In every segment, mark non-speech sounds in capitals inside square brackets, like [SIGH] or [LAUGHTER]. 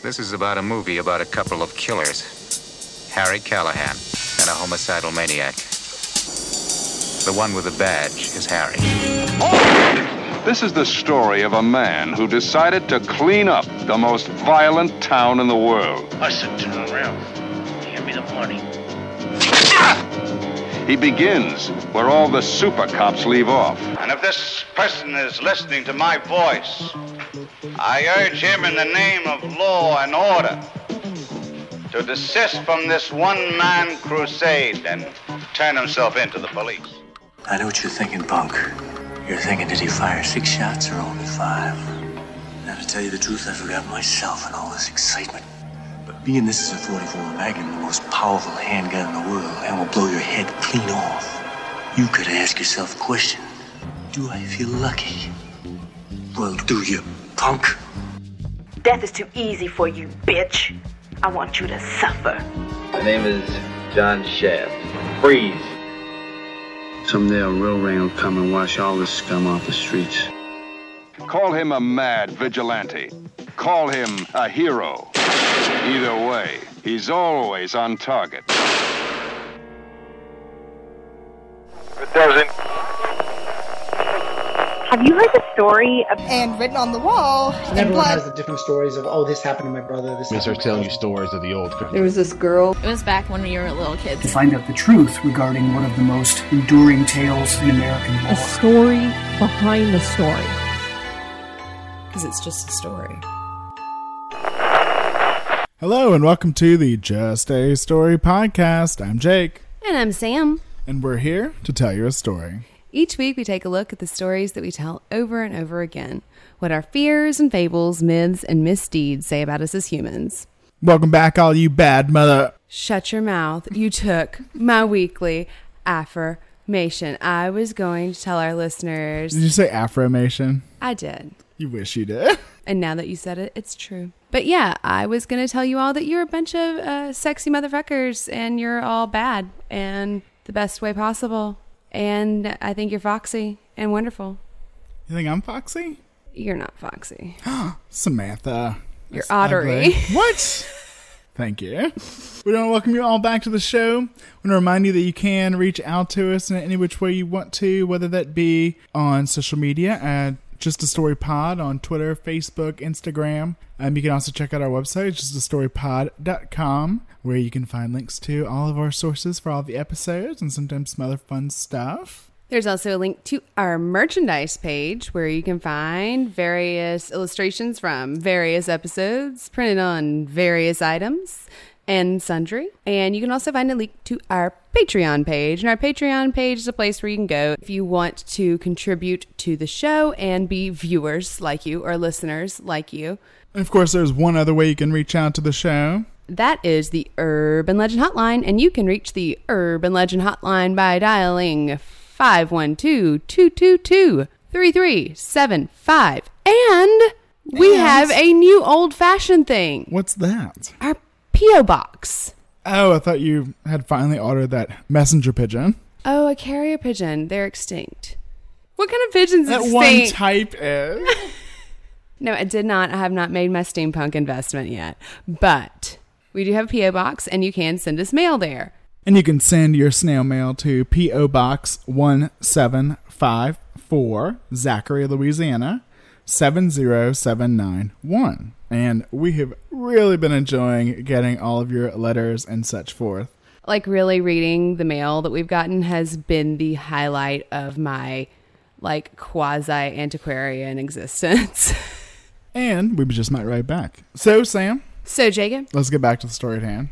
This is about a movie about a couple of killers Harry Callahan and a homicidal maniac. The one with the badge is Harry. This is the story of a man who decided to clean up the most violent town in the world. I said turn around. Hand me the money. He begins where all the super cops leave off. And if this person is listening to my voice, I urge him in the name of law and order to desist from this one man crusade and turn himself into the police. I know what you're thinking, punk. You're thinking, did he fire six shots or only five? Now, to tell you the truth, I forgot myself in all this excitement. But being this is a 44 Magnum, the most powerful handgun in the world, and will blow your head clean off, you could ask yourself a question. Do I feel lucky? Well, do you, punk? Death is too easy for you, bitch. I want you to suffer. My name is John Shaft. Freeze. Someday a real rain will come and wash all this scum off the streets. Call him a mad vigilante. Call him a hero. Either way, he's always on target. It doesn't. Have you heard the story of and written on the wall And in everyone blood. has the different stories of, oh, this happened to my brother. This They happened start telling you stories of the old. There was this girl. It was back when we were little kids. To find out the truth regarding one of the most enduring tales in American law. A story behind the story. Because it's just a story. Hello and welcome to the Just a Story podcast. I'm Jake. And I'm Sam. And we're here to tell you a story. Each week we take a look at the stories that we tell over and over again. What our fears and fables, myths, and misdeeds say about us as humans. Welcome back, all you bad mother. Shut your mouth. You took my weekly affirmation. I was going to tell our listeners. Did you say affirmation? I did. You wish you did. [LAUGHS] And now that you said it, it's true. But yeah, I was going to tell you all that you're a bunch of uh, sexy motherfuckers and you're all bad and the best way possible. And I think you're foxy and wonderful. You think I'm foxy? You're not foxy. [GASPS] Samantha. You're ottery. what? Thank you. We want to welcome you all back to the show. We want to remind you that you can reach out to us in any which way you want to, whether that be on social media at Just a Story Pod on Twitter, Facebook, Instagram. Um, you can also check out our website, justastorypod.com, where you can find links to all of our sources for all the episodes and sometimes some other fun stuff. There's also a link to our merchandise page where you can find various illustrations from various episodes printed on various items and sundry. And you can also find a link to our Patreon page. And our Patreon page is a place where you can go if you want to contribute to the show and be viewers like you or listeners like you. And of course, there's one other way you can reach out to the show. That is the Urban Legend Hotline, and you can reach the Urban Legend Hotline by dialing 512 222 3375. And we And- have a new old fashioned thing What's that? our P.O. Box. Oh, I thought you had finally ordered that messenger pigeon. Oh, a carrier pigeon. They're extinct. What kind of pigeons That extinct? one type is. [LAUGHS] No, I did not. I have not made my steampunk investment yet. But we do have a P.O. Box, and you can send us mail there. And you can send your snail mail to P.O. Box 1754, Zachary, Louisiana 70791. And we have really been enjoying getting all of your letters and such forth. Like, really reading the mail that we've gotten has been the highlight of my, like, quasi antiquarian existence. [LAUGHS] And we just might write back. So, Sam, so, Jacob, let's get back to the story at hand.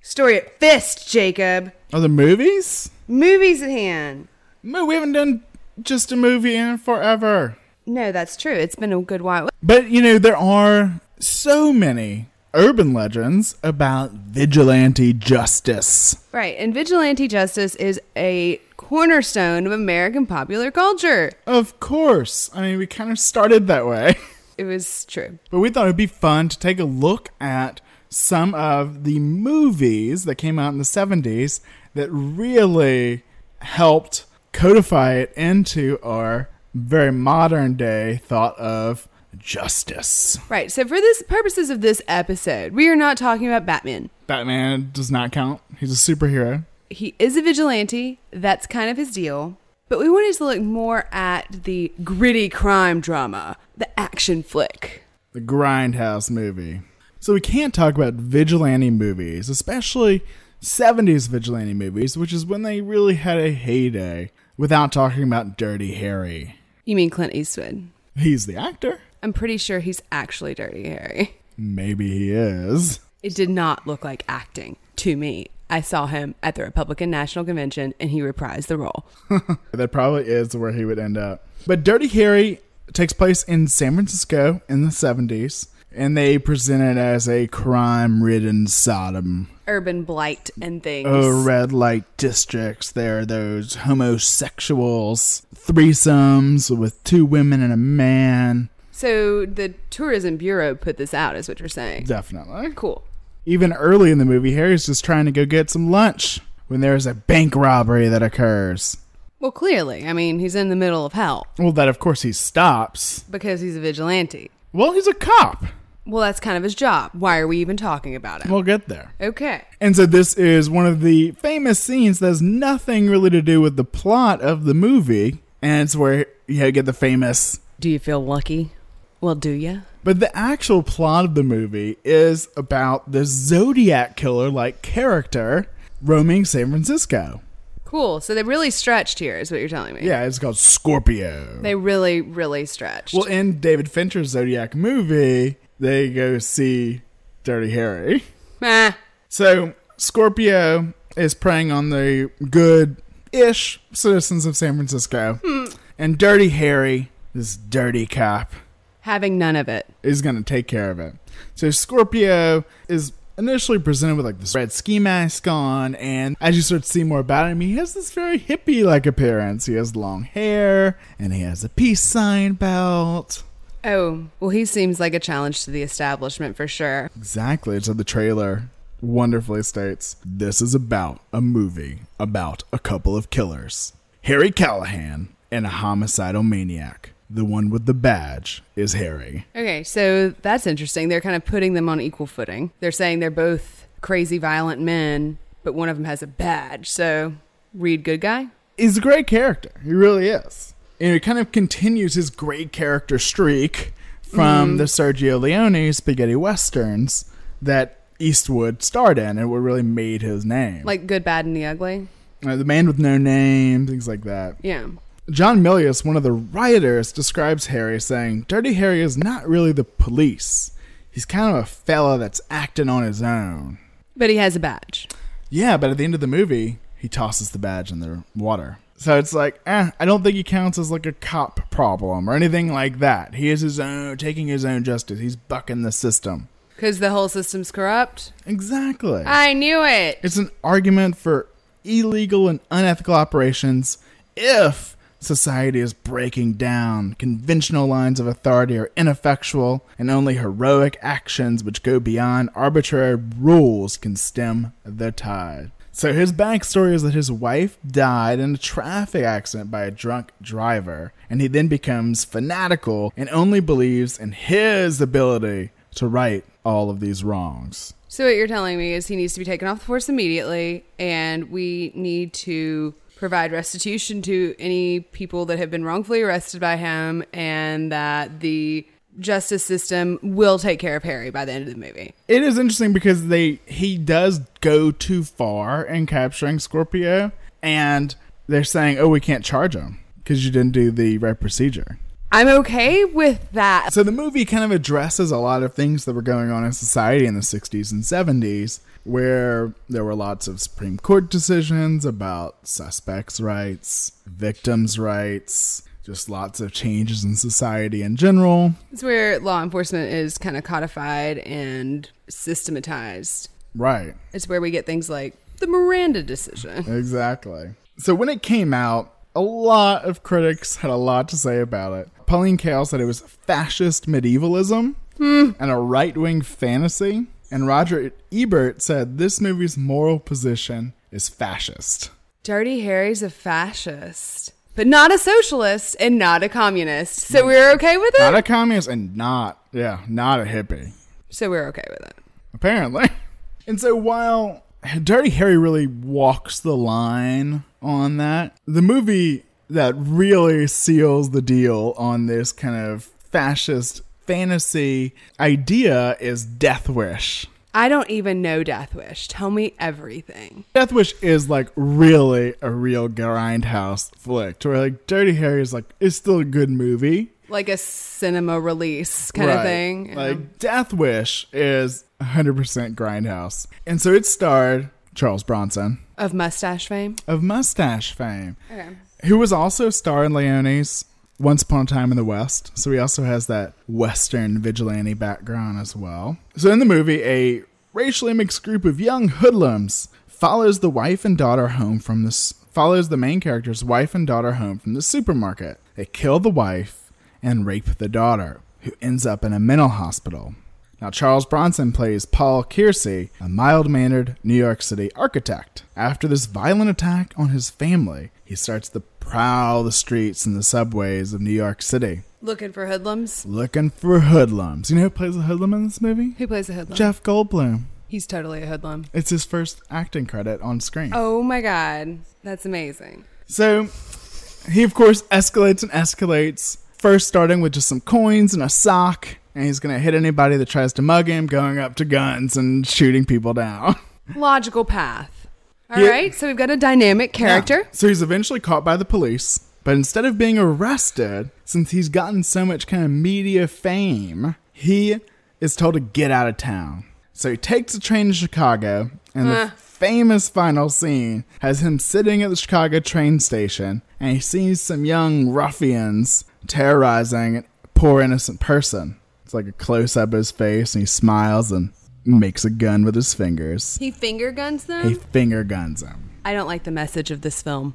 story at fist, Jacob. Are the movies? Movies at hand. No, we haven't done just a movie in forever. No, that's true. It's been a good while. But you know, there are so many urban legends about vigilante justice. Right. And vigilante justice is a cornerstone of American popular culture. Of course. I mean, we kind of started that way. [LAUGHS] It was true. But we thought it'd be fun to take a look at some of the movies that came out in the 70s that really helped codify it into our very modern day thought of justice. Right. So for this purposes of this episode, we are not talking about Batman. Batman does not count. He's a superhero. He is a vigilante. That's kind of his deal. But we wanted to look more at the gritty crime drama, the action flick. The Grindhouse movie. So we can't talk about vigilante movies, especially 70s vigilante movies, which is when they really had a heyday, without talking about Dirty Harry. You mean Clint Eastwood? He's the actor. I'm pretty sure he's actually Dirty Harry. Maybe he is. It did not look like acting to me. I saw him at the Republican National Convention and he reprised the role. [LAUGHS] that probably is where he would end up. But Dirty Harry takes place in San Francisco in the 70s, and they present it as a crime ridden Sodom. Urban blight and things. Oh, red light districts. There are those homosexuals, threesomes with two women and a man. So the Tourism Bureau put this out, is what you're saying? Definitely. Cool. Even early in the movie, Harry's just trying to go get some lunch when there's a bank robbery that occurs. Well, clearly. I mean, he's in the middle of hell. Well, that of course he stops. Because he's a vigilante. Well, he's a cop. Well, that's kind of his job. Why are we even talking about it? We'll get there. Okay. And so this is one of the famous scenes that has nothing really to do with the plot of the movie. And it's where you get the famous Do you feel lucky? Well, do you? But the actual plot of the movie is about the Zodiac killer like character roaming San Francisco. Cool. So they really stretched here, is what you're telling me. Yeah, it's called Scorpio. They really, really stretched. Well, in David Fincher's Zodiac movie, they go see Dirty Harry. Meh. So Scorpio is preying on the good ish citizens of San Francisco. Hmm. And Dirty Harry, this dirty cop, Having none of it. is going to take care of it. So Scorpio is initially presented with like this red ski mask on, and as you start to see more about him, he has this very hippie like appearance. He has long hair, and he has a peace sign belt. Oh, well, he seems like a challenge to the establishment for sure. Exactly. So the trailer wonderfully states this is about a movie about a couple of killers Harry Callahan and a homicidal maniac. The one with the badge is Harry. Okay, so that's interesting. They're kind of putting them on equal footing. They're saying they're both crazy, violent men, but one of them has a badge. So, Reed, good guy? He's a great character. He really is. And it kind of continues his great character streak from Mhm. the Sergio Leone spaghetti westerns that Eastwood starred in and what really made his name. Like good, bad, and the ugly? Uh, the Man with No Name, things like that. Yeah. John Milius, one of the writers, describes Harry saying, Dirty Harry is not really the police. He's kind of a fella that's acting on his own. But he has a badge. Yeah, but at the end of the movie, he tosses the badge in the water. So it's like, eh, I don't think he counts as like a cop problem or anything like that. He is his own, taking his own justice. He's bucking the system. Because the whole system's corrupt? Exactly. I knew it. It's an argument for illegal and unethical operations if society is breaking down, conventional lines of authority are ineffectual, and only heroic actions which go beyond arbitrary rules can stem the tide. So his backstory is that his wife died in a traffic accident by a drunk driver, and he then becomes fanatical and only believes in his ability to right all of these wrongs. So what you're telling me is he needs to be taken off the force immediately, and we need to provide restitution to any people that have been wrongfully arrested by him, and that the justice system will take care of Harry by the end of the movie. It is interesting because they he does go too far in capturing Scorpio, and they're saying, "Oh, we can't charge him because you didn't do the right procedure." I'm okay with that. So the movie kind of addresses a lot of things that were going on in society in the 60s and 70s, where there were lots of Supreme Court decisions about suspects' rights, victims' rights, just lots of changes in society in general. It's where law enforcement is kind of codified and systematized. Right. It's where we get things like the Miranda decision. [LAUGHS] Exactly. So when it came out, a lot of critics had a lot to say about it. Pauline Kael said it was fascist medievalism hmm. and a right wing fantasy. And Roger Ebert said this movie's moral position is fascist. Dirty Harry's a fascist. But not a socialist and not a communist. So we're okay with it. Not a communist and not, yeah, not a hippie. so we're okay with it. apparently. [LAUGHS] And so while Dirty Harry really walks the line on that, the movie that really seals the deal on this kind of fascist fantasy idea is Death Wish. I don't even know Death Wish. Tell me everything. Death Wish is like really a real grindhouse flick, to where like Dirty Harry is like it's still a good movie, Like a cinema release kind of Right. thing. Like Death Wish is 100% grindhouse, and so it starred Charles Bronson of mustache fame. of Mustache fame. Okay. who was also star in Leone's Once Upon a Time in the West. So he also has that Western vigilante background as well. So in the movie, a racially mixed group of young hoodlums follows the wife and daughter home from this follows the main character's wife and daughter home from the supermarket. They kill the wife and rape the daughter, who ends up in a mental hospital. Now, Charles Bronson plays Paul Kersey, a mild mannered New York City architect. After this violent attack on his family, he starts to prowl the streets and the subways of New York City, Looking for hoodlums. looking for hoodlums. You know who plays a hoodlum in this movie? Who plays a hoodlum? Jeff Goldblum. He's totally a hoodlum. It's his first acting credit on screen. Oh my god. That's amazing. So he, of course, escalates and escalates. First, starting with just some coins and a sock, and he's going to hit anybody that tries to mug him, going up to guns and shooting people down. [LAUGHS] Logical path. All right. Yeah. So we've got a dynamic character. Yeah. So he's eventually caught by the police, but instead of being arrested, since he's gotten so much kind of media fame, he is told to get out of town. So he takes a train to Chicago, and Huh. the famous final scene has him sitting at the Chicago train station, and he sees some young ruffians terrorizing a poor innocent person. It's like a close up of his face, and he smiles and makes a gun with his fingers. He finger guns them. He finger guns them. I don't like the message of this film.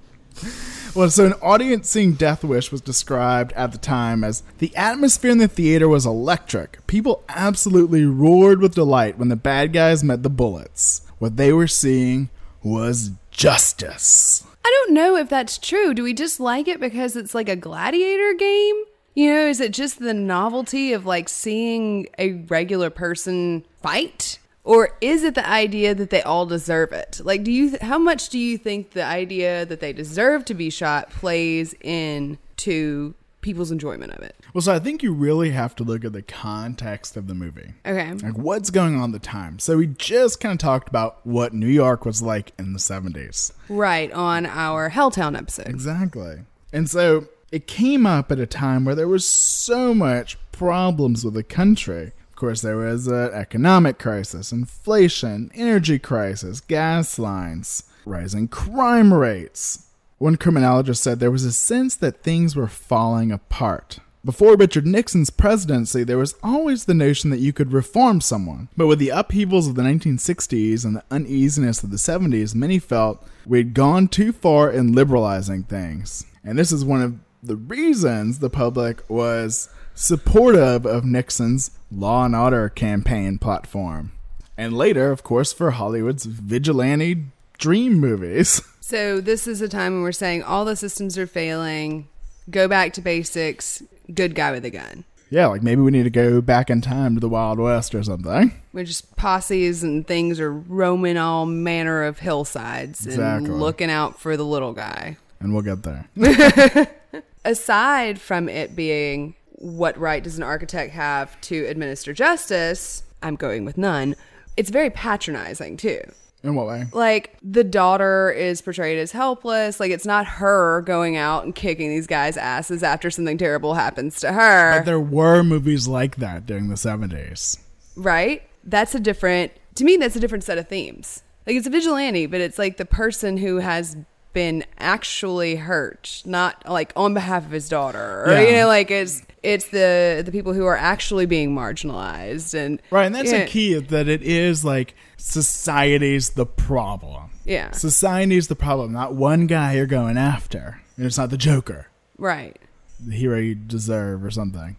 Well, so an audience seeing Death Wish was described at the time as the atmosphere in the theater was electric. People absolutely roared with delight when the bad guys met the bullets. What they were seeing was justice. I don't know if that's true. Do we just like it because it's like a gladiator game? You know, is it just the novelty of like seeing a regular person fight? Or is it the idea that they all deserve it? Like, do you, how much do you think the idea that they deserve to be shot plays into people's enjoyment of it? Well, so I think you really have to look at the context of the movie. Okay. Like what's going on at the time. So we just kind of talked about what New York was like in the 70s. Right, on our Helltown episode. Exactly. And so it came up at a time where there was so much problems with the country. Of course, there was an economic crisis, inflation, energy crisis, gas lines, rising crime rates. One criminologist said there was a sense that things were falling apart. Before Richard Nixon's presidency, there was always the notion that you could reform someone. But with the upheavals of the 1960s and the uneasiness of the 70s, many felt we'd gone too far in liberalizing things. And this is one of the reasons the public was supportive of Nixon's Law and Order campaign platform. And later, of course, for Hollywood's vigilante dream movies. [LAUGHS] So this is a time when we're saying all the systems are failing. Go back to basics. Good guy with a gun. Yeah, like maybe we need to go back in time to the Wild West or something. Where just posses and things are roaming all manner of hillsides Exactly. and looking out for the little guy. And we'll get there. [LAUGHS] Aside from it being what right does an architect have to administer justice, I'm going with none. It's very patronizing too. In what way? like the daughter is portrayed as helpless like it's not her going out and kicking these guys asses after something terrible happens to her But there were movies like that during the 70s. right that's a different to me that's a different set of themes like it's a vigilante but it's like the person who has been actually hurt not like on behalf of his daughter or you know like it's it's the the people who are actually being marginalized and Right, and that's yeah, a key that it is like society's the problem. Yeah. Society's the problem, not one guy you're going after. And it's not the Joker, right the hero you deserve or something.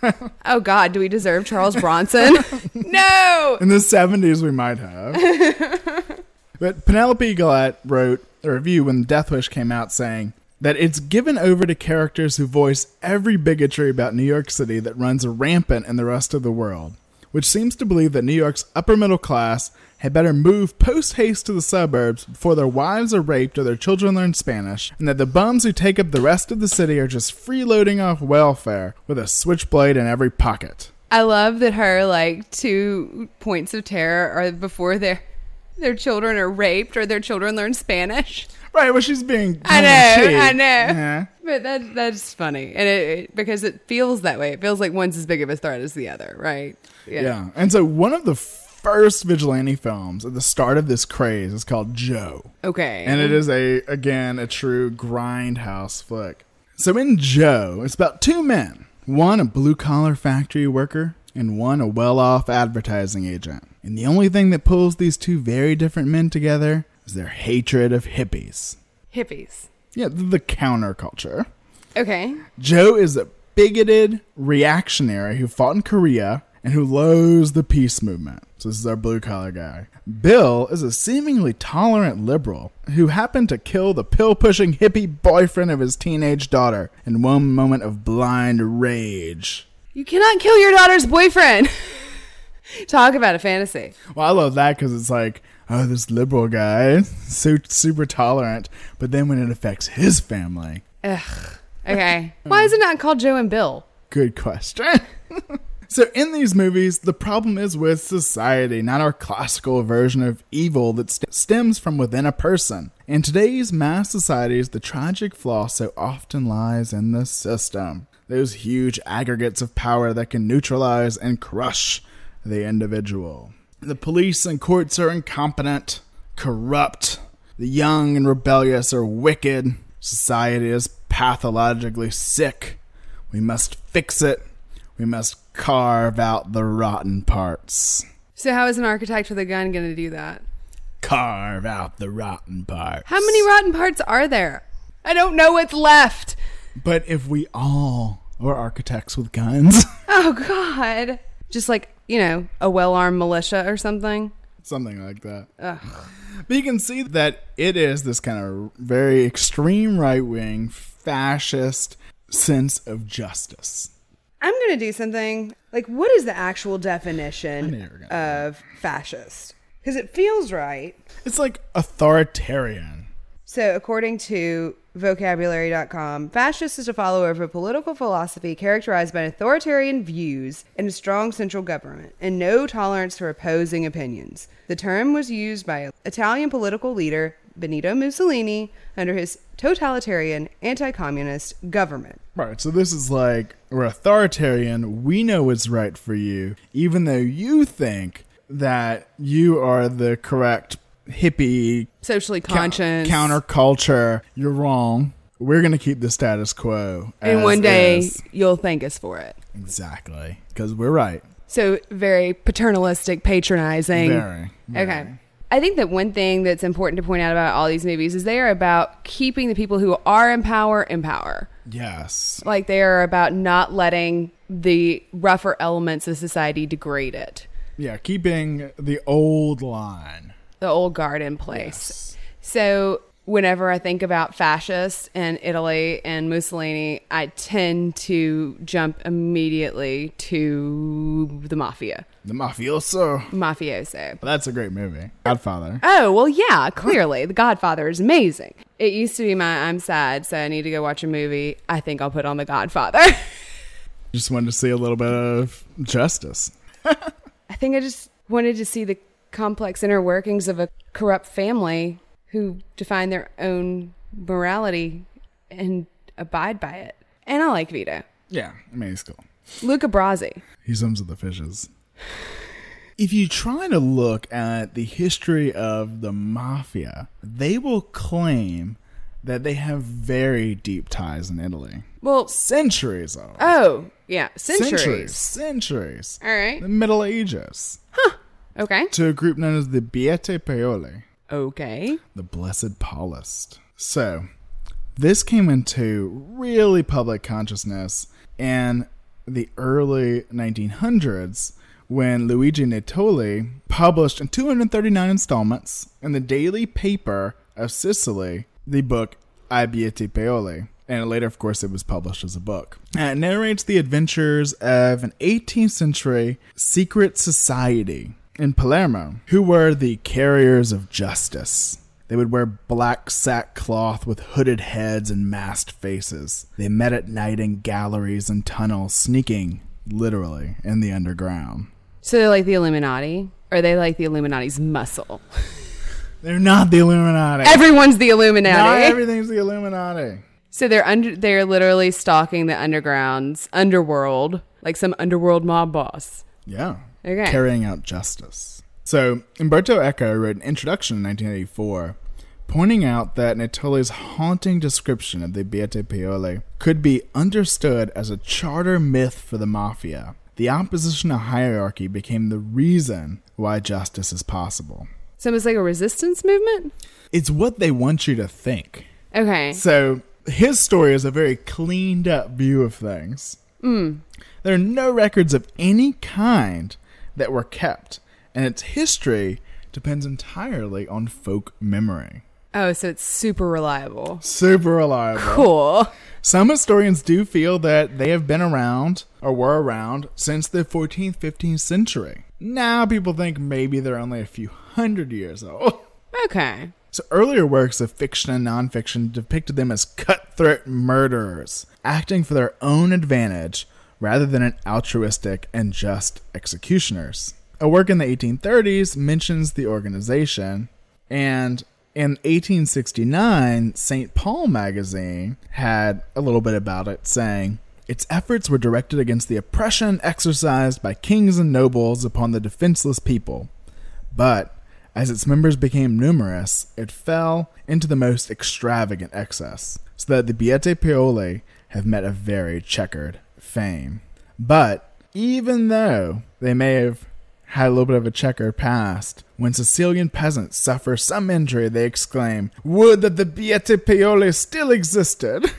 [LAUGHS] oh god do we deserve charles bronson [LAUGHS] no In the 70s, we might have. [LAUGHS] but Penelope Gilliatt wrote a review when Death Wish came out saying, that it's given over to characters who voice every bigotry about New York City that runs rampant in the rest of the world, which seems to believe that New York's upper middle class had better move post haste to the suburbs before their wives are raped or their children learn Spanish, and that the bums who take up the rest of the city are just freeloading off welfare with a switchblade in every pocket. I love that her like two points of terror are before their their children are raped or their children learn Spanish. Right, well, she's being. [LAUGHS] I know, cheap. I know. Yeah. But that that's funny, and it, it because it feels that way. It feels like one's as big of a threat as the other, right? Yeah. And so one of the first vigilante films at the start of this craze is called Joe. Okay. And it is a again a true grindhouse flick. So in Joe, it's about two men. One a blue collar factory worker and one a well-off advertising agent. And the only thing that pulls these two very different men together is their hatred of hippies. Hippies. Yeah, the counterculture. Okay. Joe is a bigoted reactionary who fought in Korea and who loathes the peace movement. So this is our blue collar guy. Bill is a seemingly tolerant liberal who happened to kill the pill pushing hippie boyfriend of his teenage daughter in one moment of blind rage. You cannot kill your daughter's boyfriend. [LAUGHS] [LAUGHS] Talk about a fantasy. Well, I love that because it's like, oh, this liberal guy, so super tolerant, but then when it affects his family, Ugh. Okay. [LAUGHS] Why is it not called Joe and Bill? Good question. [LAUGHS] so, in these movies, the problem is with society, not our classical version of evil that st- stems from within a person. In today's mass societies, the tragic flaw so often lies in the system. Those huge aggregates of power that can neutralize and crush the individual. The police and courts are incompetent, corrupt. The young and rebellious are wicked. Society is pathologically sick. We must fix it. We must carve out the rotten parts. So, how is an architect with a gun going to do that? Carve out the rotten parts. How many rotten parts are there? I don't know what's left. But if we all were architects with guns, [LAUGHS] Oh, God. Just like, you know, a well armed militia or something. something like that. Ugh. But you can see that it is this kind of very extreme right wing, fascist sense of justice. I'm going to do something. Like, what is the actual definition of fascist? Because it feels right. It's like authoritarian. So, according to vocabulary.com, fascist is a follower of a political philosophy characterized by authoritarian views and a strong central government, and no tolerance for opposing opinions. The term was used by Italian political leader Benito Mussolini under his totalitarian anti communist government. Right, so this is like we're authoritarian, we know what's right for you, even though you think that you are the correct hippie Socially conscious. counterculture. You're wrong. We're gonna keep the status quo. and one day is. you'll thank us for it. exactly, because we're right. So very paternalistic, patronizing. Very, Okay. I think that one thing that's important to point out about all these movies is they are about keeping the people who are in power in power. Yes. Like they are about not letting the rougher elements of society degrade it. Yeah, keeping the old line. The old guard in place. So whenever I think about fascists and Italy and Mussolini, I tend to jump immediately to the mafia. The mafioso. Mafioso. That's a great movie. Godfather. Oh, well, yeah, clearly. The Godfather is amazing. It used to be my I'm sad, so I need to go watch a movie. I think I'll put on The Godfather. [LAUGHS] Just wanted to see a little bit of justice. [LAUGHS] I think I just wanted to see the complex inner workings of a corrupt family who define their own morality and abide by it. And I like Vito. Yeah, I mean, he's cool. Luca Brasi. He swims with the fishes. If you try to look at the history of the mafia, they will claim that they have very deep ties in Italy. Well, centuries of. Oh, yeah, centuries. Centuries. Centuries. All right. The Middle Ages. Okay. To a group known as the Beati Paoli. Okay. The Blessed Paulist. So, this came into really public consciousness in the early 1900s when Luigi Natoli published in 239 installments in the daily paper of Sicily the book Abbiate Paoli. And later, of course, it was published as a book. And it narrates the adventures of an 18th century secret society in Palermo, who were the carriers of justice. They would wear black sackcloth with hooded heads and masked faces. They met at night in galleries and tunnels, sneaking, literally, in the underground. So they're like the Illuminati? Or are they like the Illuminati's muscle? [LAUGHS] They're not the Illuminati. Everyone's the Illuminati. Not everything's the Illuminati. So they're under they're literally stalking the underground's underworld, like some underworld mob boss. Yeah. Okay. Carrying out justice. So Umberto Eco wrote an introduction in 1984 pointing out that Natoli's haunting description of the Abbiate Paoli could be understood as a charter myth for the mafia. The opposition to hierarchy became the reason why justice is possible. So it's like a resistance movement? It's what they want you to think. Okay. So his story is a very cleaned up view of things. Mm. There are no records of any kind that were kept, and its history depends entirely on folk memory. Oh, so it's super reliable. Super reliable. Cool. Some historians do feel that they have been around or were around since the 14th, 15th century. Now people think maybe they're only a few hundred years old. Okay. So earlier works of fiction and nonfiction depicted them as cutthroat murderers, acting for their own advantage rather than an altruistic and just executioners. A work in the 1830s mentions the organization, and in 1869, St. Paul magazine had a little bit about it, saying, its efforts were directed against the oppression exercised by kings and nobles upon the defenseless people. But as its members became numerous, it fell into the most extravagant excess, so that the Abbiate Paoli have met a very checkered fame. But even though they may have had a little bit of a checkered past, when Sicilian peasants suffer some injury, they exclaim, Would that the Abbiate Paoli still existed!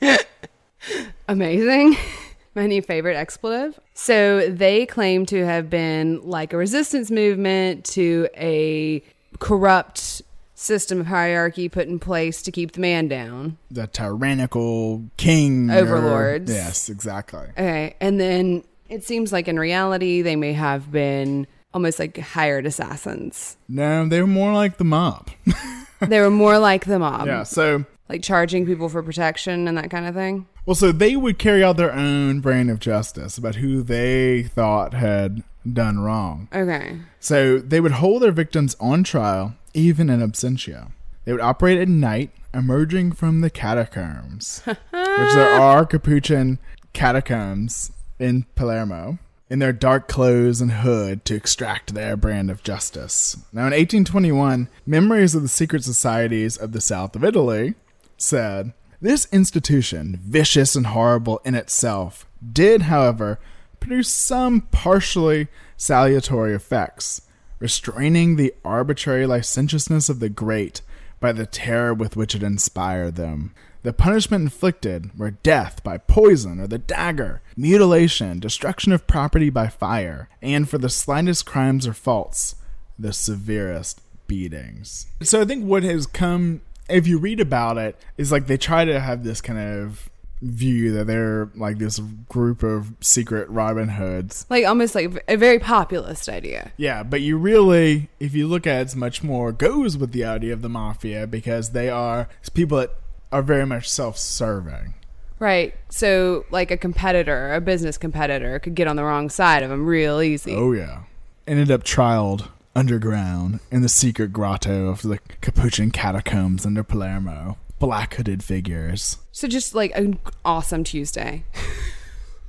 [LAUGHS] Amazing. [LAUGHS] My new favorite expletive. So they claim to have been like a resistance movement to a corrupt system of hierarchy put in place to keep the man down. The tyrannical king. or- Overlords. yes, exactly. Okay. And then it seems like in reality, they may have been almost like hired assassins. No, they were more like the mob. [LAUGHS] they were more like the mob. yeah, so Like charging people for protection and that kind of thing. Well, so they would carry out their own brand of justice about who they thought had done wrong. Okay. So they would hold their victims on trial, even in absentia. They would operate at night, emerging from the catacombs, [LAUGHS] which there are Capuchin catacombs in Palermo, in their dark clothes and hood to extract their brand of justice. Now, in 1821, memories of the secret societies of the south of Italy said, This institution, vicious and horrible in itself, did, however, produce some partially salutary effects, restraining the arbitrary licentiousness of the great by the terror with which it inspired them. The punishment inflicted were death by poison or the dagger, mutilation, destruction of property by fire, and for the slightest crimes or faults, the severest beatings. So I think what has come, if you read about it, is like they try to have this kind of view that they're like this group of secret Robin Hoods. Like almost like a very populist idea. Yeah, but you really, if you look at it, it's much more goes with the idea of the mafia because they are people that are very much self-serving. Right. So like a competitor, a business competitor could get on the wrong side of them real easy. Oh yeah, ended up trialed underground in the secret grotto of the Capuchin catacombs under Palermo. Black hooded figures. So just like an awesome Tuesday.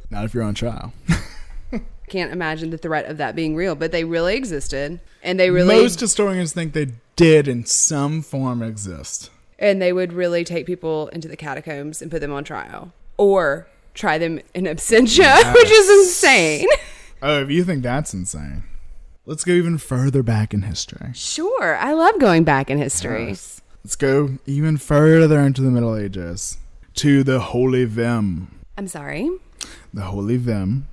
Not if you're on trial. [LAUGHS] Can't imagine the threat of that being real, but they really existed. And they really Most historians think they did in some form exist. and they would really take people into the catacombs and put them on trial. Or try them in absentia, [LAUGHS] which is insane. Oh, if you think that's insane. Let's go even further back in history. Sure. I love going back in history. Yes. Let's go even further into the Middle Ages to the Holy Vehm. I'm sorry. The Holy Vehm,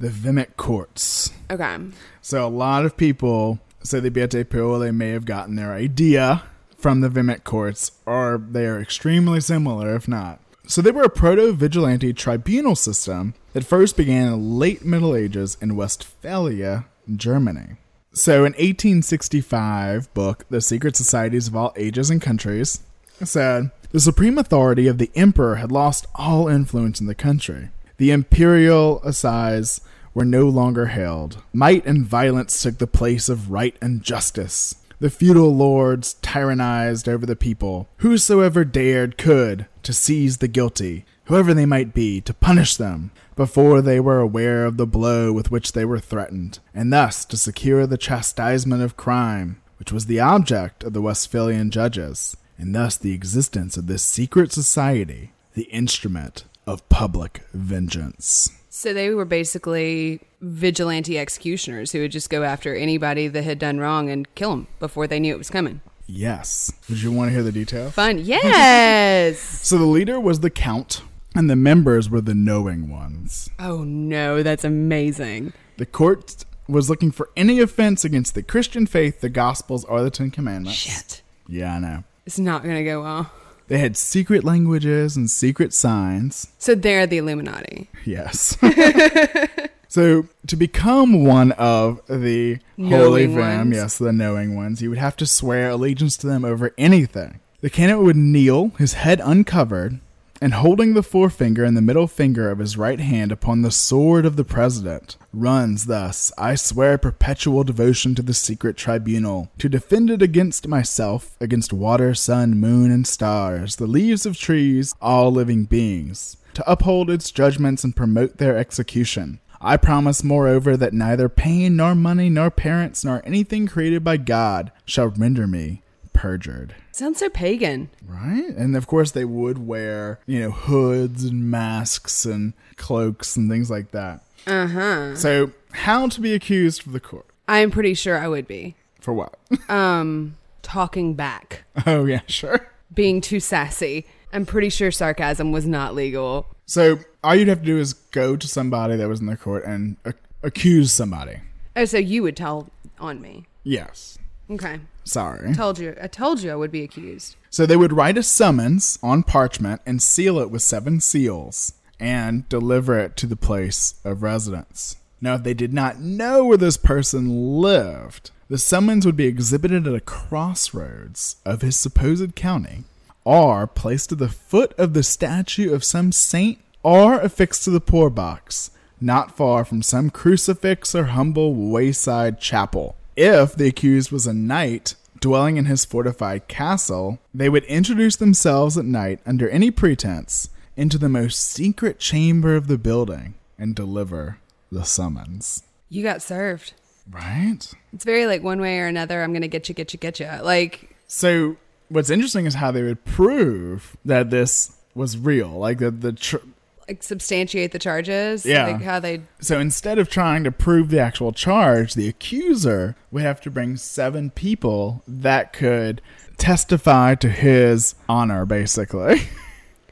the Vehmic courts. Okay. So a lot of people say the Abbiate Paoli may have gotten their idea from the Vehmic courts, or they are extremely similar, if not. So they were a proto vigilante tribunal system that first began in the late Middle Ages in Westphalia, Germany. So in 1865 book, The Secret Societies of All Ages and Countries, said the supreme authority of the emperor had lost all influence in the country. The imperial assize were no longer held. Might and violence took the place of right and justice. The feudal lords tyrannized over the people. Whosoever dared could to seize the guilty, whoever they might be, to punish them before they were aware of the blow with which they were threatened, and thus to secure the chastisement of crime, which was the object of the Westphalian judges, and thus the existence of this secret society, the instrument of public vengeance. So they were basically vigilante executioners who would just go after anybody that had done wrong and kill them before they knew it was coming. Yes. Would you want to hear the details? Fun. Yes. [LAUGHS] So the leader was the count, and the members were the knowing ones. oh no, that's amazing. The court was looking for any offense against the Christian faith, the Gospels, or the Ten Commandments. Shit. Yeah, I know. It's not going to go well. They had secret languages and secret signs. So they're the Illuminati. Yes. [LAUGHS] [LAUGHS] so to become one of the holy Knowing Vehm, ones. yes, the knowing ones, you would have to swear allegiance to them over anything. The candidate would kneel, his head uncovered, and holding the forefinger and the middle finger of his right hand upon the sword of the president, runs thus I swear perpetual devotion to the secret tribunal, to defend it against myself, against water, sun, moon, and stars, the leaves of trees, all living beings, to uphold its judgments and promote their execution. I promise, moreover, that neither pain, nor money, nor parents, nor anything created by God shall render me perjured. Sounds so pagan. Right? And of course, they would wear, you know, hoods and masks and cloaks and things like that. Uh huh. So, how to be accused for the court? I'm pretty sure I would be. For what? Um, talking back, [LAUGHS] oh, yeah, sure. being too sassy. I'm pretty sure sarcasm was not legal. So, all you'd have to do is go to somebody that was in the court and a- accuse somebody. Oh, so you would tell on me. Yes. Okay. Sorry. Told you. I told you I would be accused. So they would write a summons on parchment and seal it with seven seals and deliver it to the place of residence. Now, if they did not know where this person lived, the summons would be exhibited at a crossroads of his supposed county, or placed at the foot of the statue of some saint, or affixed to the poor box, not far from some crucifix or humble wayside chapel. If the accused was a knight dwelling in his fortified castle, they would introduce themselves at night under any pretense into the most secret chamber of the building and deliver the summons. You got served. Right? It's very like one way or another. I'm gonna get you, get you, get you. Like So, what's interesting is how they would prove that this was real. Like the the tr- like substantiate the charges. Yeah. Like how they. So instead of trying to prove the actual charge, the accuser would have to bring seven people that could testify to his honor, basically. [LAUGHS]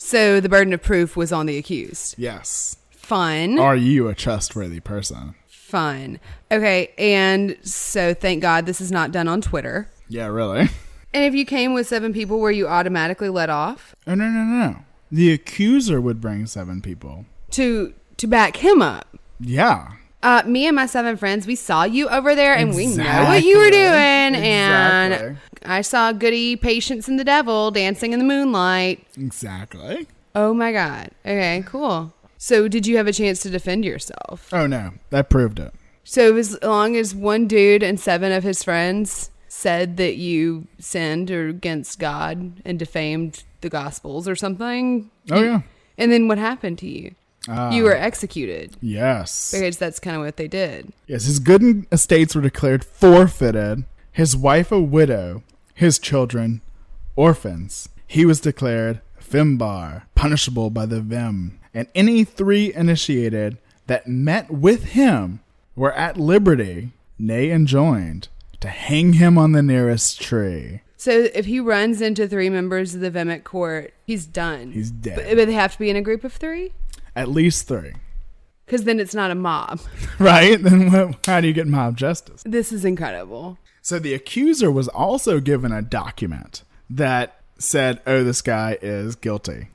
So the burden of proof was on the accused. yes. Fun. Are you a trustworthy person? Fun. Okay, and so thank God this is not done on Twitter. Yeah, really. [LAUGHS] And if you came with seven people, were you automatically let off Oh no no no! The accuser would bring seven people. to to back him up? Yeah. Uh, me and my seven friends, we saw you over there, and we know what you were doing. Exactly. And I saw Goody, Patience, and the Devil dancing in the moonlight. Exactly. Oh my God. Okay, cool. So, did you have a chance to defend yourself? Oh no, that proved it. So, as long as one dude and seven of his friends said that you sinned or against God and defamed the Gospels or something. Oh, yeah. And then what happened to you? Ah. you were executed Yes. because that's kind of what they did. Yes, his good estates were declared forfeited. His wife a widow. His children orphans. He was declared Fimbar, punishable by the Vehm. And any three initiated that met with him were at liberty, nay enjoined, to hang him on the nearest tree. So, if he runs into three members of the Vehmic court, he's done. He's dead. But, but they have to be in a group of three? At least three. Because then it's not a mob. [LAUGHS] [LAUGHS] Right? Then what, how do you get mob justice? This is incredible. So the accuser was also given a document that said, oh, this guy is guilty.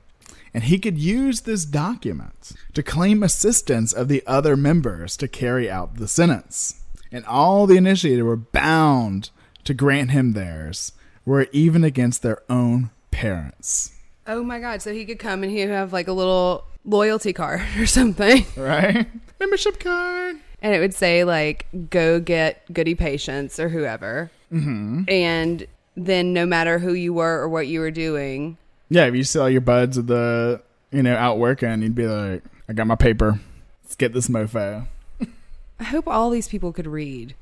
And he could use this document to claim assistance of the other members to carry out the sentence. And all the initiated were bound to grant him theirs, were even against their own parents. Oh my god! So he could come and he'd have like a little loyalty card [LAUGHS] or something, right? Membership card, and it would say like "Go get Goody Patience or whoever, mm-hmm. and then no matter who you were or what you were doing, yeah, if you saw your buds at the you know out working, you'd be like, "I got my paper. Let's get this mofo." I hope all these people could read.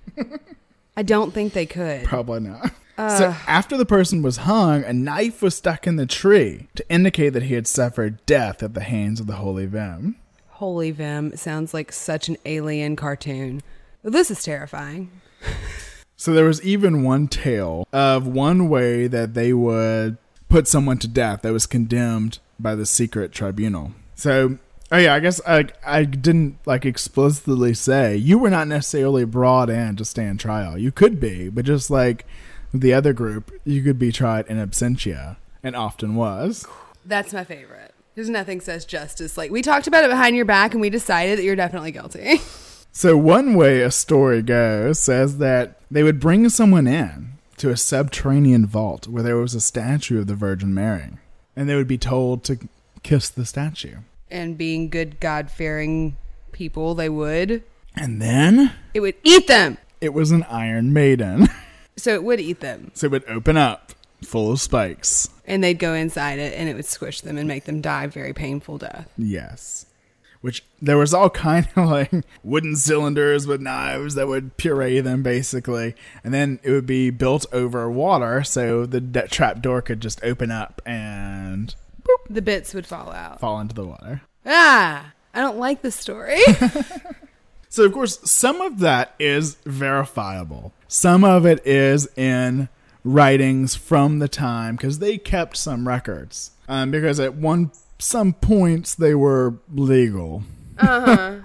I don't think they could. Probably not. Uh, so after the person was hung, a knife was stuck in the tree to indicate that he had suffered death at the hands of the Holy Vehm. Holy Vehm sounds like such an alien cartoon. This is terrifying. so there was even one tale of one way that they would put someone to death that was condemned by the secret tribunal. So Oh yeah, I guess I I didn't like explicitly say you were not necessarily brought in to stand trial. You could be, but just like the other group, you could be tried in absentia, and often was. That's my favorite. There's nothing says justice. Like we talked about it behind your back, and we decided that you're definitely guilty. [LAUGHS] so one way a story goes says that they would bring someone in to a subterranean vault where there was a statue of the Virgin Mary, and they would be told to kiss the statue and being good God fearing people, they would. And then it would eat them. It was an Iron Maiden. [LAUGHS] so it would eat them. So it would open up full of spikes. And they'd go inside it and it would squish them and make them die very painful death. Yes. Which there was all [LAUGHS] kind of like wooden cylinders with knives that would puree them basically. And then it would be built over water so the de- trap door could just open up and the bits would fall out. Fall into the water. Ah, I don't like this story. [LAUGHS] so, of course, some of that is verifiable. Some of it is in writings from the time because they kept some records. Um, because at one some points they were legal. Uh-huh.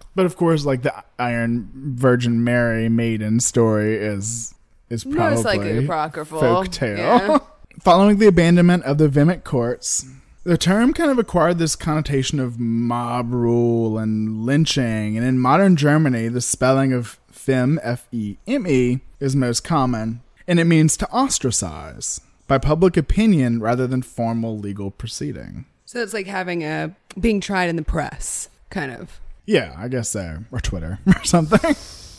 [LAUGHS] but of course, like the Iron Virgin Mary maiden story is is probably Most likely apocryphal folk tale. Yeah. Following the abandonment of the Vehmic courts, the term kind of acquired this connotation of mob rule and lynching, and in modern Germany, the spelling of Feme, F E M E, is most common, and it means to ostracize by public opinion rather than formal legal proceeding. So it's like having a being tried in the press, kind of. Yeah, I guess so, or Twitter [LAUGHS] or something.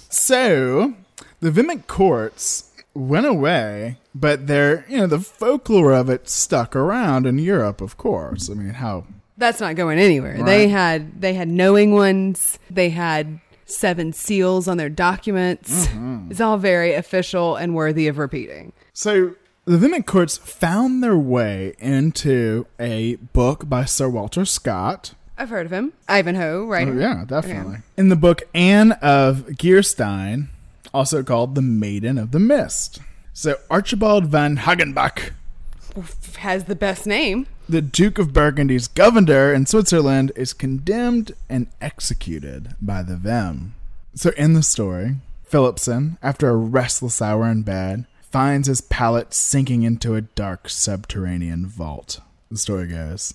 so, the Vehmic courts went away, but they're you know, the folklore of it stuck around in Europe, of course. I mean, how That's not going anywhere. Right. They had they had knowing ones. They had seven seals on their documents. Mm-hmm. It's all very official and worthy of repeating. So the Vehmic courts found their way into a book by Sir Walter Scott. I've heard of him. Ivanhoe, right? Oh, yeah, definitely. Okay. In the book Anne of Geierstein, also called the Maiden of the Mist. So Archibald van Hagenbach has the best name. The Duke of Burgundy's governor in Switzerland is condemned and executed by the Vehm. So in the story, Philipson, after a restless hour in bed, finds his pallet sinking into a dark subterranean vault. The story goes.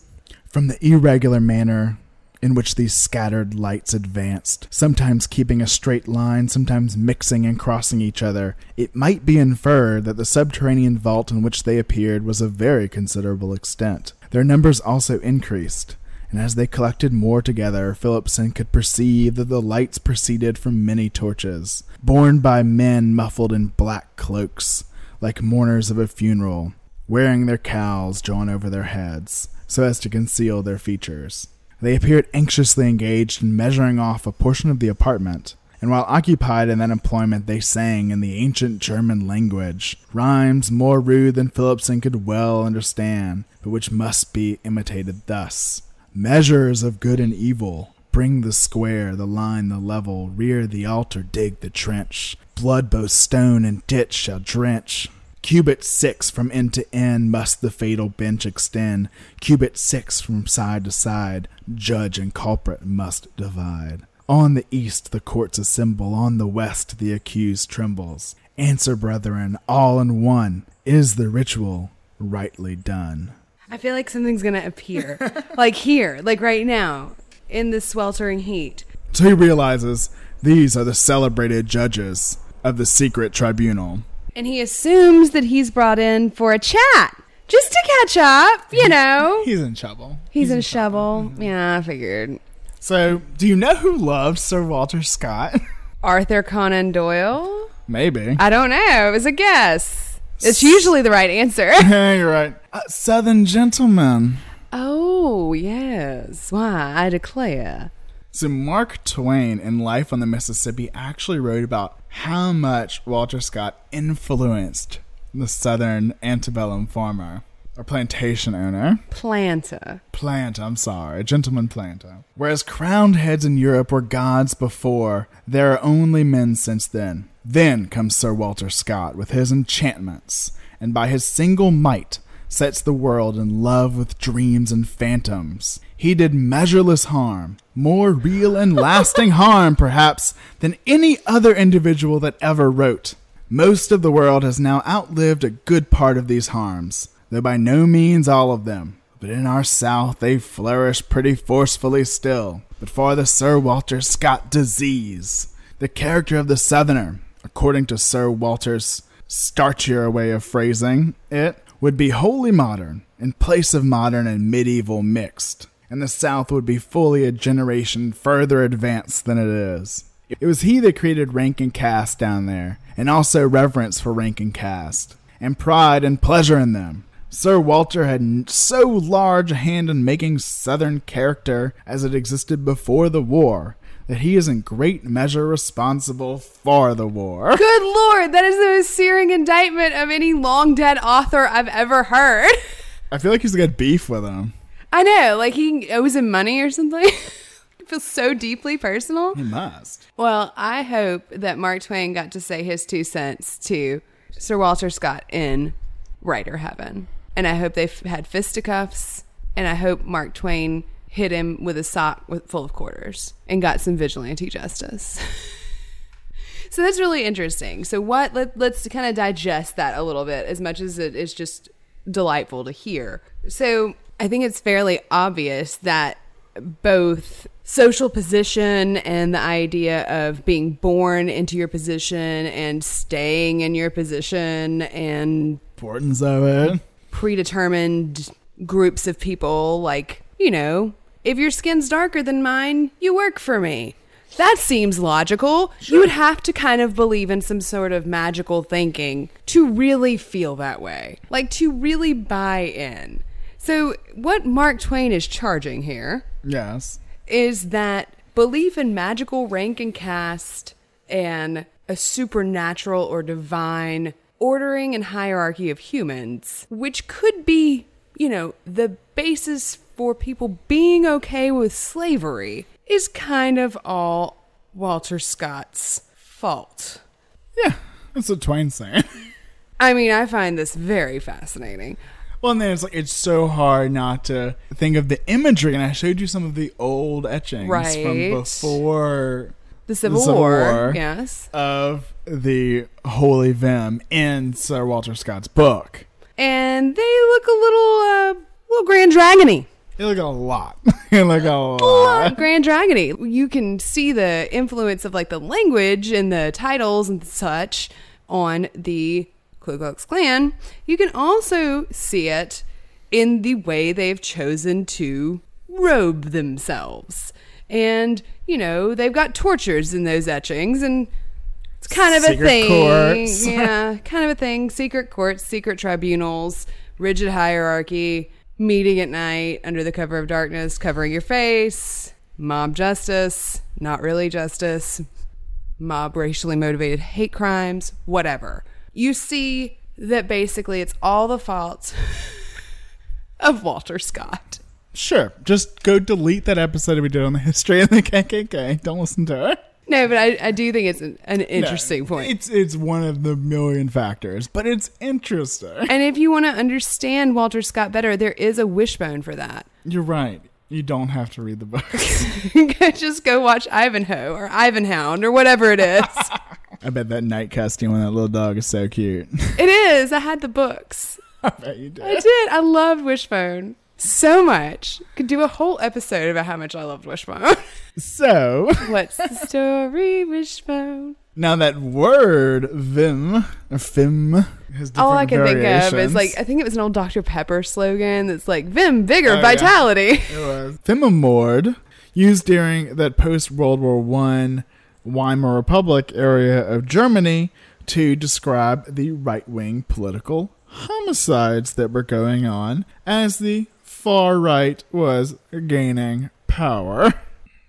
From the irregular manner in which these scattered lights advanced, sometimes keeping a straight line, sometimes mixing and crossing each other, it might be inferred that the subterranean vault in which they appeared was of very considerable extent. Their numbers also increased, and as they collected more together, Philipson could perceive that the lights proceeded from many torches, borne by men muffled in black cloaks, like mourners of a funeral, wearing their cowls drawn over their heads, so as to conceal their features. They appeared anxiously engaged in measuring off a portion of the apartment, and while occupied in that employment, they sang in the ancient German language rhymes more rude than Philipson could well understand, but which must be imitated thus Measures of good and evil, bring the square, the line, the level, rear the altar, dig the trench. Blood both stone and ditch shall drench. Cubit six from end to end must the fatal bench extend. Cubit six from side to side, judge and culprit must divide. On the east the courts assemble, on the west the accused trembles. Answer, brethren, all in one, is the ritual rightly done. I feel like something's gonna appear, [LAUGHS] like here, like right now, in the sweltering heat. So he realizes these are the celebrated judges of the secret tribunal. And he assumes that he's brought in for a chat, just to catch up. You know, He's in trouble. he's, in shovel. Yeah, I figured. So, do you know who loved Sir Walter Scott? [LAUGHS] Arthur Conan Doyle. Maybe. I don't know. It was a guess. It's usually the right answer. [LAUGHS] Yeah, you're right. Uh, Southern gentleman. oh yes. Why? I declare. So Mark Twain in Life on the Mississippi actually wrote about how much Walter Scott influenced the southern antebellum farmer or plantation owner. Planter. Planter, I'm sorry, gentleman planter. Whereas crowned heads in Europe were gods before, there are only men since then. Then comes Sir Walter Scott with his enchantments, and by his single might sets the world in love with dreams and phantoms. He did measureless harm, more real and [LAUGHS] lasting harm, perhaps, than any other individual that ever wrote. Most of the world has now outlived a good part of these harms, though by no means all of them. But in our South they flourish pretty forcefully still. But for the Sir Walter Scott disease, the character of the Southerner, according to Sir Walter's starchier way of phrasing it, would be wholly modern, in place of modern and medieval mixed, and the South would be fully a generation further advanced than it is. It was he that created rank and caste down there, and also reverence for rank and caste, and pride and pleasure in them. Sir Walter had so large a hand in making Southern character as it existed before the war that he is in great measure responsible for the war. [LAUGHS] Good lord, that is the most searing indictment of any long dead author I've ever heard. [LAUGHS] I feel like he's got beef with him. I know, like he owes him money or something. [LAUGHS] it feels so deeply personal. He must. Well, I hope that Mark Twain got to say his two cents to Sir Walter Scott in writer heaven. And I hope they f- had fisticuffs. And I hope Mark Twain hit him with a sock with, full of quarters and got some vigilante justice. [LAUGHS] so that's really interesting. So what? Let, let's kind of digest that a little bit, as much as it is just delightful to hear. So I think it's fairly obvious that both social position and the idea of being born into your position and staying in your position and Importance of it. predetermined groups of people like you know if your skin's darker than mine you work for me. That seems logical. You would have to kind of believe in some sort of magical thinking to really feel that way like to really buy in. So what mark twain is charging here Yes. is that belief in magical rank and caste and a supernatural or divine ordering and hierarchy of humans, which could be, you know, the basis for people being okay with slavery, is kind of all Walter Scott's fault. Yeah, that's what Twain's saying. [LAUGHS] I mean, I find this very fascinating. Well, and then it's like it's so hard not to think of the imagery, and I showed you some of the old etchings Right. from before The Civil, War, yes. of the Holy Vehm in Sir Walter Scott's book. And they look a little, uh, little Grand Dragony. They look a lot. [LAUGHS] they look a lot. lot Grand Dragony. You can see the influence of like the language and the titles and such on the Ku Klux Klan. You can also see it in the way they've chosen to robe themselves. And, you know, they've got tortures in those etchings and it's kind of Secret a thing. courts. yeah, kind of a thing. Secret courts, secret tribunals, rigid hierarchy, meeting at night under the cover of darkness, covering your face, mob justice, not really justice, mob racially motivated hate crimes, whatever. You see that basically it's all the faults [LAUGHS] of Walter Scott. Sure, just go delete that episode we did on the history of the KKK. Don't listen to it. No, but I, I do think it's an, an interesting No, point. It's it's one of the million factors, but it's interesting. And if you want to understand Walter Scott better, there is a wishbone for that. You're right. You don't have to read the books. [LAUGHS] Just go watch Ivanhoe or Ivanhound or whatever it is. [LAUGHS] I bet that knight costume on that little dog is so cute. it is. I had the books. [LAUGHS] I bet you did. I did. I loved Wishbone so much. Could do a whole episode about how much I loved Wishbone. [LAUGHS] So, What's the story, Wishbone? now that word Vehm or Fim has different All I can think of is variations. like I think it was an old Dr Pepper slogan that's like Vim, vigor, Oh, yeah. vitality. It [LAUGHS] was. Fememord, used during that post World War One Weimar Republic area of Germany to describe the right wing political homicides that were going on as the far right was gaining power.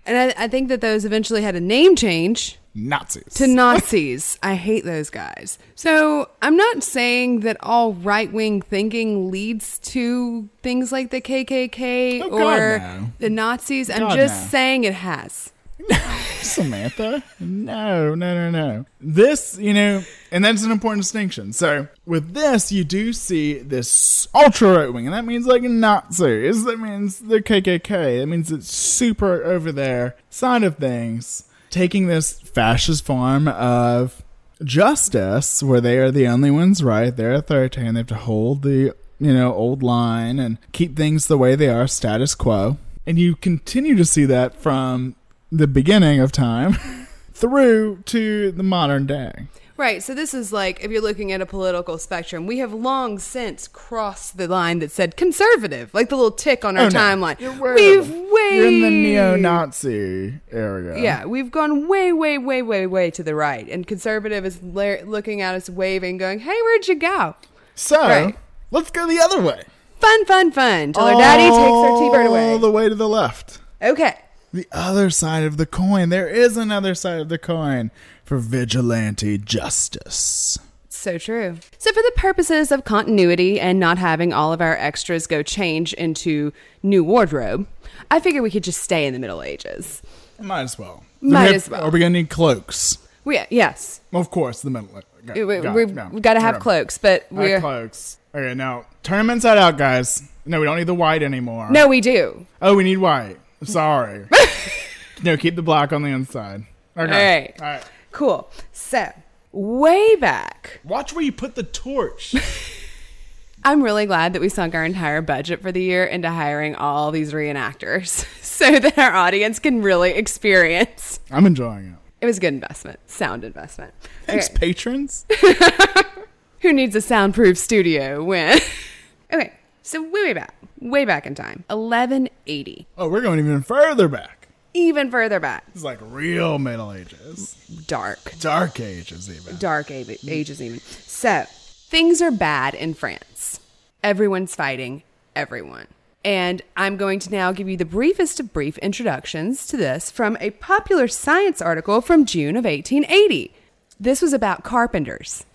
And I, I think that those eventually had a name change Nazis. to Nazis. I hate those guys. So I'm not saying that all right wing thinking leads to things like the KKK Oh, God, or no. the Nazis. I'm God, just no. saying it has. [LAUGHS] Samantha? No, no, no, no. This, you know, and that's an important distinction. So, with this, you do see this ultra right wing, and that means like Nazis. That means the KKK. That means it's super over there side of things, taking this fascist form of justice, where they are the only ones right. They're authoritarian. They have to hold the you know old line and keep things the way they are, status quo. And you continue to see that from the beginning of time [LAUGHS] through to the modern day. Right. So this is like if you're looking at a political spectrum, we have long since crossed the line that said conservative, like the little tick on our Oh, no. timeline. You're We've way You're in the neo-Nazi area. Yeah, we've gone way, way, way, way, way to the right, and conservative is la- looking at us, waving, going, "Hey, where'd you go?" So Right. let's go the other way. Fun, fun, fun. Till our daddy takes our T-bird away. All the way to the left. Okay. The other side of the coin. There is another side of the coin for vigilante justice. So true. So, for the purposes of continuity and not having all of our extras go change into new wardrobe, I figure we could just stay in the Middle Ages. Might as well. Might we have- as well. Are we gonna need cloaks? We, yes, Of course, the middle. Ages. we, we, go, we've, go, we've got to have cloaks, but we're cloaks. Okay, now turn them inside out, guys. No, we don't need the white anymore. no, we do. Oh, we need white. Sorry. [LAUGHS] no, keep the black on the inside. Okay. All right. All right. Cool. So, way back, Watch where you put the torch. [LAUGHS] I'm really glad that we sunk our entire budget for the year into hiring all these reenactors [LAUGHS] so that our audience can really experience. I'm enjoying it. It was a good investment, sound investment. Thanks, Okay. patrons. Who needs a soundproof studio when? okay, so way, way back, way back in time, 1180, Oh, we're going even further back. even further back, It's like real Middle Ages, dark, Dark Ages, even. dark a- ages even. So things are bad in France. Everyone's fighting everyone. And I'm going to now give you the briefest of brief introductions to this from a popular science article from June of 1880. This was about carpenters. [LAUGHS]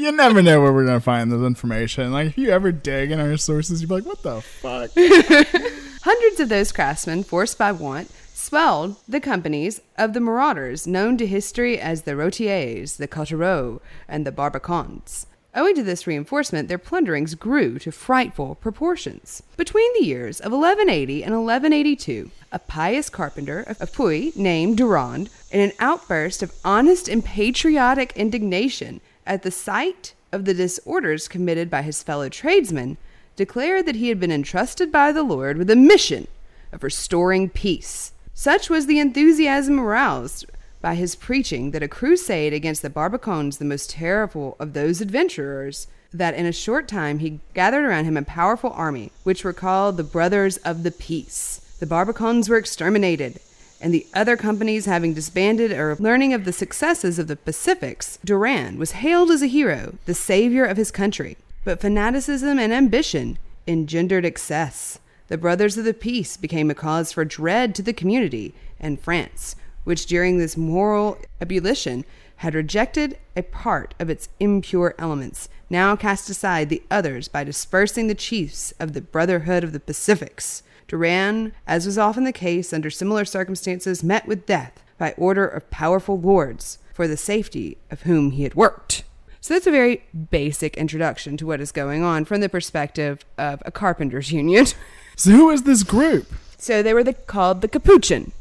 You never know where we're gonna find this information. Like, if you ever dig in our sources, you'd be like, "What the fuck?" [LAUGHS] Hundreds of those craftsmen, forced by want, swelled the companies of the marauders known to history as the Routiers, the Cottereaux, and the Barbacans. Owing to this reinforcement, their plunderings grew to frightful proportions. Between the years of 1180 and 1182, a pious carpenter of Puy named Durand, in an outburst of honest and patriotic indignation at the sight of the disorders committed by his fellow tradesmen, declared that he had been entrusted by the Lord with a mission of restoring peace. Such was the enthusiasm aroused by his preaching that a crusade against the Barbacans, the most terrible of those adventurers, that in a short time he gathered around him a powerful army, which were called the Brothers of the Peace. The Barbacans were exterminated, and the other companies having disbanded or learning of the successes of the Pacifics, Duran was hailed as a hero, the savior of his country. But fanaticism and ambition engendered excess. The Brothers of the Peace became a cause for dread to the community, and France, which during this moral ebullition had rejected a part of its impure elements, now cast aside the others by dispersing the chiefs of the Brotherhood of the Pacifics. Duran, as was often the case under similar circumstances, met with death by order of powerful lords for the safety of whom he had worked. So that's a very basic introduction to what is going on from the perspective of a carpenters [LAUGHS] union. so, who is this group? so they were the, called the Capuchin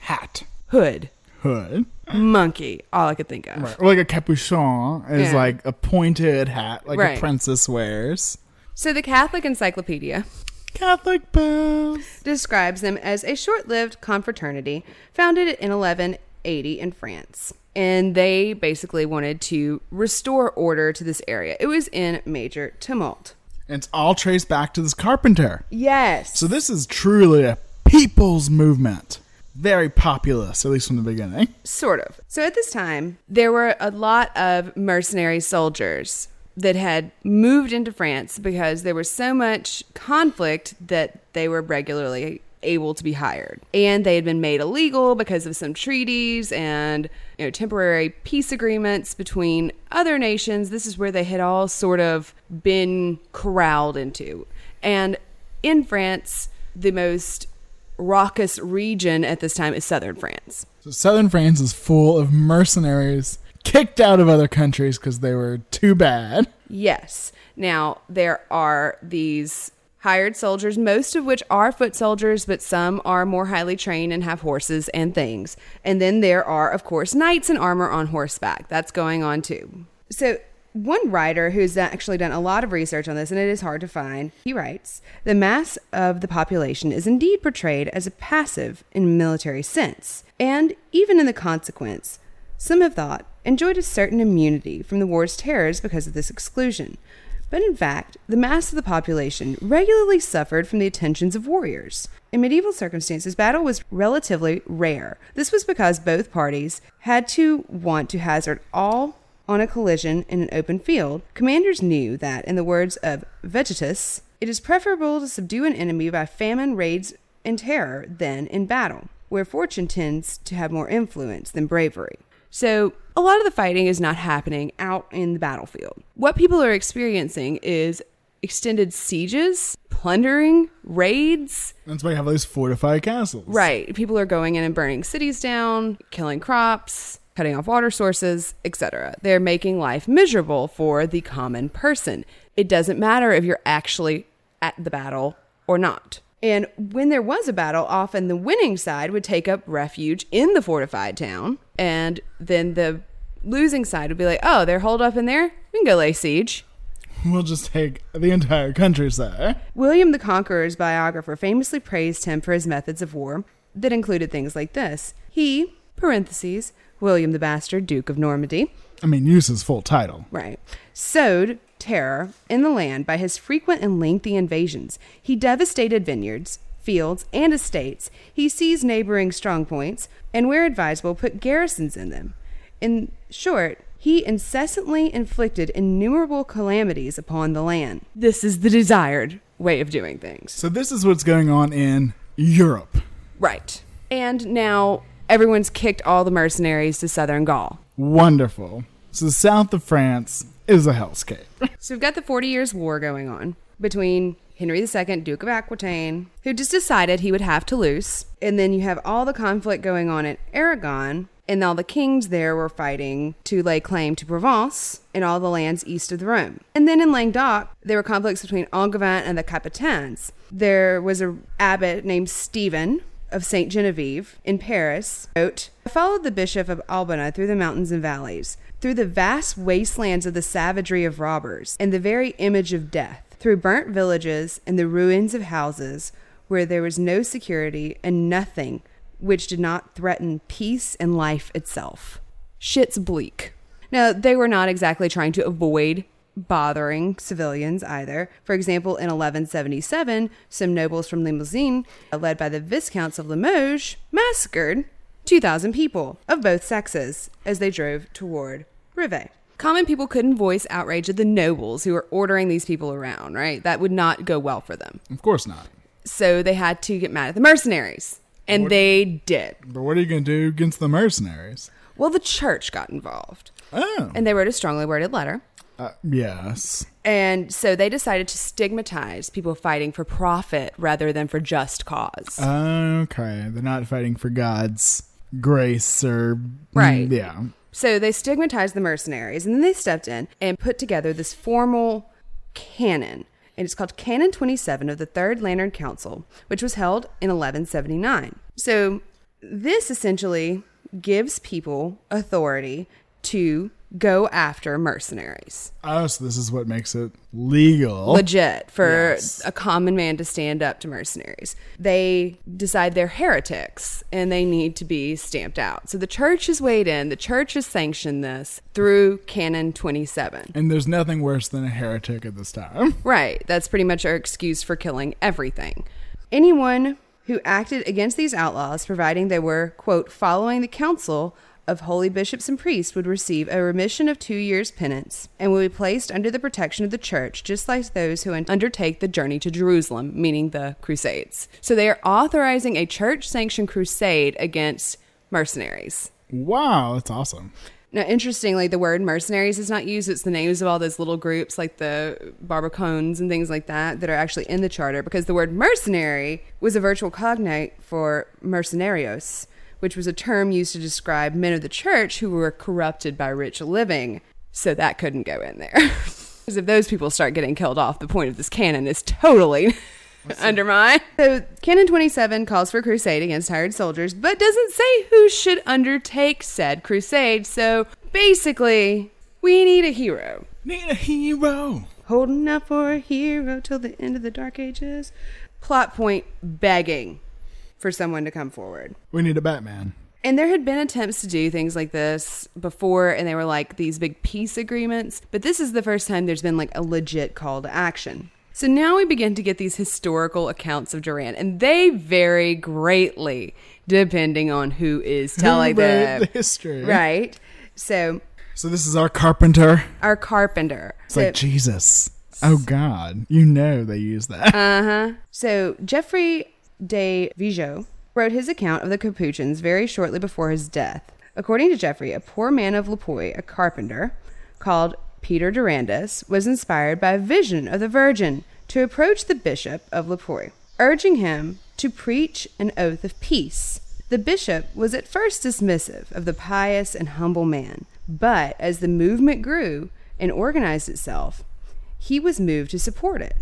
Hat. Hood. hood. Monkey, all I could think of. Right. Or like a capuchon is Yeah. like a pointed hat, like Right. a princess wears. So the Catholic Encyclopedia Catholic bells describes them as a short-lived confraternity founded in 1180 in France. And they basically wanted to restore order to this area. It was in major tumult. And it's all traced back to this carpenter. Yes. So this is truly a people's movement. Very populist, at least from the beginning. Sort of. So at this time, there were a lot of mercenary soldiers that had moved into France because there was so much conflict that they were regularly able to be hired. And they had been made illegal because of some treaties and you know temporary peace agreements between other nations. This is where they had all sort of been corralled into. And in France, the most raucous region at this time is southern France. So southern France is full of mercenaries kicked out of other countries because they were too bad. Yes. Now, there are these hired soldiers, most of which are foot soldiers, but some are more highly trained and have horses and things. And then there are, of course, knights in armor on horseback. That's going on too. So, one writer who's actually done a lot of research on this, and it is hard to find, he writes The mass of the population is indeed portrayed as a passive in military sense, and even in the consequence, some have thought enjoyed a certain immunity from the war's terrors because of this exclusion. But in fact, the mass of the population regularly suffered from the attentions of warriors. In medieval circumstances, battle was relatively rare. This was because both parties had to want to hazard all on a collision in an open field. Commanders knew that, in the words of Vegetius, it is preferable to subdue an enemy by famine, raids, and terror than in battle, where fortune tends to have more influence than bravery. So, a lot of the fighting is not happening out in the battlefield. What people are experiencing is extended sieges, plundering, raids. That's why you have those fortified castles. Right. People are going in and burning cities down, killing crops, cutting off water sources, etc. They're making life miserable for the common person. It doesn't matter if you're actually at the battle or not. And when there was a battle, often the winning side would take up refuge in the fortified town, and then the losing side would be like, "Oh, they're holed up in there. We can go lay siege." We'll just take the entire countryside. William the Conqueror's biographer famously praised him for his methods of war that included things like this. He, parentheses, William the Bastard, Duke of Normandy, I mean, use his full title. right, sowed terror in the land by his frequent and lengthy invasions. He devastated vineyards, fields, and estates. He seized neighboring strongpoints, and where advisable, put garrisons in them. In short, he incessantly inflicted innumerable calamities upon the land. This is the desired way of doing things. So this is what's going on in Europe. Right. And now everyone's kicked all the mercenaries to southern Gaul. Wonderful. So south of France is a hellscape. So we've got the Forty Years' War going on between Henry II, Duke of Aquitaine, who just decided he would have Toulouse. And then you have all the conflict going on at Aragon, and all the kings there were fighting to lay claim to Provence and all the lands east of the Rhone. And then in Languedoc, there were conflicts between Angevin and the Capetians. There was an abbot named Stephen of Saint Genevieve in Paris. Wrote, I followed the Bishop of Albano through the mountains and valleys, through the vast wastelands of the savagery of robbers, and the very image of death, through burnt villages and the ruins of houses where there was no security and nothing which did not threaten peace and life itself. Shit's bleak. Now, they were not exactly trying to avoid bothering civilians either. For example, in 1177, some nobles from Limousin, led by the Viscounts of Limoges, massacred 2,000 people of both sexes as they drove toward Rive. Common people couldn't voice outrage at the nobles who were ordering these people around, right? That would not go well for them. Of course not. So they had to get mad at the mercenaries. And What- they did. But what are you going to do against the mercenaries? Well, the church got involved. Oh. And they wrote a strongly worded letter. Uh, yes. And so they decided to stigmatize people fighting for profit rather than for just cause. Okay. They're not fighting for God's grace or. Mm, right. Yeah. So they stigmatized the mercenaries and then they stepped in and put together this formal canon. And it's called Canon 27 of the Third Lateran Council, which was held in 1179. So this essentially gives people authority to go after mercenaries. Oh, so this is what makes it legal. Legit for Yes. a common man to stand up to mercenaries. They decide they're heretics and they need to be stamped out. So the church has weighed in, the church has sanctioned this through Canon 27. And there's nothing worse than a heretic at this time. [LAUGHS] Right. That's pretty much our excuse for killing everything. Anyone who acted against these outlaws, providing they were, quote, following the counsel of holy bishops and priests, would receive a remission of two years' penance and would be placed under the protection of the church, just like those who undertake the journey to Jerusalem, meaning the Crusades. So they are authorizing a church sanctioned crusade against mercenaries. Wow, that's awesome. Now, interestingly, the word mercenaries is not used. It's the names of all those little groups like the barbacones and things like that that are actually in the charter because the word mercenary was a virtual cognate for mercenarios, which was a term used to describe men of the church who were corrupted by rich living. So that couldn't go in there. [LAUGHS] Because if those people start getting killed off, the point of this canon is totally [LAUGHS] undermined. So, Canon 27 calls for crusade against hired soldiers, but doesn't say who should undertake said crusade. So, basically, we need a hero. Need a hero. Holding out for a hero till the end of the dark ages. Plot point begging for someone to come forward. We need a Batman. And there had been attempts to do things like this before, and they were like these big peace agreements. But this is the first time there's been like a legit call to action. So now we begin to get these historical accounts of Duran, and they vary greatly depending on who is telling Who them. the history. Right. So So this is our carpenter. our carpenter. It's like Jesus. Oh God, you know they use that. Uh huh. So Geoffrey de Vigeois wrote his account of the Capuchins very shortly before his death. According to Geoffrey, a poor man of Le Puy, a carpenter, called Peter Durandus, was inspired by a vision of the Virgin to approach the bishop of Le Puy, urging him to preach an oath of peace. The bishop was at first dismissive of the pious and humble man, but as the movement grew and organized itself, he was moved to support it.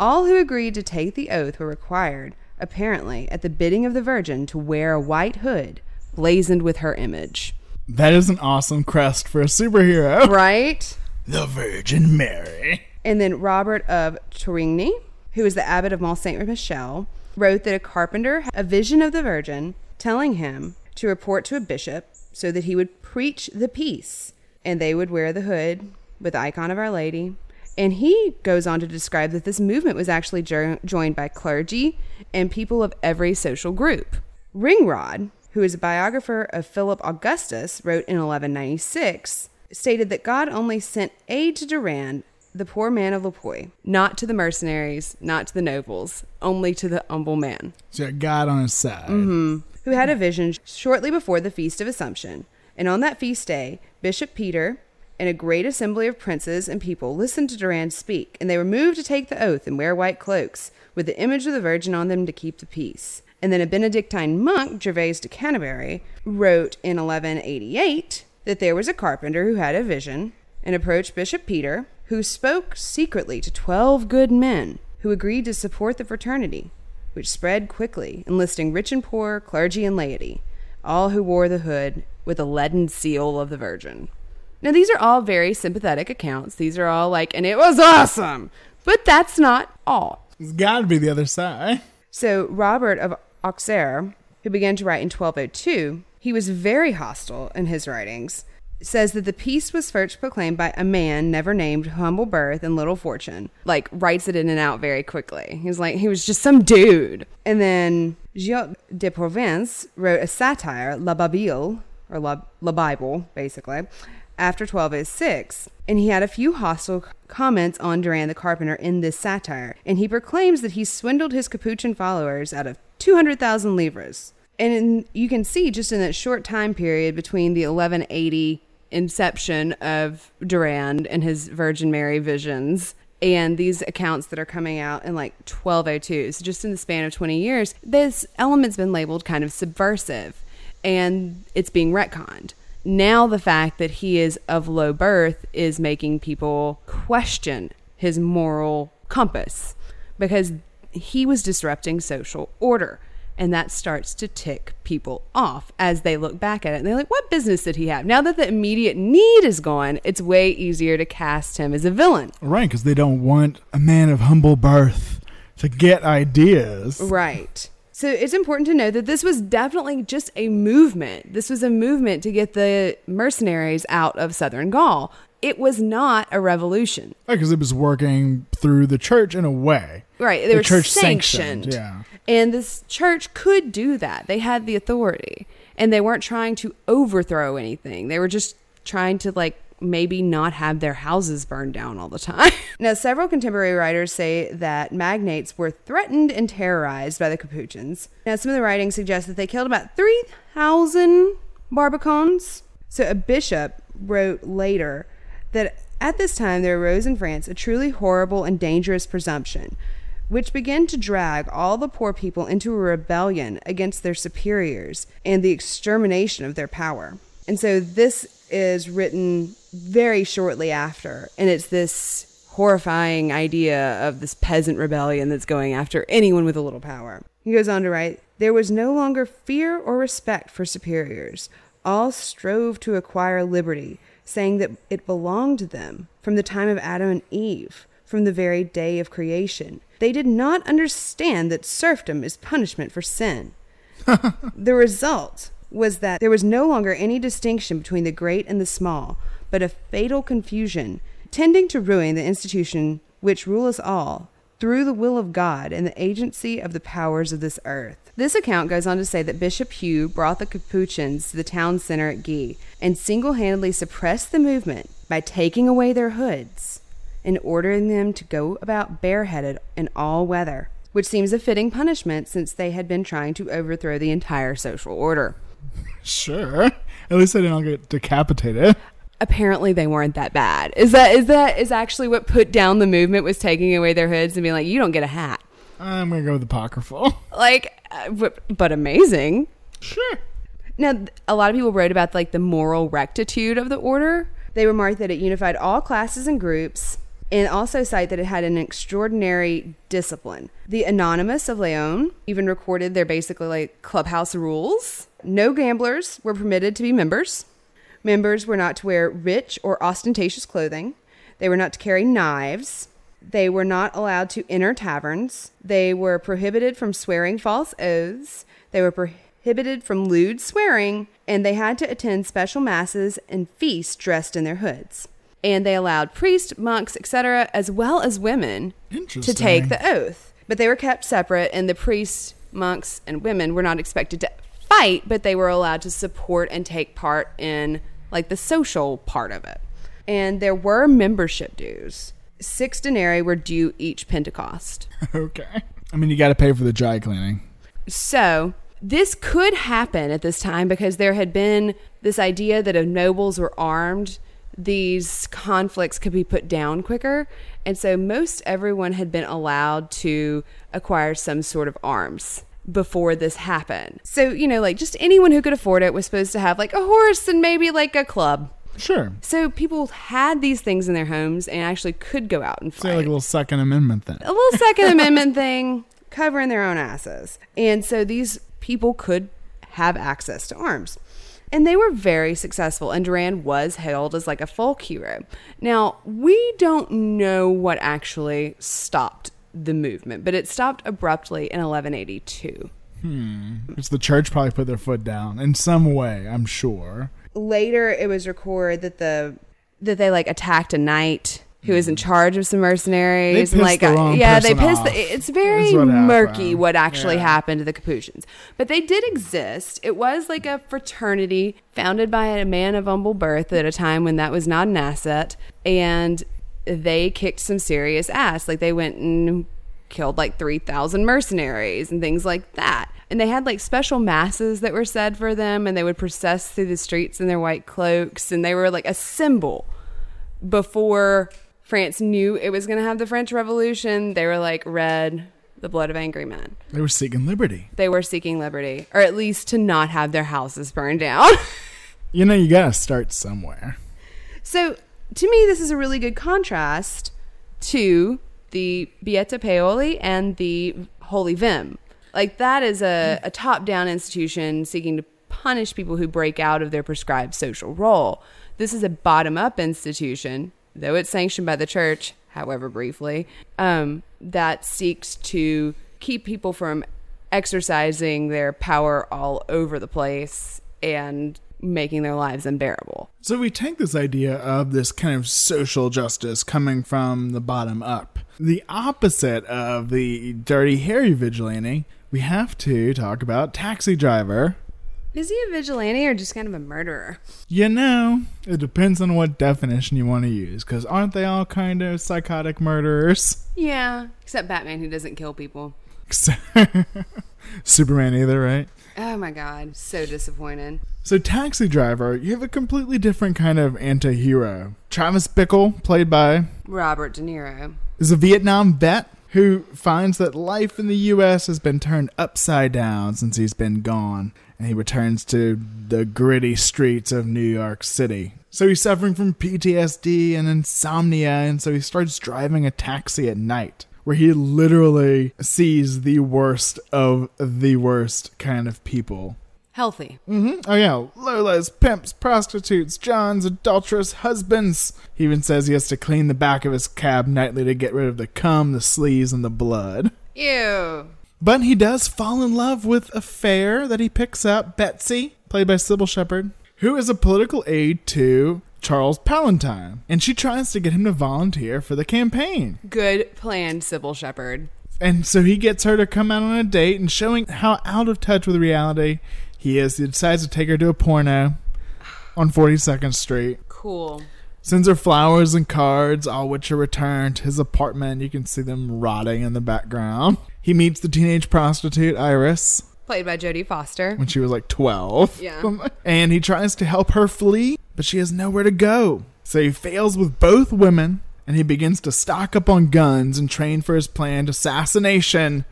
All who agreed to take the oath were required, apparently, at the bidding of the Virgin, to wear a white hood blazoned with her image. that is an awesome crest for a superhero. [LAUGHS] Right? The Virgin Mary. And then Robert of Torigny, who was the abbot of Mont Saint Michel, wrote that a carpenter had a vision of the Virgin telling him to report to a bishop so that he would preach the peace and they would wear the hood with the icon of Our Lady. And he goes on to describe that this movement was actually jo- joined by clergy and people of every social group. Rigord, who is a biographer of Philip Augustus, wrote in 1196, stated that God only sent aid to Durand, the poor man of Le Puy, not to the mercenaries, not to the nobles, only to the humble man, So you got God on his side. Mm-hmm. who had a vision shortly before the Feast of Assumption. And on that feast day, Bishop Peter and a great assembly of princes and people listened to Durand speak, and they were moved to take the oath and wear white cloaks, with the image of the Virgin on them to keep the peace. And then a Benedictine monk, Gervase de Canterbury, wrote in 1188 that there was a carpenter who had a vision and approached Bishop Peter, who spoke secretly to 12 good men who agreed to support the fraternity, which spread quickly, enlisting rich and poor, clergy and laity, all who wore the hood with a leaden seal of the Virgin. Now, these are all very sympathetic accounts. These are all like, and it was awesome. But that's not all. It's got to be the other side. So, Robert of Auxerre, who began to write in 1202, he was very hostile in his writings. Says that the peace was first proclaimed by a man never named, humble birth and little fortune. Like, writes it in and out very quickly. He's like, he was just some dude. And then Gilles de Provence wrote a satire, La Babile, or La, La Bible, basically, after 12 is 6. And he had a few hostile comments on Duran the Carpenter in this satire. And he proclaims that he swindled his Capuchin followers out of 200,000 livres. And in, you can see just in that short time period between the 1180 inception of Durand and his Virgin Mary visions and these accounts that are coming out in like 1202. So just in the span of 20 years, this element's been labeled kind of subversive and it's being retconned. Now the fact that he is of low birth is making people question his moral compass because he was disrupting social order. And that starts to tick people off as they look back at it. And they're like, what business did he have? Now that the immediate need is gone, it's way easier to cast him as a villain. Right, because they don't want a man of humble birth to get ideas. Right. So it's important to know that this was definitely just a movement. This was a movement to get the mercenaries out of southern Gaul. It was not a revolution. Because it was working through the church in a way. Right. They the were church sanctioned. Yeah. And this church could do that. They had the authority. And they weren't trying to overthrow anything. They were just trying to like maybe not have their houses burned down all the time. [LAUGHS] now, several contemporary writers say that magnates were threatened and terrorized by the Capuchins. Now, some of the writings suggest that they killed about 3,000 Barbicans. So, a bishop wrote later that at this time there arose in France a truly horrible and dangerous presumption, which began to drag all the poor people into a rebellion against their superiors and the extermination of their power. And so this is written very shortly after, and it's this horrifying idea of this peasant rebellion that's going after anyone with a little power. He goes on to write There was no longer fear or respect for superiors. All strove to acquire liberty, saying that it belonged to them from the time of Adam and Eve, from the very day of creation. They did not understand that serfdom is punishment for sin. [LAUGHS] the result was that there was no longer any distinction between the great and the small, but a fatal confusion, tending to ruin the institution which rule us all through the will of God and the agency of the powers of this earth. This account goes on to say that Bishop Hugh brought the Capuchins to the town center at Guy and single handedly suppressed the movement by taking away their hoods and ordering them to go about bareheaded in all weather, which seems a fitting punishment since they had been trying to overthrow the entire social order. Sure. At least they didn't get decapitated. Apparently they weren't that bad. Is that is that is actually what put down the movement was taking away their hoods and being like, you don't get a hat. I'm gonna go with apocryphal. [LAUGHS] Like, uh, but, but amazing. Sure. Now, a lot of people wrote about like the moral rectitude of the order. They remarked that it unified all classes and groups, and also cite that it had an extraordinary discipline. The Anonymous of Laon even recorded their basically like clubhouse rules. No gamblers were permitted to be members. Members were not to wear rich or ostentatious clothing. They were not to carry knives. They were not allowed to enter taverns. They were prohibited from swearing false oaths. They were prohibited from lewd swearing, and they had to attend special masses and feasts dressed in their hoods. And they allowed priests, monks, etc., as well as women to take the oath. But they were kept separate, and the priests, monks, and women were not expected to fight, but they were allowed to support and take part in like the social part of it. And there were membership dues. Six denarii were due each Pentecost. [LAUGHS] okay. I mean, you got to pay for the dry cleaning. So, this could happen at this time because there had been this idea that if nobles were armed, these conflicts could be put down quicker. And so, most everyone had been allowed to acquire some sort of arms before this happened. So, you know, like just anyone who could afford it was supposed to have like a horse and maybe like a club. Sure. So people had these things in their homes and actually could go out and fight. So like a little Second Amendment thing. A little Second [LAUGHS] Amendment thing, covering their own asses. And so these people could have access to arms. And they were very successful, and Durand was hailed as like a folk hero. Now, we don't know what actually stopped the movement, but it stopped abruptly in 1182. Hmm. Because the church probably put their foot down in some way, I'm sure. Later, it was recorded that the that they like attacked a knight who was in charge of some mercenaries They and pissed like the wrong yeah, they pissed. off. The, it's very what murky happened. what actually Yeah. happened to the Capuchins, but they did exist. It was like a fraternity founded by a man of humble birth at a time when that was not an asset, and they kicked some serious ass. Like they went and killed like 3,000 mercenaries and things like that. And they had like special masses that were said for them, and they would process through the streets in their white cloaks, and they were like a symbol before France knew it was going to have the French Revolution. They were like red, the blood of angry men. They were seeking liberty. They were seeking liberty, or at least to not have their houses burned down. [LAUGHS] You know, you got to start somewhere. So to me, this is a really good contrast to the Beati Paoli and the Holy Vehm. Like that is a, a top down institution seeking to punish people who break out of their prescribed social role. This is a bottom up institution, though it's sanctioned by the church, however briefly, um, that seeks to keep people from exercising their power all over the place and making their lives unbearable. So we take this idea of this kind of social justice coming from the bottom up. The opposite of the Dirty Harry vigilante, we have to talk about Taxi Driver. Is he a vigilante or just kind of a murderer? You know, it depends on what definition you want to use, because aren't they all kind of psychotic murderers? Yeah, except Batman who doesn't kill people. [LAUGHS] Superman either, right? Oh my god, so disappointed. So, Taxi Driver, you have a completely different kind of anti hero. Travis Bickle, played by Robert De Niro, is a Vietnam vet who finds that life in the U.S. has been turned upside down since he's been gone, and he returns to the gritty streets of New York City. So he's suffering from PTSD and insomnia, and so he starts driving a taxi at night where he literally sees the worst of the worst kind of people. Healthy. Mm-hmm. Oh yeah, Lolas, pimps, prostitutes, Johns, adulterous husbands. He even says he has to clean the back of his cab nightly to get rid of the cum, the sleaze, and the blood. Ew. But he does fall in love with a fare that he picks up, Betsy, played by Cybill Shepherd, who is a political aide to Charles Palantine, and she tries to get him to volunteer for the campaign. Good plan, Cybill Shepherd. And so he gets her to come out on a date, and showing how out of touch with reality he is, he decides to take her to a porno on 42nd Street. Cool. Sends her flowers and cards, all which are returned to his apartment. You can see them rotting in the background. He meets the teenage prostitute, Iris, Played by Jodie Foster. when she was like 12. Yeah. [LAUGHS] And he tries to help her flee, but she has nowhere to go. So he fails with both women, and he begins to stock up on guns and train for his planned assassination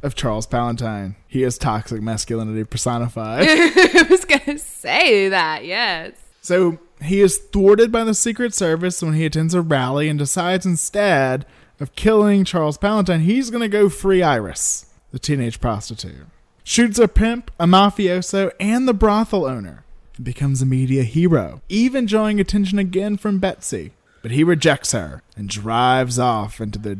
of Charles Palantine. He is toxic masculinity personified. [LAUGHS] I was gonna say that, yes. So he is thwarted by the Secret Service when he attends a rally and decides instead of killing Charles Palantine, he's going to go free Iris, the teenage prostitute. Shoots a pimp, a mafioso, and the brothel owner. Becomes a media hero, even drawing attention again from Betsy. But he rejects her and drives off into the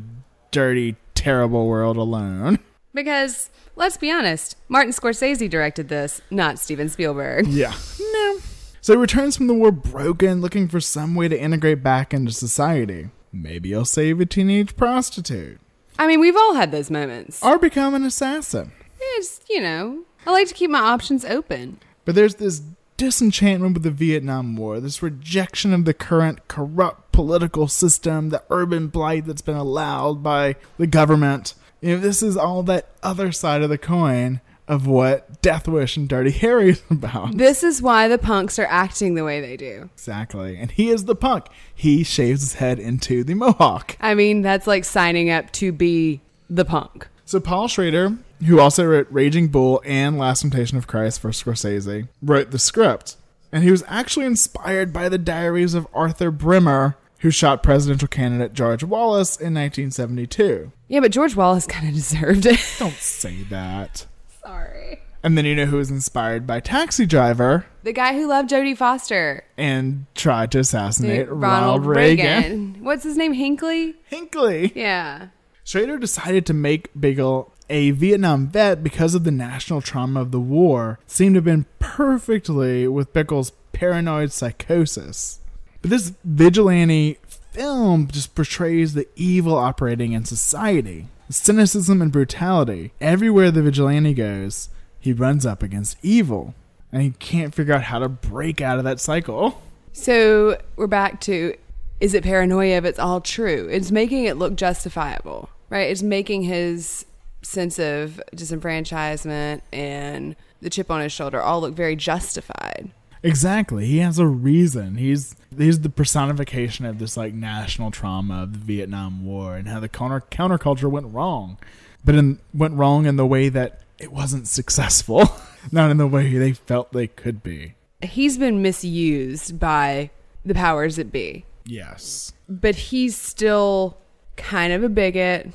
dirty, terrible world alone. Because let's be honest, Martin Scorsese directed this, not Steven Spielberg. Yeah. No. So he returns from the war broken, looking for some way to integrate back into society. Maybe he'll save a teenage prostitute. I mean, we've all had those moments. Or become an assassin. It's, you know, I like to keep my options open. But there's this disenchantment with the Vietnam War, this rejection of the current corrupt political system, the urban blight that's been allowed by the government. You know, this is all that other side of the coin of what Death Wish and Dirty Harry is [LAUGHS] about. This is why the punks are acting the way they do. Exactly. And he is the punk. He shaves his head into the mohawk. I mean, that's like signing up to be the punk. So Paul Schrader, who also wrote Raging Bull and Last Temptation of Christ for Scorsese, wrote the script. And he was actually inspired by the diaries of Arthur Bremer, who shot presidential candidate George Wallace in 1972. Yeah, but George Wallace [LAUGHS] kind of deserved it. Don't say that. Sorry. And then you know who was inspired by Taxi Driver The guy who loved Jodie Foster. and tried to assassinate Ronald Ronald Reagan. Reagan. What's his name? Hinckley? Hinckley. Yeah. Schrader decided to make Bickle a Vietnam vet because of the national trauma of the war, seemed to have been perfectly with Bickle's paranoid psychosis. But this vigilante film just portrays the evil operating in society. Cynicism and brutality. Everywhere the vigilante goes, he runs up against evil. And he can't figure out how to break out of that cycle. So we're back to is it paranoia if it's all true? It's making it look justifiable, right? It's making his sense of disenfranchisement and the chip on his shoulder all look very justified. Exactly. He has a reason. He's he's the personification of this like national trauma of the Vietnam War and how the counter counterculture went wrong. But in went wrong in the way that it wasn't successful. [LAUGHS] Not in the way they felt they could be. He's been misused by the powers that be, Yes. but he's still kind of a bigot,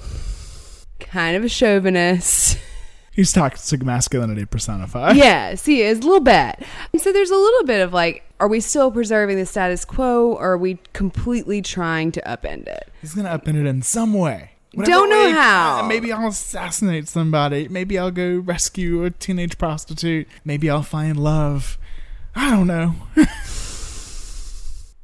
kind of a chauvinist. He's toxic masculinity personified. [LAUGHS] yes, he is a little bit. And so there's a little bit of like, are we still preserving the status quo, or are we completely trying to upend it? He's gonna upend it in some way. Don't know way- how. uh, Maybe I'll assassinate somebody. Maybe I'll go rescue a teenage prostitute. Maybe I'll find love. I don't know. [LAUGHS]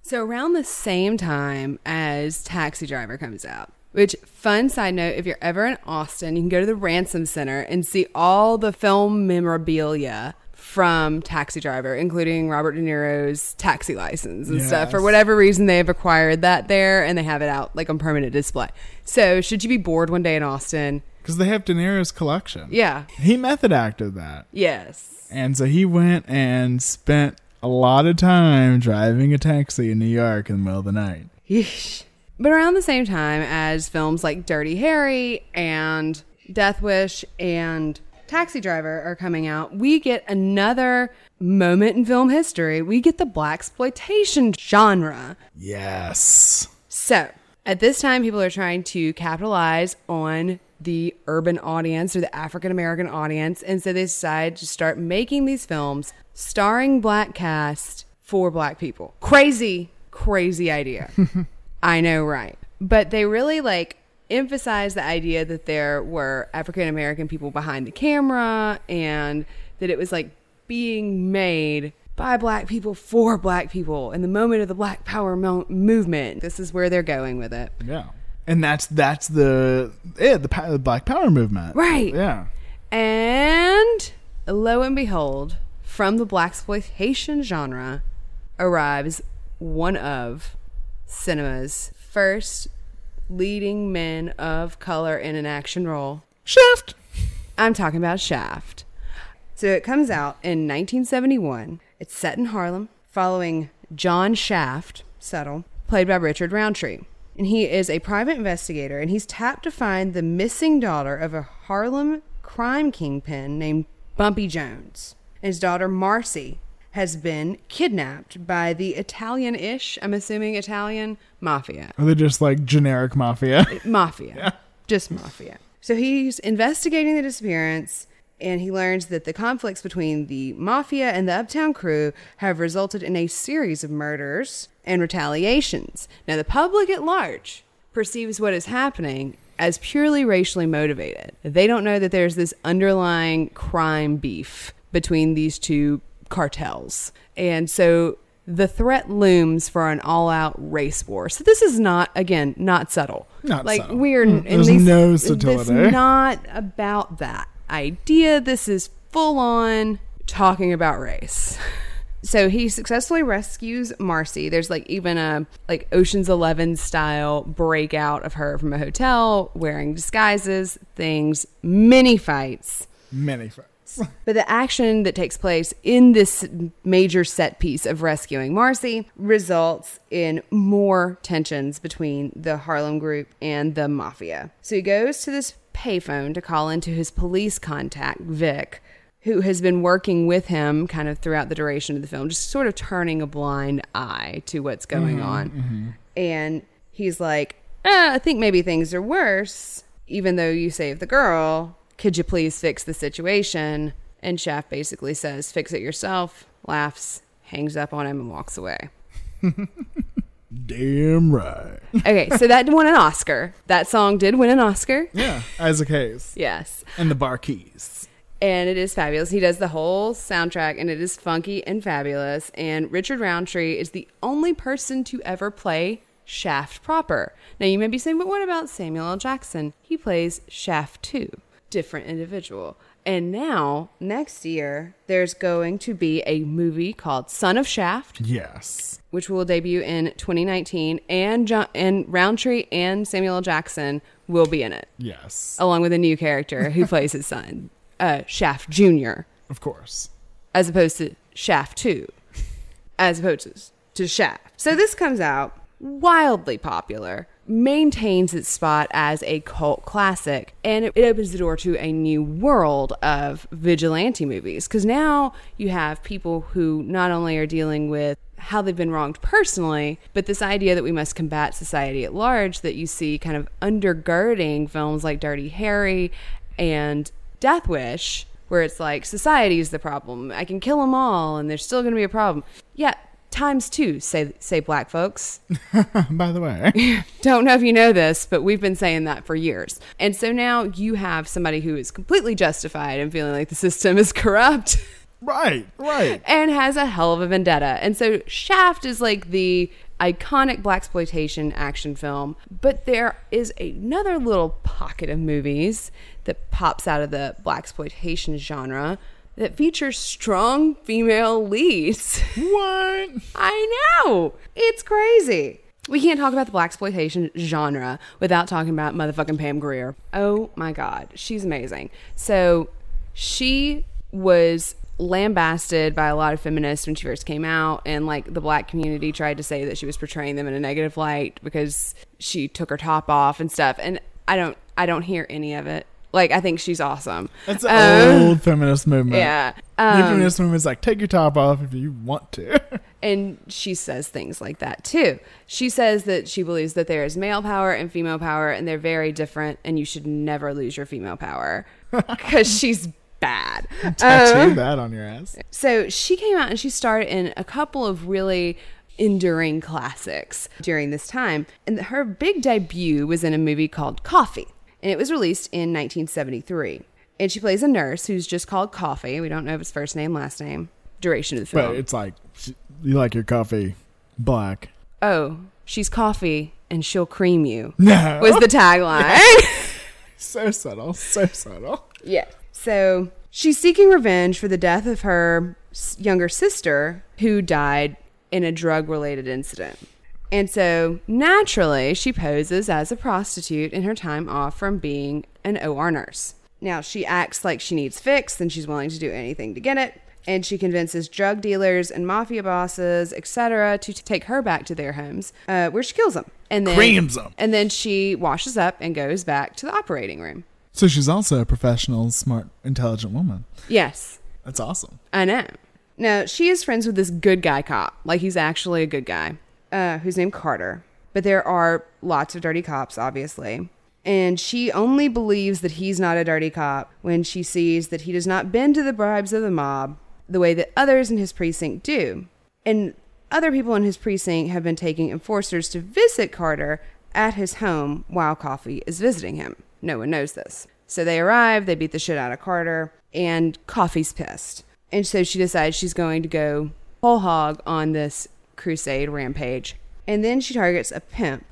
So around the same time as Taxi Driver comes out, which fun side note, if you're ever in Austin, you can go to the Ransom Center and see all the film memorabilia from Taxi Driver, including Robert De Niro's taxi license and stuff. For whatever reason, they have acquired that there and they have it out like on permanent display. So should you be bored one day in Austin? Because they have De Niro's collection. Yeah. He method acted that. Yes. And so he went and spent a lot of time driving a taxi in New York in the middle of the night. Yeesh. But around the same time as films like Dirty Harry and Death Wish and Taxi Driver are coming out, we get another moment in film history. We get the black exploitation genre. Yes. So, at this time, people are trying to capitalize on the urban audience or the African American audience. And so they decide to start making these films starring black cast for black people. Crazy, crazy idea. [LAUGHS] I know, right? But they really like emphasize the idea that there were African American people behind the camera and that it was like being made by black people for black people in the moment of the black power mo- movement. This is where they're going with it. Yeah. And that's that's the yeah, the, the Black Power movement. Right. Yeah. And lo and behold, from the black exploitation genre arrives one of cinema's first leading men of color in an action role. Shaft. I'm talking about Shaft. So it comes out in 1971. It's set in Harlem, following John Shaft, Settle, played by Richard Roundtree. And he is a private investigator, and he's tapped to find the missing daughter of a Harlem crime kingpin named Bumpy Jones. And his daughter Marcy has been kidnapped by the Italian ish, I'm assuming Italian, mafia Are they just like generic mafia? [LAUGHS] mafia. Just mafia. So he's investigating the disappearance and he learns that the conflicts between the mafia and the uptown crew have resulted in a series of murders and retaliations. Now, the public at large perceives what is happening as purely racially motivated. They don't know that there's this underlying crime beef between these two cartels. And so the threat looms for an all-out race war. So this is not again not subtle. Not like subtle. we're Mm, in there's these, no This subtlety. not about that idea. This is full on talking about race. [LAUGHS] So he successfully rescues Marcy. There's like even a like Ocean's 11 style breakout of her from a hotel wearing disguises, things, many fights. Many fights. But the action that takes place in this major set piece of rescuing Marcy results in more tensions between the Harlem group and the mafia. So he goes to this payphone to call into his police contact, Vic, who has been working with him kind of throughout the duration of the film, just sort of turning a blind eye to what's going Mhm, on. mhm. And he's like, uh, I think maybe things are worse, even though you saved the girl. Could you please fix the situation? And Shaft basically says, Fix it yourself, laughs, hangs up on him, and walks away. [LAUGHS] Damn right. Okay, so that won an Oscar. That song did win an Oscar. Yeah, Isaac Hayes. Yes. And the Bar-Kays. And it is fabulous. He does the whole soundtrack, and it is funky and fabulous. And Richard Roundtree is the only person to ever play Shaft proper. Now, you may be saying, but what about Samuel L. Jackson? He plays Shaft too. Different individual. And now, next year, there's going to be a movie called Son of Shaft, Yes. which will debut in 2019. And, John, and Roundtree and Samuel L. Jackson will be in it Yes. along with a new character who [LAUGHS] plays his son, uh, Shaft Jr., Of course. as opposed to Shaft 2, as opposed to, to Shaft. So this comes out wildly popular, maintains its spot as a cult classic, and it, opens the door to a new world of vigilante movies. Because now you have people who not only are dealing with how they've been wronged personally, but this idea that we must combat society at large that you see kind of undergirding films like Dirty Harry and death wish where it's like society is the problem. I can kill them all and there's still going to be a problem. Yeah, times two, say say black folks. [LAUGHS] By the way, [LAUGHS] Don't know if you know this, but we've been saying that for years. And so now you have somebody who is completely justified in feeling like the system is corrupt. [LAUGHS] right, right. and has a hell of a vendetta. And so Shaft is like the iconic black exploitation action film, but there is another little pocket of movies that pops out of the black exploitation genre that features strong female leads. [LAUGHS] What? I know. It's crazy. We can't talk about the black exploitation genre without talking about motherfucking Pam Grier. Oh my god, she's amazing. So she was lambasted by a lot of feminists when she first came out and like the black community tried to say that she was portraying them in a negative light because she took her top off and stuff and I don't I don't hear any of it. Like I think she's awesome. That's an Um, old feminist movement. Yeah. the Um, feminist movement is like, take your top off if you want to. [LAUGHS] and she says things like that too. She says that she believes that there is male power and female power, and they're very different, and you should never lose your female power [LAUGHS] because she's bad. Tattoo Um, that on your ass. so she came out and she starred in a couple of really enduring classics during this time. And her big debut was in a movie called Coffy, and it was released in 1973. And she plays a nurse who's just called Coffy. We don't know if it's first name, last name, duration of the film. But it's like, you like your coffee black. oh, she's coffee and she'll cream you. [LAUGHS] No. Was the tagline. [LAUGHS] [LAUGHS] So subtle, so subtle. yeah. So she's seeking revenge for the death of her younger sister who died in a drug related incident. And so naturally, she poses as a prostitute in her time off from being an OR nurse. Now, she acts like she needs fix and she's willing to do anything to get it. And she convinces drug dealers and mafia bosses, etc., to t- take her back to their homes, uh, where she kills them. And then them. And then she washes up and goes back to the operating room. So she's also a professional, smart, intelligent woman. Yes, That's awesome. I know. Now, she is friends with this good guy cop. Like, he's actually a good guy, uh, who's named Carter. But there are lots of dirty cops, obviously. And she only believes that he's not a dirty cop when she sees that he does not bend to the bribes of the mob the way that others in his precinct do. And other people in his precinct have been taking enforcers to visit Carter at his home while Coffy is visiting him. No one knows this. So they arrive, they beat the shit out of Carter, and Coffy's pissed. And so she decides she's going to go whole hog on this crusade rampage. And then she targets a pimp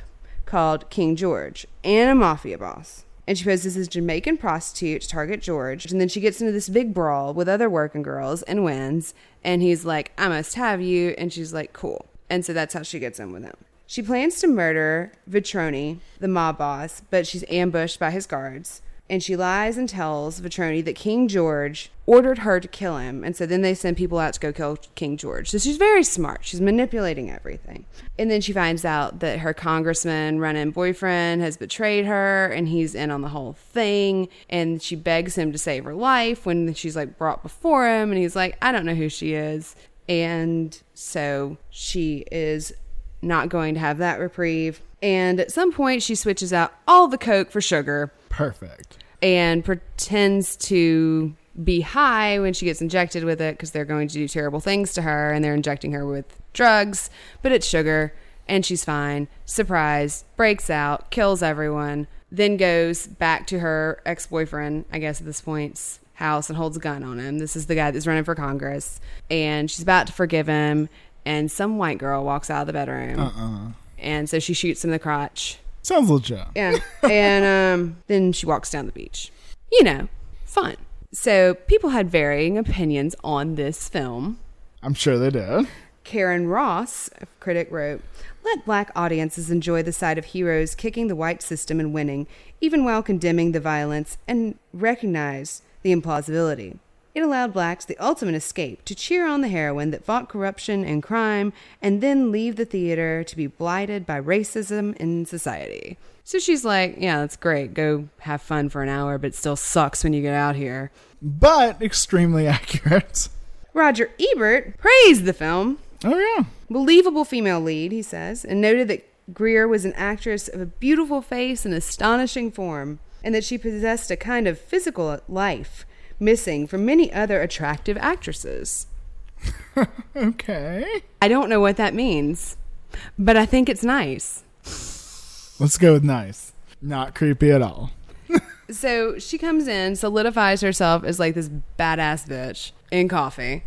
called King George and a mafia boss. And she poses as a Jamaican prostitute to target George. And then she gets into this big brawl with other working girls and wins. And he's like, I must have you. And she's like, cool. And so that's how she gets in with him. She plans to murder Vitroni, the mob boss, but she's ambushed by his guards. And she lies and tells Vitroni that King George ordered her to kill him. And so then they send people out to go kill King George. So she's very smart. She's manipulating everything. And then she finds out that her congressman, run in boyfriend, has betrayed her and he's in on the whole thing. And she begs him to save her life when she's like brought before him. And he's like, I don't know who she is. And so she is not going to have that reprieve. And at some point, she switches out all the Coke for sugar Perfect. and pretends to be high when she gets injected with it because they're going to do terrible things to her and they're injecting her with drugs, but it's sugar and she's fine. Surprise, breaks out, kills everyone, then goes back to her ex boyfriend, I guess at this point's house and holds a gun on him. This is the guy that's running for Congress and she's about to forgive him. And some white girl walks out of the bedroom. Uh-uh. And so she shoots him in the crotch. Sounds legit. Yeah. and um, then she walks down the beach. You know, fun. So people had varying opinions on this film. I'm sure they did. Karen Ross, a critic, wrote Let black audiences enjoy the sight of heroes kicking the white system and winning, even while condemning the violence, and recognize the implausibility. It allowed blacks the ultimate escape to cheer on the heroine that fought corruption and crime and then leave the theater to be blighted by racism in society. So she's like, Yeah, that's great. Go have fun for an hour, but it still sucks when you get out here. But extremely [LAUGHS] accurate. Roger Ebert praised the film. Oh, yeah. Believable female lead, he says, and noted that Grier was an actress of a beautiful face and astonishing form. and that she possessed a kind of physical life missing from many other attractive actresses. [LAUGHS] okay. I don't know what that means, but I think it's nice. Let's go with nice. Not creepy at all. [LAUGHS] So she comes in, solidifies herself as like this badass bitch in Coffy.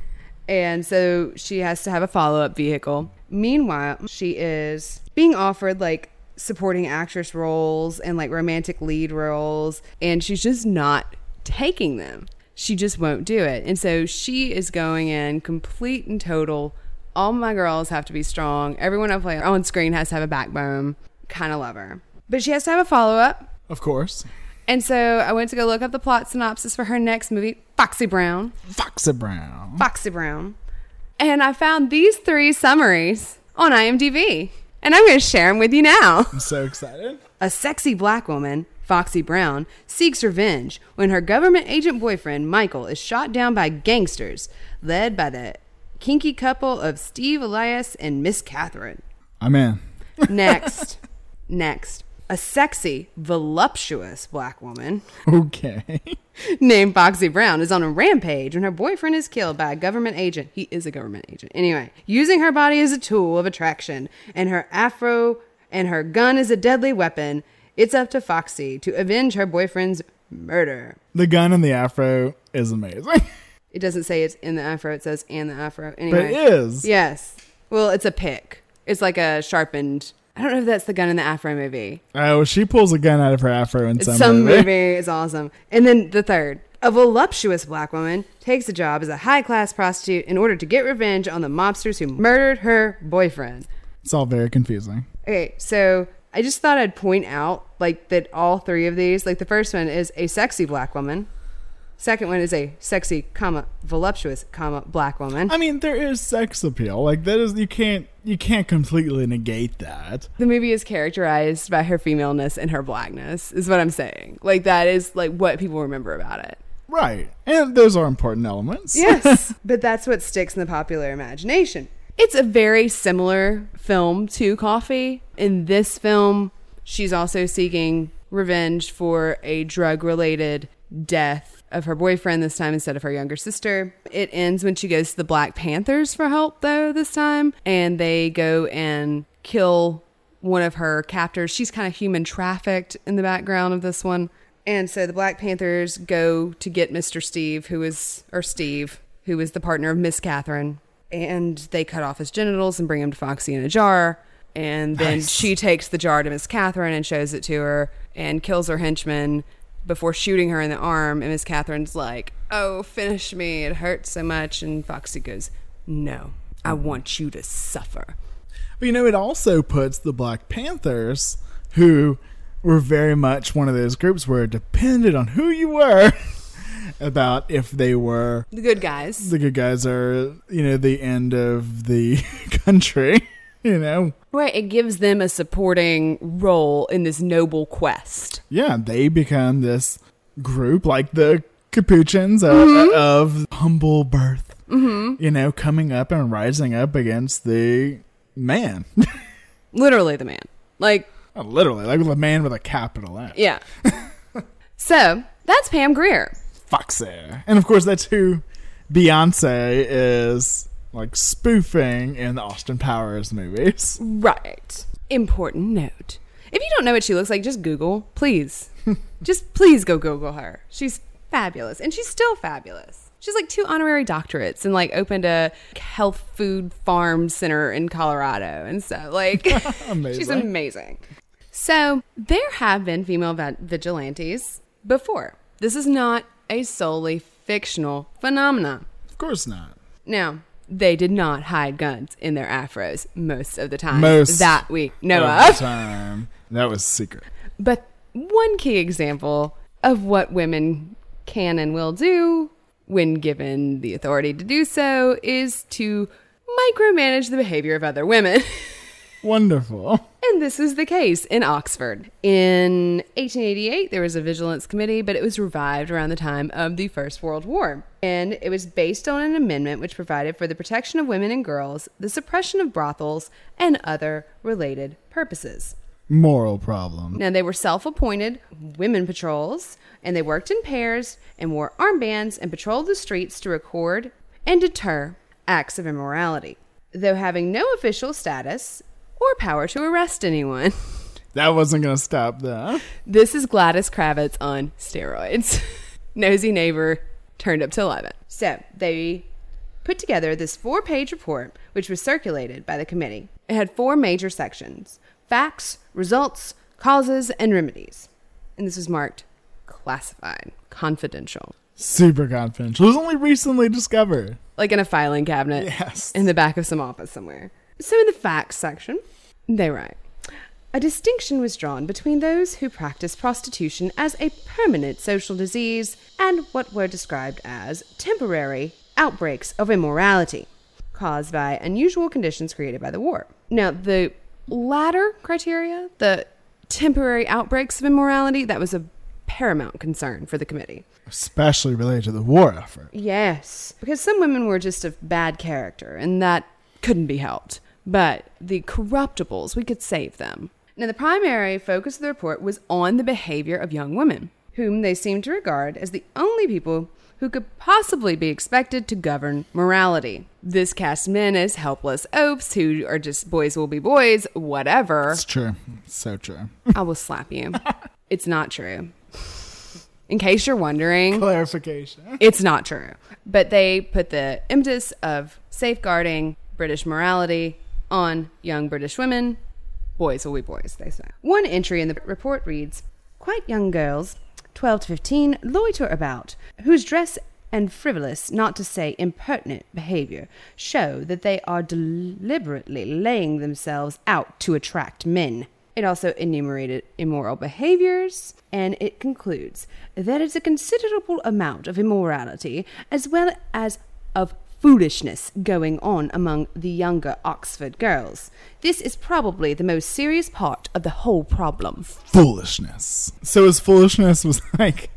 And so she has to have a follow up vehicle. Meanwhile, she is being offered like supporting actress roles and like romantic lead roles, and she's just not taking them. She just won't do it. And so she is going in complete and total. All my girls have to be strong. Everyone I play on screen has to have a backbone. Kind of love her. But she has to have a follow up. Of course. And so I went to go look up the plot synopsis for her next movie, Foxy Brown. Foxy Brown. Foxy Brown. And I found these three summaries on IMDb. And I'm going to share them with you now. I'm so excited. A sexy black woman, Foxy Brown, seeks revenge when her government agent boyfriend, Michael, is shot down by gangsters led by the kinky couple of Steve Elias and Miss Catherine. I'm in. Next. [LAUGHS] Next. A sexy, voluptuous black woman [LAUGHS] Okay. named Foxy Brown is on a rampage when her boyfriend is killed by a government agent. He is a government agent. Anyway, using her body as a tool of attraction and her afro and her gun as a deadly weapon, it's up to Foxy to avenge her boyfriend's murder. The gun in the afro is amazing. [LAUGHS] It doesn't say it's in the afro, it says and the afro. But it is. Yes. Well, it's a pick. It's like a sharpened. I don't know if that's the gun in the afro movie. Oh, she pulls a gun out of her afro in some, Some movie. movie is awesome. And then the third. A voluptuous black woman takes a job as a high class prostitute in order to get revenge on the mobsters who murdered her boyfriend. It's all very confusing. Okay, so I just thought I'd point out like that all three of these, like the first one is a sexy black woman. Second one is a sexy, comma, voluptuous, comma, black woman. I mean, there is sex appeal. Like that is you can't you can't completely negate that. the movie is characterized by her femaleness and her blackness, is what I'm saying. Like that is like what people remember about it. Right. And those are important elements. Yes, [LAUGHS] [LAUGHS] but that's what sticks in the popular imagination. It's a very similar film to Coffy. In this film, she's also seeking revenge for a drug related death of her boyfriend, this time instead of her younger sister. It ends when she goes to the Black Panthers for help, though, this time, and they go and kill one of her captors. She's kind of human trafficked in the background of this one. And so the Black Panthers go to get Mr. Steve, who is, or Steve, who is the partner of Miss Catherine. And they cut off his genitals and bring him to Foxy in a jar. And then Nice. she takes the jar to Miss Catherine and shows it to her and kills her henchman before shooting her in the arm. And Miss Catherine's like, Oh, finish me. It hurts so much. And Foxy goes, No, I mm. want you to suffer. But you know, it also puts the Black Panthers, who were very much one of those groups where it depended on who you were [LAUGHS] about if they were The good guys. the good guys are, you know, the end of the [LAUGHS] country. [LAUGHS] You know, Right. It gives them a supporting role in this noble quest. yeah, they become this group like the Capuchins uh, Mhm. of humble birth. Mhm. You know, coming up and rising up against the man. [LAUGHS] Literally the man. Like, Not literally, like the man with a capital M. yeah. [LAUGHS] so that's Pam Grier. Foxy. And of course, that's who Beyonce is like spoofing in the Austin Powers movies. Right. Important note. If you don't know what she looks like, just Google, please. [LAUGHS] just please go Google her. She's fabulous. And she's still fabulous. She's like two honorary doctorates and like opened a health food farm center in Colorado. And so, like, [LAUGHS] [LAUGHS] she's Amazing. amazing. So, there have been female vigilantes before. This is not a solely fictional phenomenon. Of course not. Now, they did not hide guns in their afros most of the time Most that we know of of. time. That was secret. But one key example of what women can and will do when given the authority to do so is to micromanage the behavior of other women. [LAUGHS] Wonderful. And this is the case in Oxford. In 1888, there was a vigilance committee, but it was revived around the time of the First World War. And it was based on an amendment which provided for the protection of women and girls, the suppression of brothels, and other related purposes. Moral problem. Now, they were self appointed women patrols, and they worked in pairs and wore armbands and patrolled the streets to record and deter acts of immorality, though having no official status or power to arrest anyone. [LAUGHS] That wasn't going to stop that. This is Gladys Kravitz on steroids. [LAUGHS] Nosy neighbor turned up to 11. So they put together this four page report, which was circulated by the committee. It had four major sections facts, results, causes, and remedies. And this was marked classified, confidential. Super confidential. It was only recently discovered. Like in a filing cabinet. Yes. In the back of some office somewhere. So in the facts section, they write a distinction was drawn between those who practice prostitution as a permanent social disease and what were described as temporary outbreaks of immorality caused by unusual conditions created by the war. Now, the latter criteria, the temporary outbreaks of immorality, that was a paramount concern for the committee. Especially related to the war effort. Yes, because some women were just of bad character, and that couldn't be helped. But the corruptibles, we could save them. Now, the primary focus of the report was on the behavior of young women, whom they seemed to regard as the only people who could possibly be expected to govern morality. This cast men as helpless oafs who are just boys will be boys, whatever. It's true. It's so true. I will slap you. [LAUGHS] it's not true. In case you're wondering, clarification. [LAUGHS] It's not true. But they put the impetus of safeguarding British morality on young British women. Boys will be boys, they say. One entry in the report reads Quite young girls, 12 to 15, loiter about, whose dress and frivolous, not to say impertinent, behavior show that they are deliberately laying themselves out to attract men. It also enumerated immoral behaviors, and it concludes there is a considerable amount of immorality as well as of foolishness going on among the younger Oxford girls. This is probably the most serious part of the whole problem. Foolishness. So his foolishness was [LAUGHS] like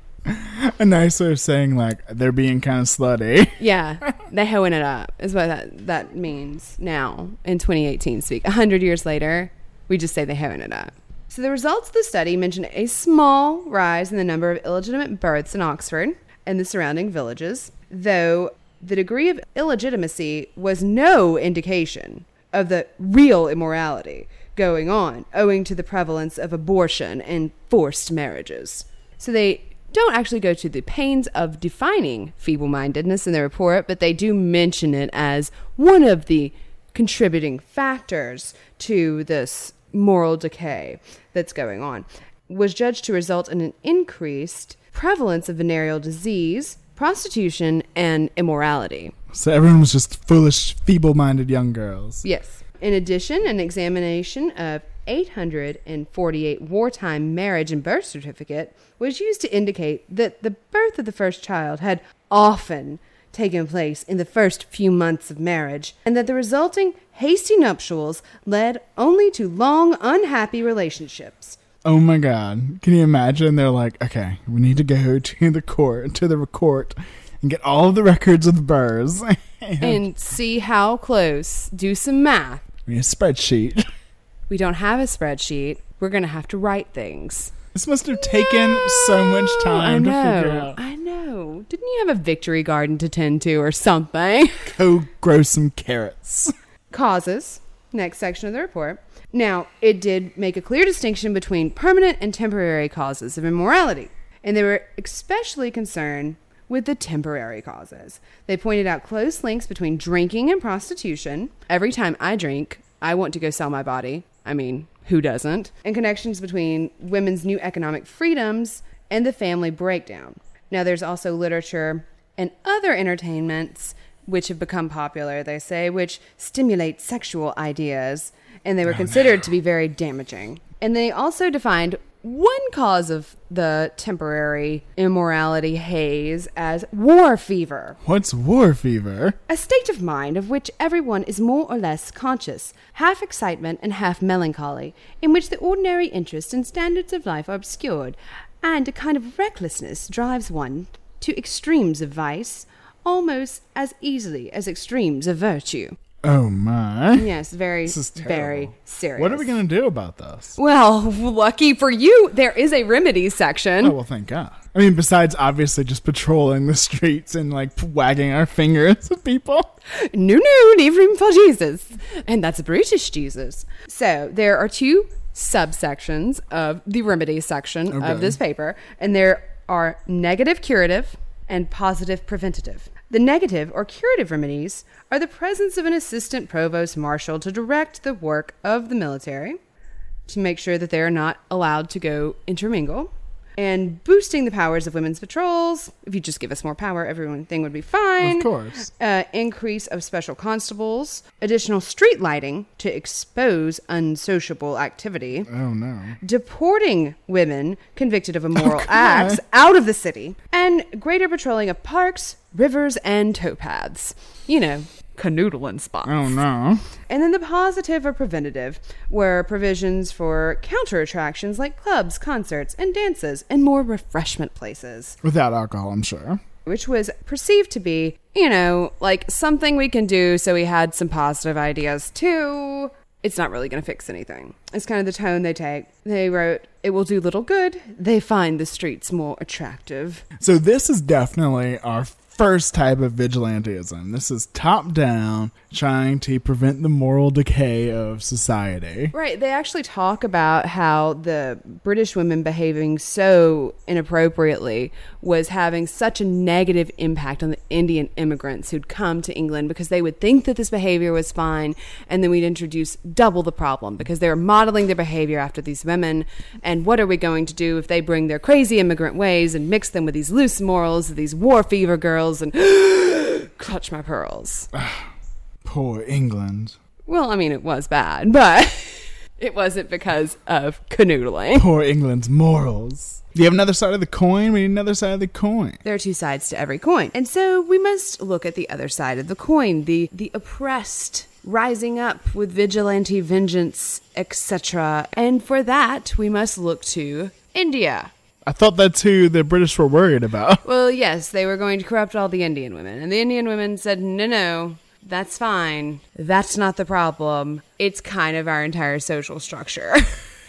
a nice way of saying like they're being kind of slutty. Yeah, they're hoeing it up is what that that means now in 2018 speak. A hundred years later, we just say they're hoeing it up. So the results of the study mention a small rise in the number of illegitimate births in Oxford and the surrounding villages, though the degree of illegitimacy was no indication of the real immorality going on, owing to the prevalence of abortion and forced marriages. So they don't actually go to the pains of defining feeble mindedness in the report, but they do mention it as one of the contributing factors to this moral decay that's going on. Was judged to result in an increased prevalence of venereal disease, prostitution, and immorality. So everyone was just foolish, feeble minded young girls. Yes. In addition, an examination of 848 wartime marriage and birth certificate was used to indicate that the birth of the first child had often taken place in the first few months of marriage, and that the resulting hasty nuptials led only to long, unhappy relationships. Oh my god. Can you imagine? They're like, okay, we need to go to the court to the court and get all of the records of the births [LAUGHS] and, and see how close. Do some math. We need a spreadsheet. [LAUGHS] We don't have a spreadsheet. We're gonna have to write things. This must have taken no, so much time to figure out. I know. Didn't you have a victory garden to tend to or something? Go grow some carrots. [LAUGHS] Causes. Next section of the report. Now, it did make a clear distinction between permanent and temporary causes of immorality, and they were especially concerned with the temporary causes. They pointed out close links between drinking and prostitution. Every time I drink, I want to go sell my body. I mean, who doesn't? And connections between women's new economic freedoms and the family breakdown. Now, there's also literature and other entertainments which have become popular, they say, which stimulate sexual ideas, and they were considered to be very damaging. And they also defined one cause of the temporary immorality haze as war fever. What's war fever? A state of mind of which everyone is more or less conscious, half excitement and half melancholy, in which the ordinary interests and standards of life are obscured, and a kind of recklessness drives one to extremes of vice almost as easily as extremes of virtue. Oh my. Yes, very, This is very serious. What are we going to do about this? Well, lucky for you, there is a remedies section. Oh, well, thank God. I mean, besides obviously just patrolling the streets and like wagging our fingers at people. No, no, leave room for Jesus. And that's British Jesus. So there are two subsections of the remedies section Okay. of this paper, and there are negative curative and positive preventative. The negative or curative remedies are the presence of an assistant provost marshal to direct the work of the military, to make sure that they are not allowed to go intermingle. And boosting the powers of women's patrols. If you just give us more power, everything would be fine Of course. uh, increase of special constables, additional street lighting to expose unsociable activity, Oh, no. deporting women convicted of immoral come acts out of the city, and greater patrolling of parks, rivers, and towpaths. You know, canoodling spots. Oh, no. And then the positive or preventative were provisions for counter attractions like clubs, concerts, and dances, and more refreshment places Without alcohol, I'm sure. which was perceived to be, you know, like something we can do. So we had some positive ideas too. It's not really going to fix anything. It's kind of the tone they take. They wrote, It will do little good. They find the streets more attractive. So this is definitely our first type of vigilantism. This is top down, trying to prevent the moral decay of society. Right. They actually talk about how the British women behaving so inappropriately was having such a negative impact on the Indian immigrants who'd come to England because they would think that this behavior was fine. And then we'd introduce double the problem because they were modeling their behavior after these women. And what are we going to do if they bring their crazy immigrant ways and mix them with these loose morals these war fever girls and [GASPS] clutch my pearls? [SIGHS] Poor England. Well, I mean, it was bad, but [LAUGHS] it wasn't because of canoodling. Poor England's morals. Do you have another side of the coin? We need another side of the coin. There are two sides to every coin. And so we must look at the other side of the coin, the the oppressed rising up with vigilante vengeance, etc. And for that, we must look to India. I thought that's who the British were worried about. [LAUGHS] Well, yes, they were going to corrupt all the Indian women. And the Indian women said, no, no, that's fine. That's not the problem. It's kind of our entire social structure. [LAUGHS]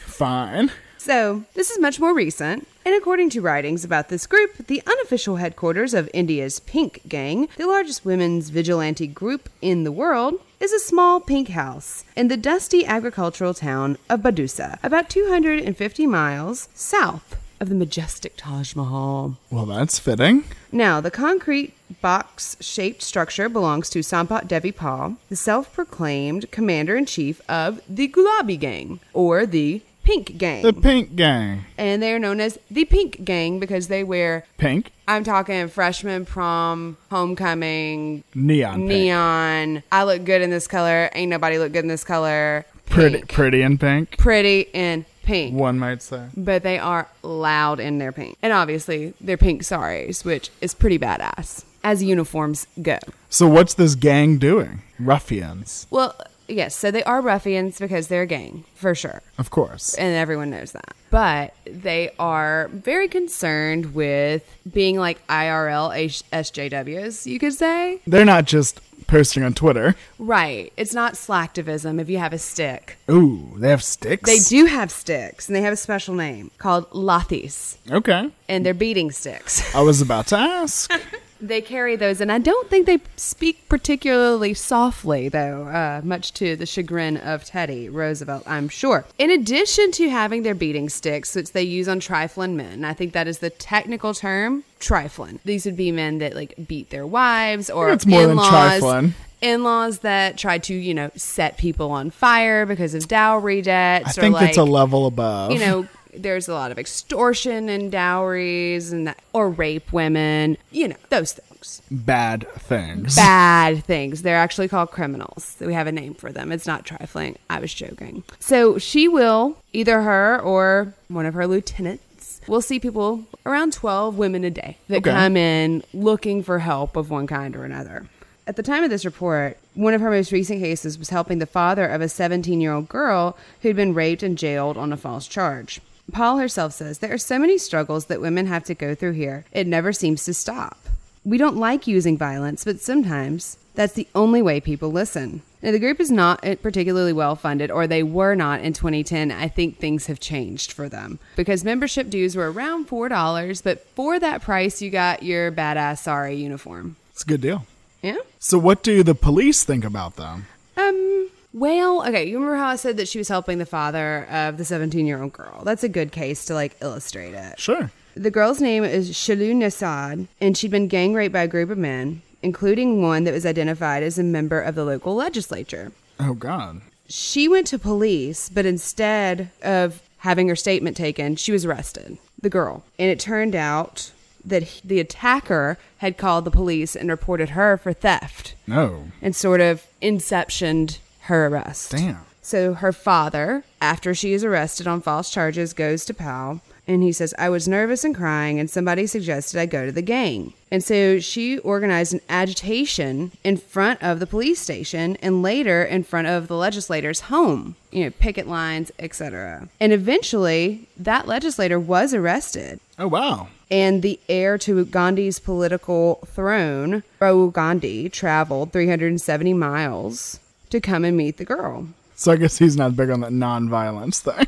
Fine. So, this is much more recent, and according to writings about this group, the unofficial headquarters of India's Pink Gang, the largest women's vigilante group in the world, is a small pink house in the dusty agricultural town of Badausa, about 250 miles south of the majestic Taj Mahal. Well, that's fitting. Now, the concrete box shaped structure belongs to Sampat Devi Pal, the self proclaimed commander in chief of the Gulabi Gang, or the Pink Gang. The Pink Gang. and they are known as the Pink Gang because they wear, Pink? I'm talking freshman prom, homecoming, Neon. pink. neon. I look good in this color. Ain't nobody look good in this color. Pretty, pretty in pink. Pretty in pink. One might say. But they are loud in their pink. And obviously, they're pink saris, which is pretty badass as uniforms go. So what's this gang doing? Ruffians, Well, yes, so they are ruffians because they're a gang, for sure. of course. And everyone knows that. But they are very concerned with being like IRL H- SJWs, you could say. They're not just posting on Twitter. Right. It's not slacktivism if you have a stick. Ooh, they have sticks. They do have sticks, and they have a special name called lathis, Okay. and they're beating sticks. I was about to ask. [LAUGHS] They carry those, and I don't think they speak particularly softly, though, uh, much to the chagrin of Teddy Roosevelt, I'm sure. In addition to having their beating sticks, which they use on trifling men, I think that is the technical term, trifling. These would be men that like beat their wives or It's more in-laws- trifling. In-laws that try to, you know, set people on fire because of dowry debts. I or think like, it's a level above. you know there's a lot of extortion and dowries and that, or rape women you know those things. Bad things. bad things. They're actually called criminals. We have a name for them. It's not trifling. I was joking. So she will either her or one of her lieutenants we'll see people around 12 women a day that Okay. come in looking for help of one kind or another. At the time of this report, one of her most recent cases was helping the father of a 17 year old girl who'd been raped and jailed on a false charge. Paul herself says there are so many struggles that women have to go through here, it never seems to stop. We don't like using violence, but sometimes that's the only way people listen. Now, the group is not uh, particularly well funded, or they were not in 2010. I think things have changed for them because membership dues were around $4, but for that price, you got your badass sari uniform. It's a good deal. Yeah. So, what do the police think about them? Um, well, okay, you remember how I said that she was helping the father of the 17 year old girl? That's a good case to like illustrate it. Sure. The girl's name is Sheelu Nishad, and she'd been gang raped by a group of men, including one that was identified as a member of the local legislature. Oh, God. She went to police, but instead of having her statement taken, she was arrested, the girl. And it turned out that the attacker had called the police and reported her for theft No. and sort of inceptioned her arrest. Damn. So her father, after she is arrested on false charges, goes to Powell and he says, I was nervous and crying, and somebody suggested I go to the gang. And so she organized an agitation in front of the police station and later in front of the legislator's home, you know, picket lines, etc. And eventually, that legislator was arrested. Oh, wow. And the heir to Gandhi's political throne, Rahul Gandhi, traveled 370 miles to come and meet the girl. So, I guess he's not big on that non violence thing.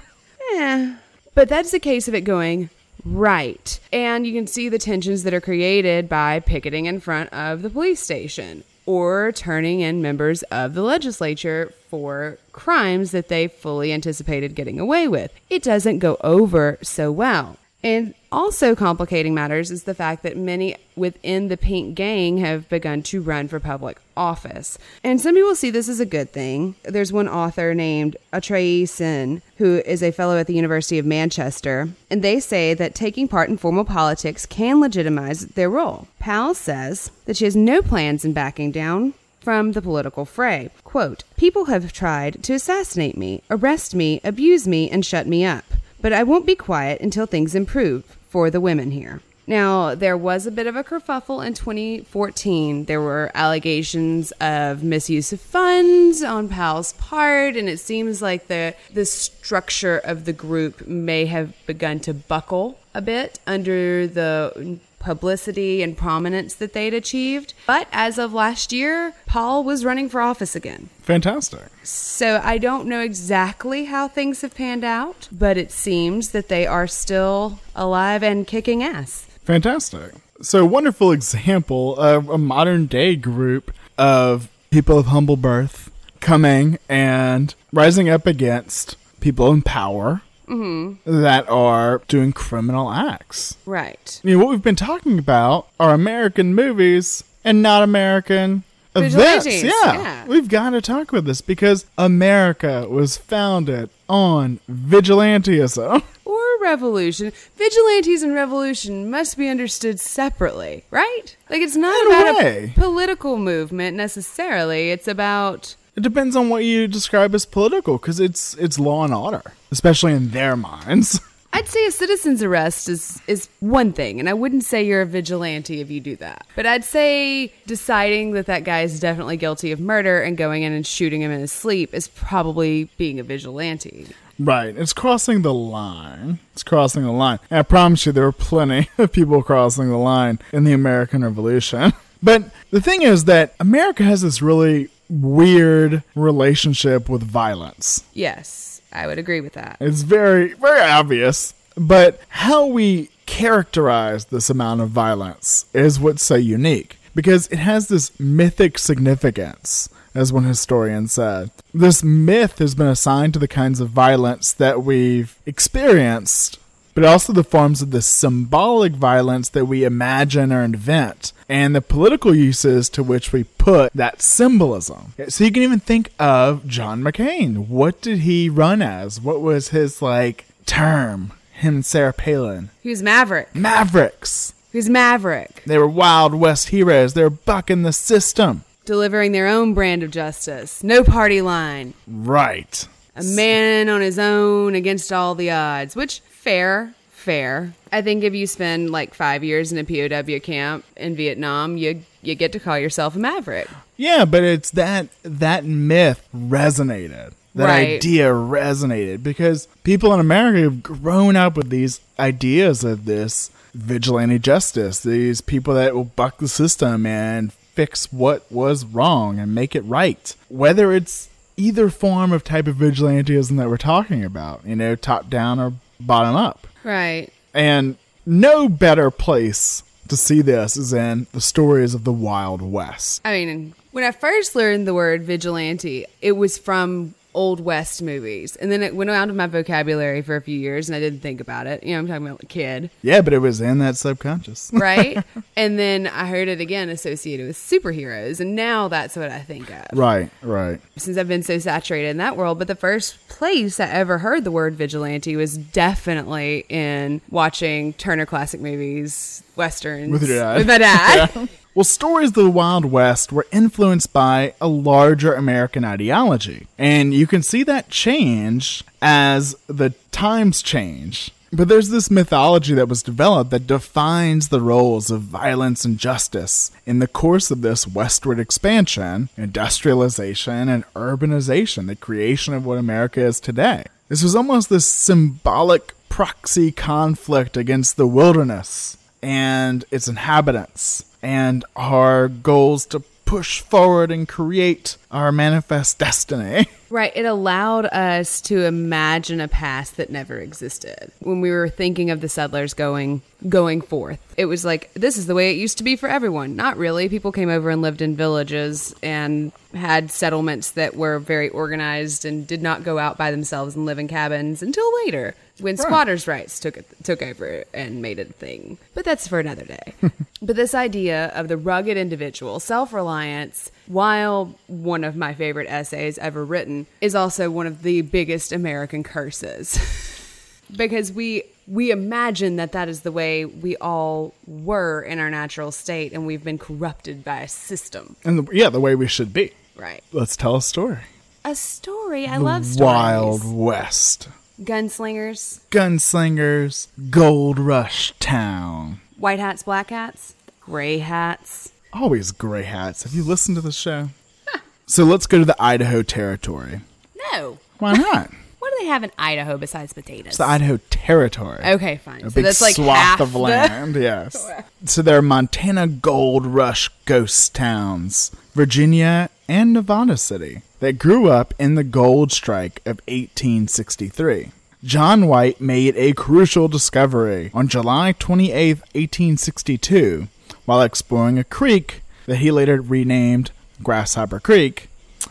Eh. But that's the case of it going right. And you can see the tensions that are created by picketing in front of the police station or turning in members of the legislature for crimes that they fully anticipated getting away with. It doesn't go over so well. And also complicating matters is the fact that many within the Pink Gang have begun to run for public office. And some people see this as a good thing. There's one author named Atreyee Sen, who is a fellow at the University of Manchester, and they say that taking part in formal politics can legitimize their role. Powell says that she has no plans in backing down from the political fray. Quote, People have tried to assassinate me, arrest me, abuse me, and shut me up but I won't be quiet until things improve for the women here. Now, there was a bit of a kerfuffle in 2014. There were allegations of misuse of funds on Powell's part, and it seems like the the structure of the group may have begun to buckle a bit under the publicity and prominence that they'd achieved. But as of last year, Paul was running for office again. Fantastic. So I don't know exactly how things have panned out, but it seems that they are still alive and kicking ass. Fantastic. So, wonderful [LAUGHS] example of a modern day group of people of humble birth coming and rising up against people in power Mm-hmm. that are doing criminal acts. Right. I mean, what we've been talking about are American movies and not American events. Yeah. yeah. We've got to talk about this because America was founded on vigilantism. [LAUGHS] Or revolution. Vigilantes and revolution must be understood separately, right? Like it's not In about way. a political movement necessarily. It's about It depends on what you describe as political because it's it's law and order, especially in their minds. [LAUGHS] I'd say a citizen's arrest is is one thing, and I wouldn't say you're a vigilante if you do that. But I'd say deciding that that guy is definitely guilty of murder and going in and shooting him in his sleep is probably being a vigilante. Right. It's crossing the line. It's crossing the line. And I promise you, there were plenty [LAUGHS] of people crossing the line in the American Revolution. [LAUGHS] But the thing is that America has this really weird relationship with violence. Yes, I would agree with that. It's very, very obvious. But how we characterize this amount of violence is what's so unique because it has this mythic significance, as one historian said. This myth has been assigned to the kinds of violence that we've experienced, but also the forms of the symbolic violence that we imagine or invent, and the political uses to which we put that symbolism. So you can even think of John McCain. What did he run as? What was his like term? Him and Sarah Palin. He was Maverick. Mavericks. He was Maverick, They were Wild West heroes. They were bucking the system. delivering their own brand of justice. No party line. Right. A man on his own against all the odds, which fair, fair. I think if you spend like 5 years in a POW camp in Vietnam, you you get to call yourself a maverick. Yeah, but it's that that myth resonated. That Right. idea resonated because people in America have grown up with these ideas of this vigilante justice, these people that will buck the system and fix what was wrong and make it right. Whether it's either form of type of vigilantism that we're talking about, you know, top down or bottom up. Right. And no better place to see this is in the stories of the Wild West. I mean, when I first learned the word vigilante, it was from old west movies, and then it went out of my vocabulary for a few years, and I didn't think about it. You know, I'm talking about a kid, Yeah, but it was in that subconscious. [LAUGHS] right? and then I heard it again associated with superheroes, and now that's what I think of. right, right. Since I've been so saturated in that world, but the first place I ever heard the word vigilante was definitely in watching Turner Classic Movies, westerns With your dad. With my dad. [LAUGHS] Well, stories of the Wild West were influenced by a larger American ideology. And you can see that change as the times change. But there's this mythology that was developed that defines the roles of violence and justice in the course of this westward expansion, industrialization, and urbanization, the creation of what America is today. This was almost this symbolic proxy conflict against the wilderness and its inhabitants and our goals to push forward and create our manifest destiny. [LAUGHS] Right. It allowed us to imagine a past that never existed. When we were thinking of the settlers going going forth, it was like this is the way it used to be for everyone. Not really. People came over and lived in villages and had settlements that were very organized and did not go out by themselves and live in cabins until later when Right. squatters' rights took it, took over and made it a thing. But that's for another day. [LAUGHS] but this idea of the rugged individual, self-reliance, while one of my favorite essays ever written, is also one of the biggest American curses. [LAUGHS] because we we imagine that that is the way we all were in our natural state and we've been corrupted by a system. And the, yeah, the way we should be. Right. Let's tell a story. A story. I The love stories. Wild West. Gunslingers, Gunslingers, Gold Rush Town. white hats, black hats, gray hats. Always gray hats. Have you listened to the show? so let's go to the Idaho Territory. No. Why [LAUGHS] not? What do they have in Idaho besides potatoes? It's the Idaho Territory. Okay, fine. A So big that's like swath half of the- land. [LAUGHS] Yes. so there are Montana Gold Rush ghost towns, Virginia and Nevada City that grew up in the gold strike of 1863. John White made a crucial discovery on July 28, 1862, while exploring a creek that he later renamed Grasshopper Creek.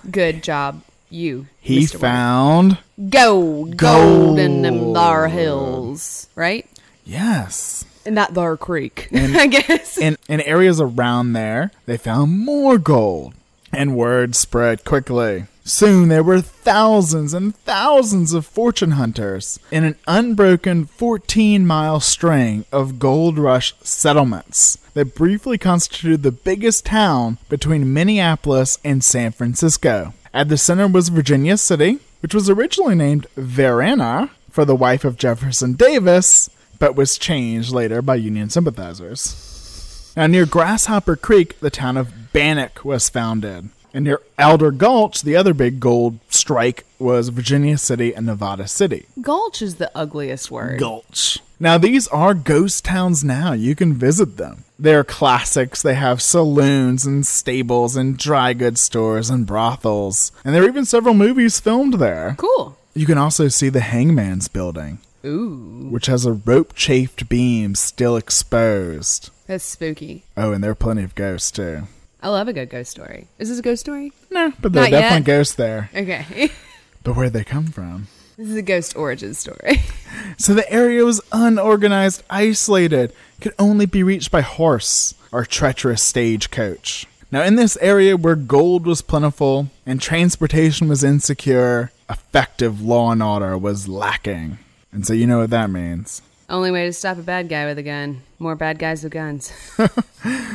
Good job, you. He Mr. Found gold, gold in them thar hills, right? yes. [LAUGHS] In that thar creek, And I guess. in, in areas around there, they found more gold, and word spread quickly. Soon there were thousands and thousands of fortune hunters in an unbroken 14 mile string of gold rush settlements that briefly constituted the biggest town between Minneapolis and San Francisco. At the center was Virginia City, which was originally named Varina for the wife of Jefferson Davis, but was changed later by Union sympathizers. Now, near Grasshopper Creek, the town of Bannock was founded. And near Alder Gulch, the other big gold strike was Virginia City and Nevada City. Gulch is the ugliest word. Gulch. Now, these are ghost towns now. You can visit them. They're classics. They have saloons and stables and dry goods stores and brothels. And there are even several movies filmed there. Cool. You can also see the Hangman's Building, Ooh, which has a rope chafed beam still exposed. that's spooky. Oh, and there are plenty of ghosts too. I love a good ghost story. Is this a ghost story? No, but there are Not yet. definitely ghosts there. Okay. [LAUGHS] But where'd they come from? This is a ghost origin story. [LAUGHS] So the area was unorganized, isolated, could only be reached by horse or treacherous stagecoach. Now, in this area where gold was plentiful and transportation was insecure, effective law and order was lacking. And so you know what that means. Only way to stop a bad guy with a gun. More bad guys with guns. [LAUGHS]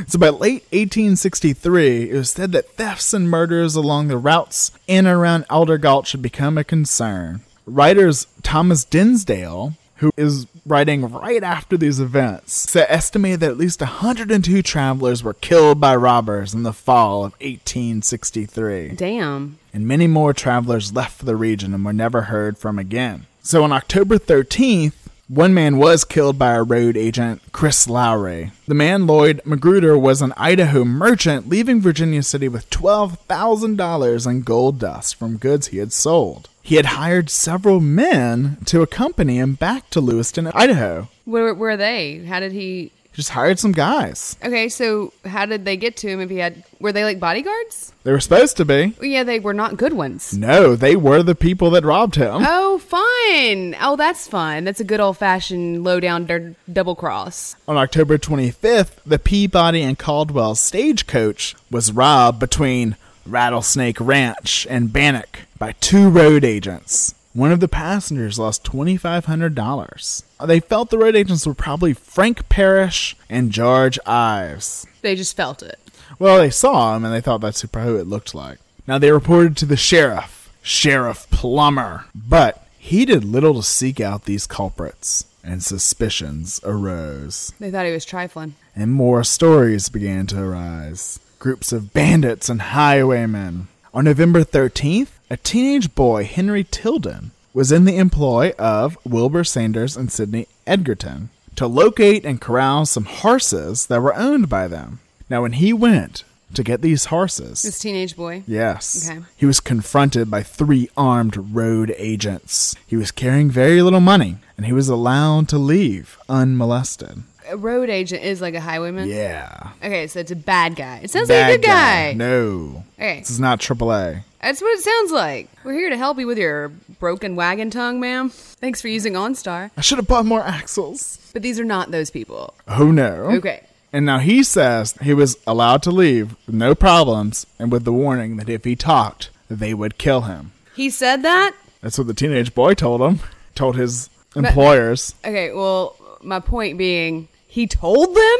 So by late 1863, it was said that thefts and murders along the routes in and around Alder Gulch had become a concern. Writers Thomas Dimsdale, who is writing right after these events, said estimated that at least 102 travelers were killed by robbers in the fall of 1863 Damn. and many more travelers left for the region and were never heard from again. So on October 13th, One man was killed by a road agent, Chris Lowry. The man, Lloyd Magruder, was an Idaho merchant leaving Virginia City with $12,000 in gold dust from goods he had sold. He had hired several men to accompany him back to Lewiston, Idaho. Where were they? How did he? He just hired some guys. Okay, so how did they get to him? If he had, were they like bodyguards? They were supposed to be. Well, yeah, they were not good ones. No, they were the people that robbed him. Oh, fun! Oh, that's fun. That's a good old fashioned low down d- double cross. On October 25th, the Peabody and Caldwell stagecoach was robbed between Rattlesnake Ranch and Bannock by two road agents. One of the passengers lost $2,500. They felt the road agents were probably Frank Parrish and George Ives. They just felt it. Well, they saw him and they thought that's who it looked like. Now they reported to the sheriff, Sheriff Plummer, but he did little to seek out these culprits, and suspicions arose. They thought he was trifling. And more stories began to arise. Groups of bandits and highwaymen. On November 13th, a teenage boy, Henry Tilden, was in the employ of Wilbur Sanders and Sidney Edgerton to locate and corral some horses that were owned by them. Now, when he went to get these horses, This teenage boy. Yes. Okay. He was confronted by three armed road agents. He was carrying very little money, and he was allowed to leave unmolested. A road agent is like a highwayman. Yeah. Okay, so it's a bad guy. It sounds Bad like a good guy. No. Okay. This is not AAA. That's what it sounds like. We're here to help you with your broken wagon tongue, ma'am. Thanks for using OnStar. I should have bought more axles. But these are not those people. Oh no. Okay. And now he says he was allowed to leave with no problems and with the warning that if he talked, they would kill him. He said that? That's what the teenage boy told him. Told his employers. Okay, well, my point being, he told them?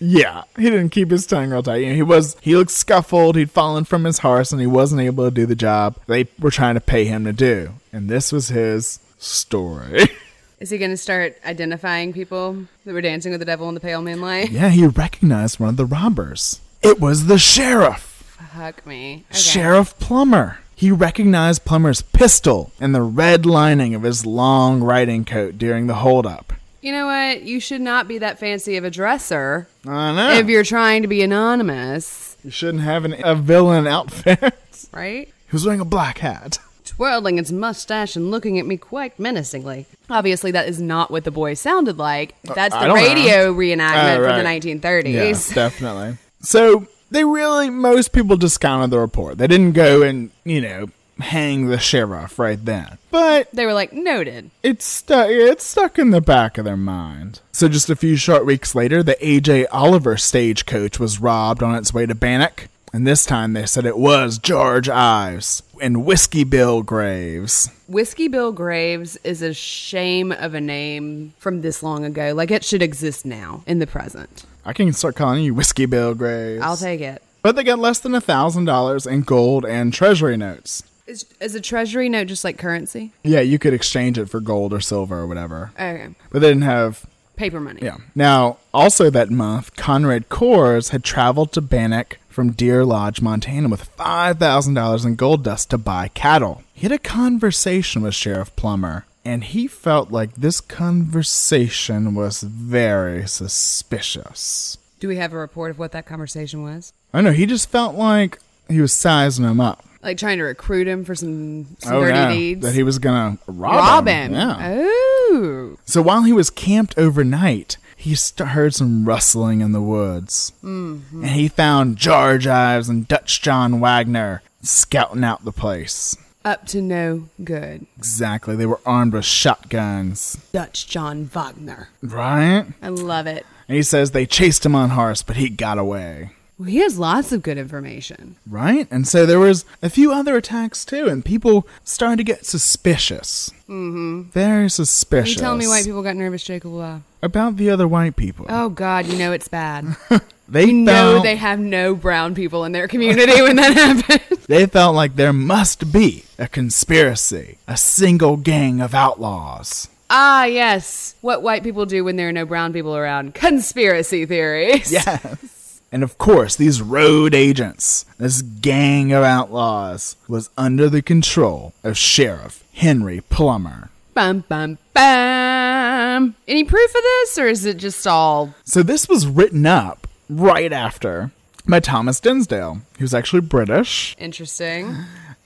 Yeah, he didn't keep his tongue real tight. You know, he was he looked scuffled. He'd fallen from his horse, and he wasn't able to do the job they were trying to pay him to do. And this was his story. [LAUGHS] Is he going to start identifying people that were dancing with the devil in the pale moonlight? yeah, he recognized one of the robbers. It was the sheriff, Fuck me. Okay. Sheriff Plummer. He recognized Plummer's pistol and the red lining of his long riding coat during the holdup. You know what? You should not be that fancy of a dresser I know. if you're trying to be anonymous, You shouldn't have an, a villain outfit. [LAUGHS] right? he was wearing a black hat. Twirling his mustache and looking at me quite menacingly. Obviously, that is not what the boy sounded like. Uh, That's I the don't know. radio reenactment Oh, from the 1930s. Yeah, definitely. So they really, most people discounted the report. They didn't go and, you know, hang the sheriff right then. But They were like, noted. it's stuck. It's stuck in the back of their mind. So just a few short weeks later, the AJ Oliver stagecoach was robbed on its way to Bannock. And this time they said it was George Ives and Whiskey Bill Graves. Whiskey Bill Graves is a shame of a name from this long ago. Like, it should exist now in the present. I can start calling you Whiskey Bill Graves. I'll take it. But they got less than a thousand dollars in gold and treasury notes. Is, is a treasury note just like currency? Yeah, you could exchange it for gold or silver or whatever. Okay. But they didn't have. Paper money. Yeah. Now, also that month, Conrad Kohrs had traveled to Bannock from Deer Lodge, Montana, with $5,000 in gold dust to buy cattle. He had a conversation with Sheriff Plummer, and he felt like this conversation was very suspicious. Do we have a report of what that conversation was? I know, he just felt like he was sizing him up. Like trying to recruit him for some, some oh, dirty no, deeds? That he was going to rob, Rob him. him. Yeah. Oh. So while he was camped overnight, he st- heard some rustling in the woods. Mhm. And he found George Ives and Dutch John Wagner scouting out the place. Up to no good. Exactly. They were armed with shotguns. Dutch John Wagner. Right? I love it. And he says they chased him on horse, but he got away. Well, he has lots of good information. Right? And so there was a few other attacks too, and people started to get suspicious. Mm-hmm. Very suspicious. You telling me white people got nervous, Jacob? About the other white people. Oh God, you know it's bad. [LAUGHS] They you know they have no brown people in their community when that [LAUGHS] happens. They felt like there must be a conspiracy, a single gang of outlaws. ah, yes. What white people do when there are no brown people around. Conspiracy theories. Yes. And of course, these road agents, this gang of outlaws, was under the control of Sheriff Henry Plummer. Bum, bum, bum. Any proof of this, or is it just all? So this was written up right after by Thomas Dimsdale, was actually British Interesting.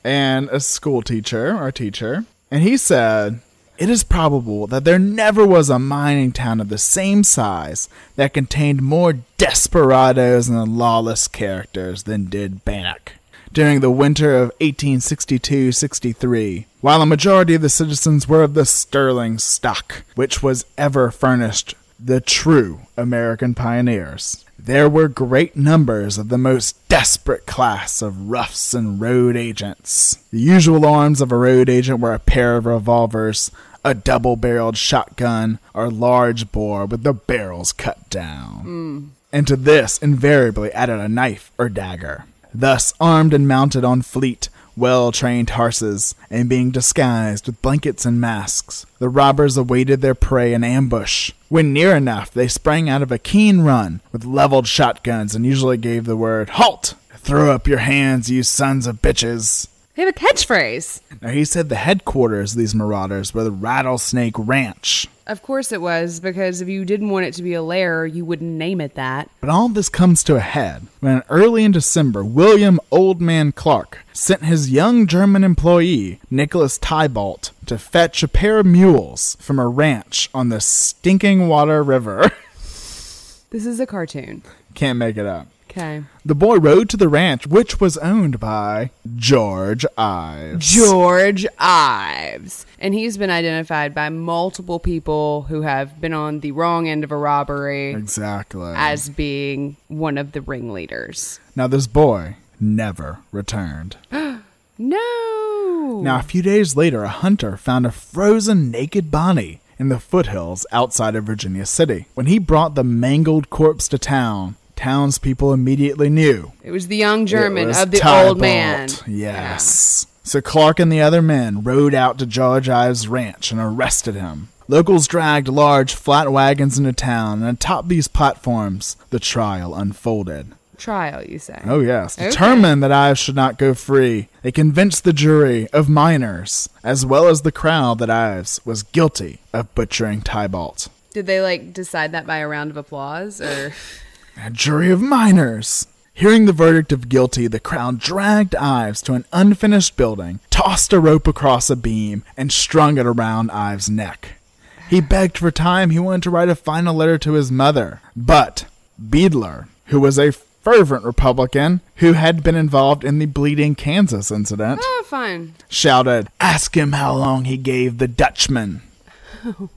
and a school teacher or teacher. And he said, It is probable that there never was a mining town of the same size that contained more desperados and lawless characters than did Bannock. During the winter of 1862 63, while a majority of the citizens were of the sterling stock, which was ever furnished the true American pioneers, there were great numbers of the most desperate class of roughs and road agents. The usual arms of a road agent were a pair of revolvers, a double barreled shotgun, or large bore with the barrels cut down. Hmm. And to this invariably added a knife or dagger. Thus, armed and mounted on fleet, well trained horses, and being disguised with blankets and masks, the robbers awaited their prey in ambush. When near enough, they sprang out of a keen run with leveled shotguns and usually gave the word, Halt! Throw up your hands, you sons of bitches! They have a catchphrase. Now, he said the headquarters of these marauders were the Rattlesnake Ranch. Of course it was, because if you didn't want it to be a lair, you wouldn't name it that. But all this comes to a head when early in December, William Old Man Clark sent his young German employee, Nicholas Tiebolt, to fetch a pair of mules from a ranch on the Stinking Water River. [LAUGHS] This is a cartoon. Can't make it up. Okay. The boy rode to the ranch, which was owned by George Ives. George Ives. And he's been identified by multiple people who have been on the wrong end of a robbery Exactly. as being one of the ringleaders. now, this boy never returned. [GASPS] No. Now, a few days later, a hunter found a frozen naked body in the foothills outside of Virginia City. When he brought the mangled corpse to town, townspeople immediately knew. It was the young German of the Tiebolt. old man. Yes. So Clark and the other men rode out to George Ives' ranch and arrested him. Locals dragged large flat wagons into town, and atop these platforms, the trial unfolded. Trial, you say? Oh, yes. Okay. Determined that Ives should not go free, they convinced the jury of minors, as well as the crowd, that Ives was guilty of butchering Tiebolt. Did they like decide that by a round of applause or? [LAUGHS] A jury of minors. Hearing the verdict of guilty, the crowd dragged Ives to an unfinished building, tossed a rope across a beam, and strung it around Ives' neck. He begged for time. He wanted to write a final letter to his mother. But Beidler, who was a fervent Republican who had been involved in the Bleeding Kansas incident, Oh, fine. shouted, Ask him how long he gave the Dutchman. [LAUGHS] Oh,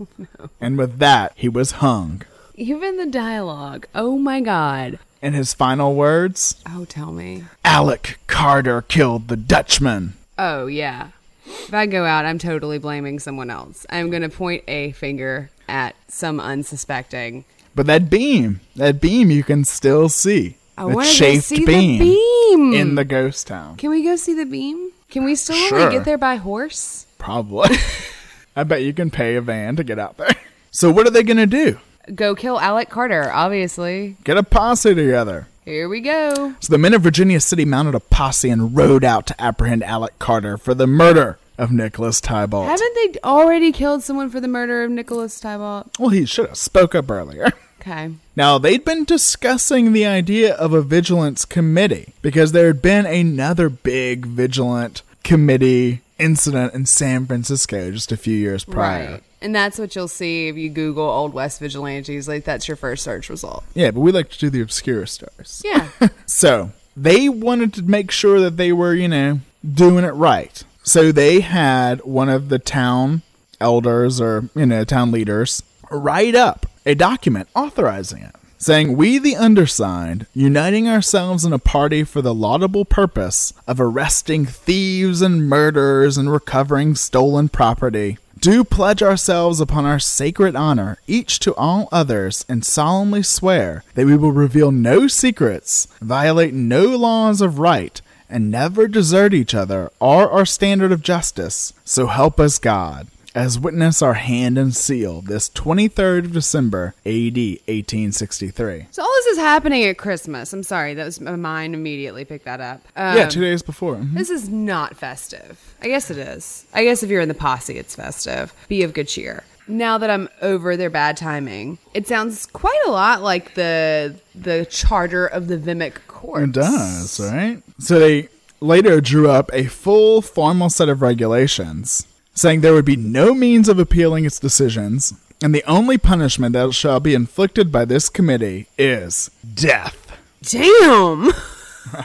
and with that, he was hung. Even the dialogue. Oh my god. In his final words, Oh, tell me. Alec Carter killed the Dutchman. Oh yeah. If I go out, I'm totally blaming someone else. I'm gonna point a finger at some unsuspecting. But that beam, that beam you can still see. I want to see beam, the beam in the ghost town. Can we go see the beam? Can we still Sure. only get there by horse? Probably. [LAUGHS] I bet you can pay a van to get out there. [LAUGHS] So what are they going to do? Go kill Alec Carter, obviously. Get a posse together. Here we go. So the men of Virginia City mounted a posse and rode out to apprehend Alec Carter for the murder of Nicholas Tiebolt. Haven't they already killed someone for the murder of Nicholas Tiebolt? Well, he should have spoke up earlier. [LAUGHS] Okay. Now, they'd been discussing the idea of a vigilance committee because there had been another big vigilant committee incident in San Francisco just a few years prior. Right. And that's what you'll see if you Google Old West Vigilantes. Like, that's your first search result. Yeah, but we like to do the obscure stars. Yeah. [LAUGHS] So they wanted to make sure that they were, you know, doing it right. So they had one of the town elders or, you know, town leaders write up a document authorizing it, saying, We, the undersigned, uniting ourselves in a party for the laudable purpose of arresting thieves and murderers and recovering stolen property, do pledge ourselves upon our sacred honor, each to all others, and solemnly swear that we will reveal no secrets, violate no laws of right, and never desert each other or our standard of justice. So help us God. As witness our hand and seal this 23rd of December, AD 1863. So all this is happening at Christmas. I'm sorry, that was my mind immediately picked that up. Um, yeah, two days before. Mhm. This is not festive. I guess it is. I guess if you're in the posse, it's festive. Be of good cheer. now that I'm over their bad timing, it sounds quite a lot like the the charter of the Vehmic Court. It does, right? So they later drew up a full formal set of regulations saying there would be no means of appealing its decisions, and the only punishment that shall be inflicted by this committee is death. Damn. [LAUGHS]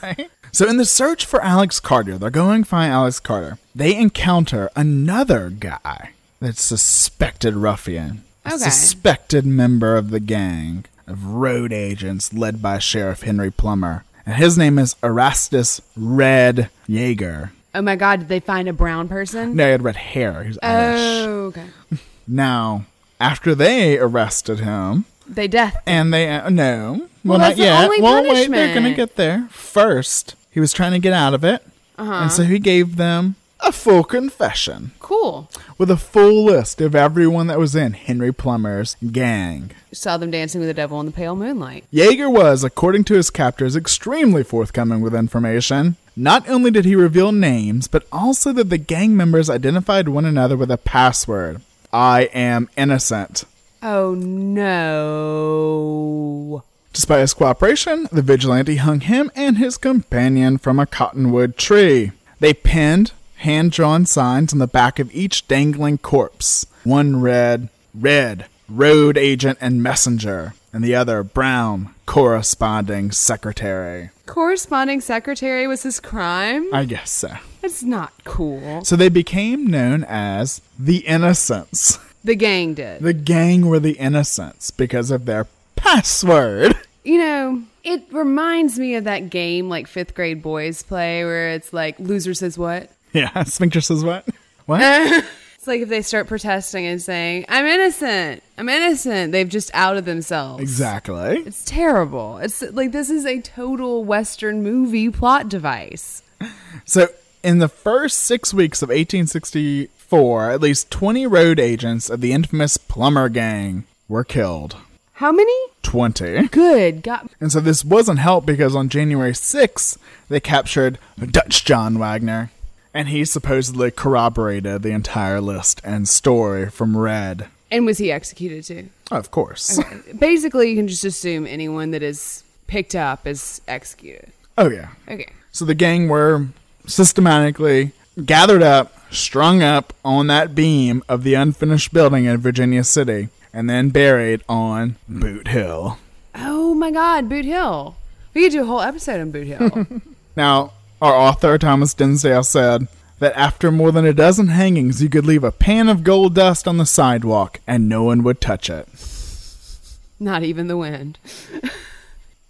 Right? So in the search for Alex Carter, they're going to find Alex Carter. They encounter another guy that's suspected ruffian, a Okay. suspected member of the gang of road agents led by Sheriff Henry Plummer. And his name is Erastus Red Yager. Oh my god, did they find a brown person? No, he had red hair. He's Irish. Oh, okay. Now, after they arrested him, They death. and they uh, no, Well, not the yet. only well, wait, they're gonna get there. First, he was trying to get out of it, Uh-huh. and so he gave them a full confession Cool. with a full list of everyone that was in Henry Plummer's gang. Saw them dancing with the devil in the pale moonlight. Yager was, according to his captors, extremely forthcoming with information. Not only did he reveal names, but also that the gang members identified one another with a password I am innocent. Oh no. Despite his cooperation, the vigilante hung him and his companion from a cottonwood tree. They pinned hand drawn signs on the back of each dangling corpse. One read, Red, Road Agent and Messenger, and the other, Brown, Corresponding Secretary. Corresponding secretary was his crime? I guess so. That's not cool. So they became known as the Innocents. The gang did. The gang were the Innocents because of their password. You know, it reminds me of that game like fifth grade boys play where it's like loser says what? [LAUGHS] Yeah, Sphincter says what? What? [LAUGHS] It's like if they start protesting and saying, I'm innocent, I'm innocent, they've just outed themselves. Exactly. It's terrible. It's like this is a total Western movie plot device. So, in the first six weeks of 1864, at least 20 road agents of the infamous Plummer Gang were killed. How many? 20. Good God. And so this wasn't helped because on January 6th, they captured Dutch John Wagner. And he supposedly corroborated the entire list and story from Red. And was he executed too? Of course. Basically, you can just assume anyone that is picked up is executed. Oh, yeah. Okay. So the gang were systematically gathered up, strung up on that beam of the unfinished building in Virginia City, and then buried on Boot Hill. Oh my God, Boot Hill. We could do a whole episode on Boot Hill. [LAUGHS] Now, our author, Thomas Dimsdale, said that after more than a dozen hangings, you could leave a pan of gold dust on the sidewalk and no one would touch it. Not even the wind. [LAUGHS]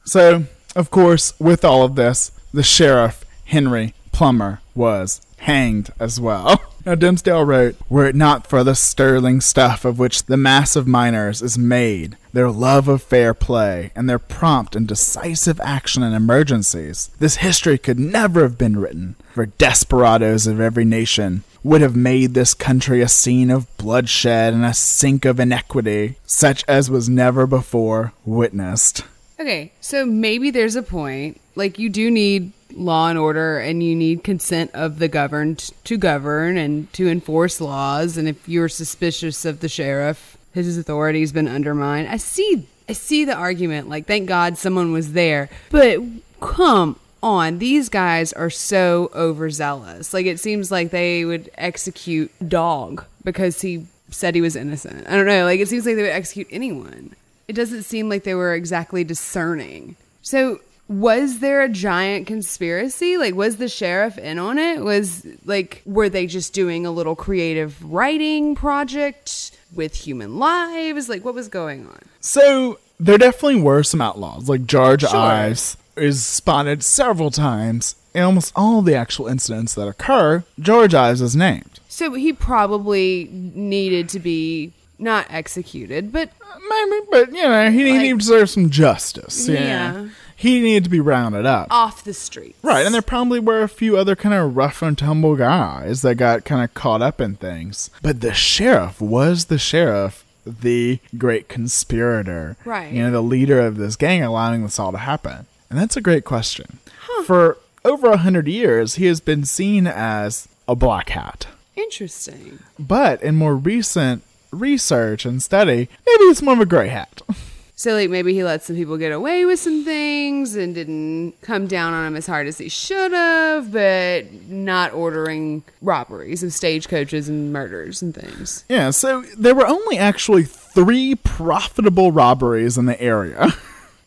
So, of course, with all of this, the sheriff, Henry Plummer, was hanged as well. [LAUGHS] Now, Dimsdale wrote, Were it not for the sterling stuff of which the mass of miners is made, their love of fair play, and their prompt and decisive action in emergencies, this history could never have been written, for desperadoes of every nation would have made this country a scene of bloodshed and a sink of inequity, such as was never before witnessed. Okay, so maybe there's a point. Like, you do need law and order, and you need consent of the governed to govern and to enforce laws. And if you're suspicious of the sheriff, his authority has been undermined. I see, I see the argument. Like, thank God someone was there. But come on, these guys are so overzealous. Like, it seems like they would execute dog because he said he was innocent. I don't know. Like, it seems like they would execute anyone it doesn't seem like they were exactly discerning. So, was there a giant conspiracy? Like, was the sheriff in on it? Was like, were they just doing a little creative writing project with human lives? Like, what was going on? So there definitely were some outlaws. Like George Sure. Ives is spotted several times in almost all the actual incidents that occur. George Ives is named. So, he probably needed to be not executed, but uh, Maybe, but you know, he, he Like- deserves some justice. Yeah. Yeah. He needed to be rounded up. off the street. Right, and there probably were a few other kind of rough and tumble guys that got kind of caught up in things. But the sheriff was the sheriff, the great conspirator. Right. You know, the leader of this gang allowing this all to happen. And that's a great question. For over a hundred years, he has been seen as a black hat. Interesting. But in more recent research and study, maybe it's more of a gray hat. [LAUGHS] So like maybe he let some people get away with some things and didn't come down on him as hard as he should have, but not ordering robberies of stagecoaches and murders and things. Yeah, so there were only actually three profitable robberies in the area.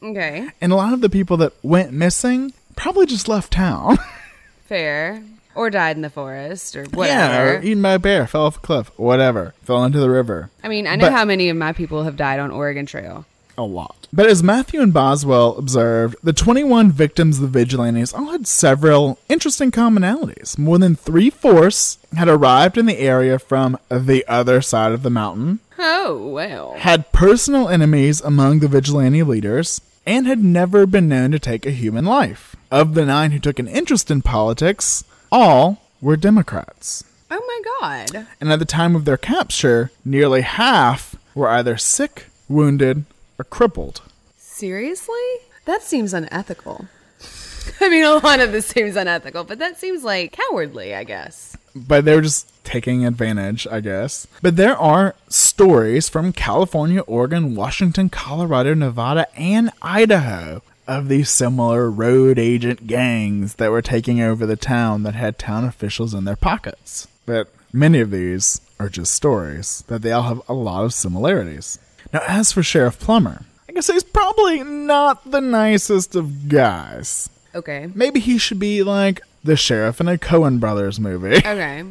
Okay. [LAUGHS] And a lot of the people that went missing probably just left town. [LAUGHS] Fair. Or died in the forest or Yeah, whatever. or eaten by a bear, fell off a cliff, whatever, fell into the river. I mean, I know But- how many of my people have died on Oregon Trail. A lot. But as Mather and Boswell observed, the 21 victims of the vigilantes all had several interesting commonalities. More than three fourths had arrived in the area from the other side of the mountain, Oh, well. had personal enemies among the vigilante leaders, and had never been known to take a human life. Of the nine who took an interest in politics, all were Democrats. Oh my god. And at the time of their capture, nearly half were either sick, wounded, or crippled. Seriously? That seems unethical. [LAUGHS] I mean, a lot of this seems unethical, but that seems like cowardly, I guess. But they're just taking advantage, I guess. But there are stories from California, Oregon, Washington, Colorado, Nevada, and Idaho of these similar road agent gangs that were taking over the town that had town officials in their pockets. But many of these are just stories, that they all have a lot of similarities. Now, as for Sheriff Plummer, I guess he's probably not the nicest of guys. Okay. Maybe he should be like the sheriff in a Coen Brothers movie [LAUGHS] Okay.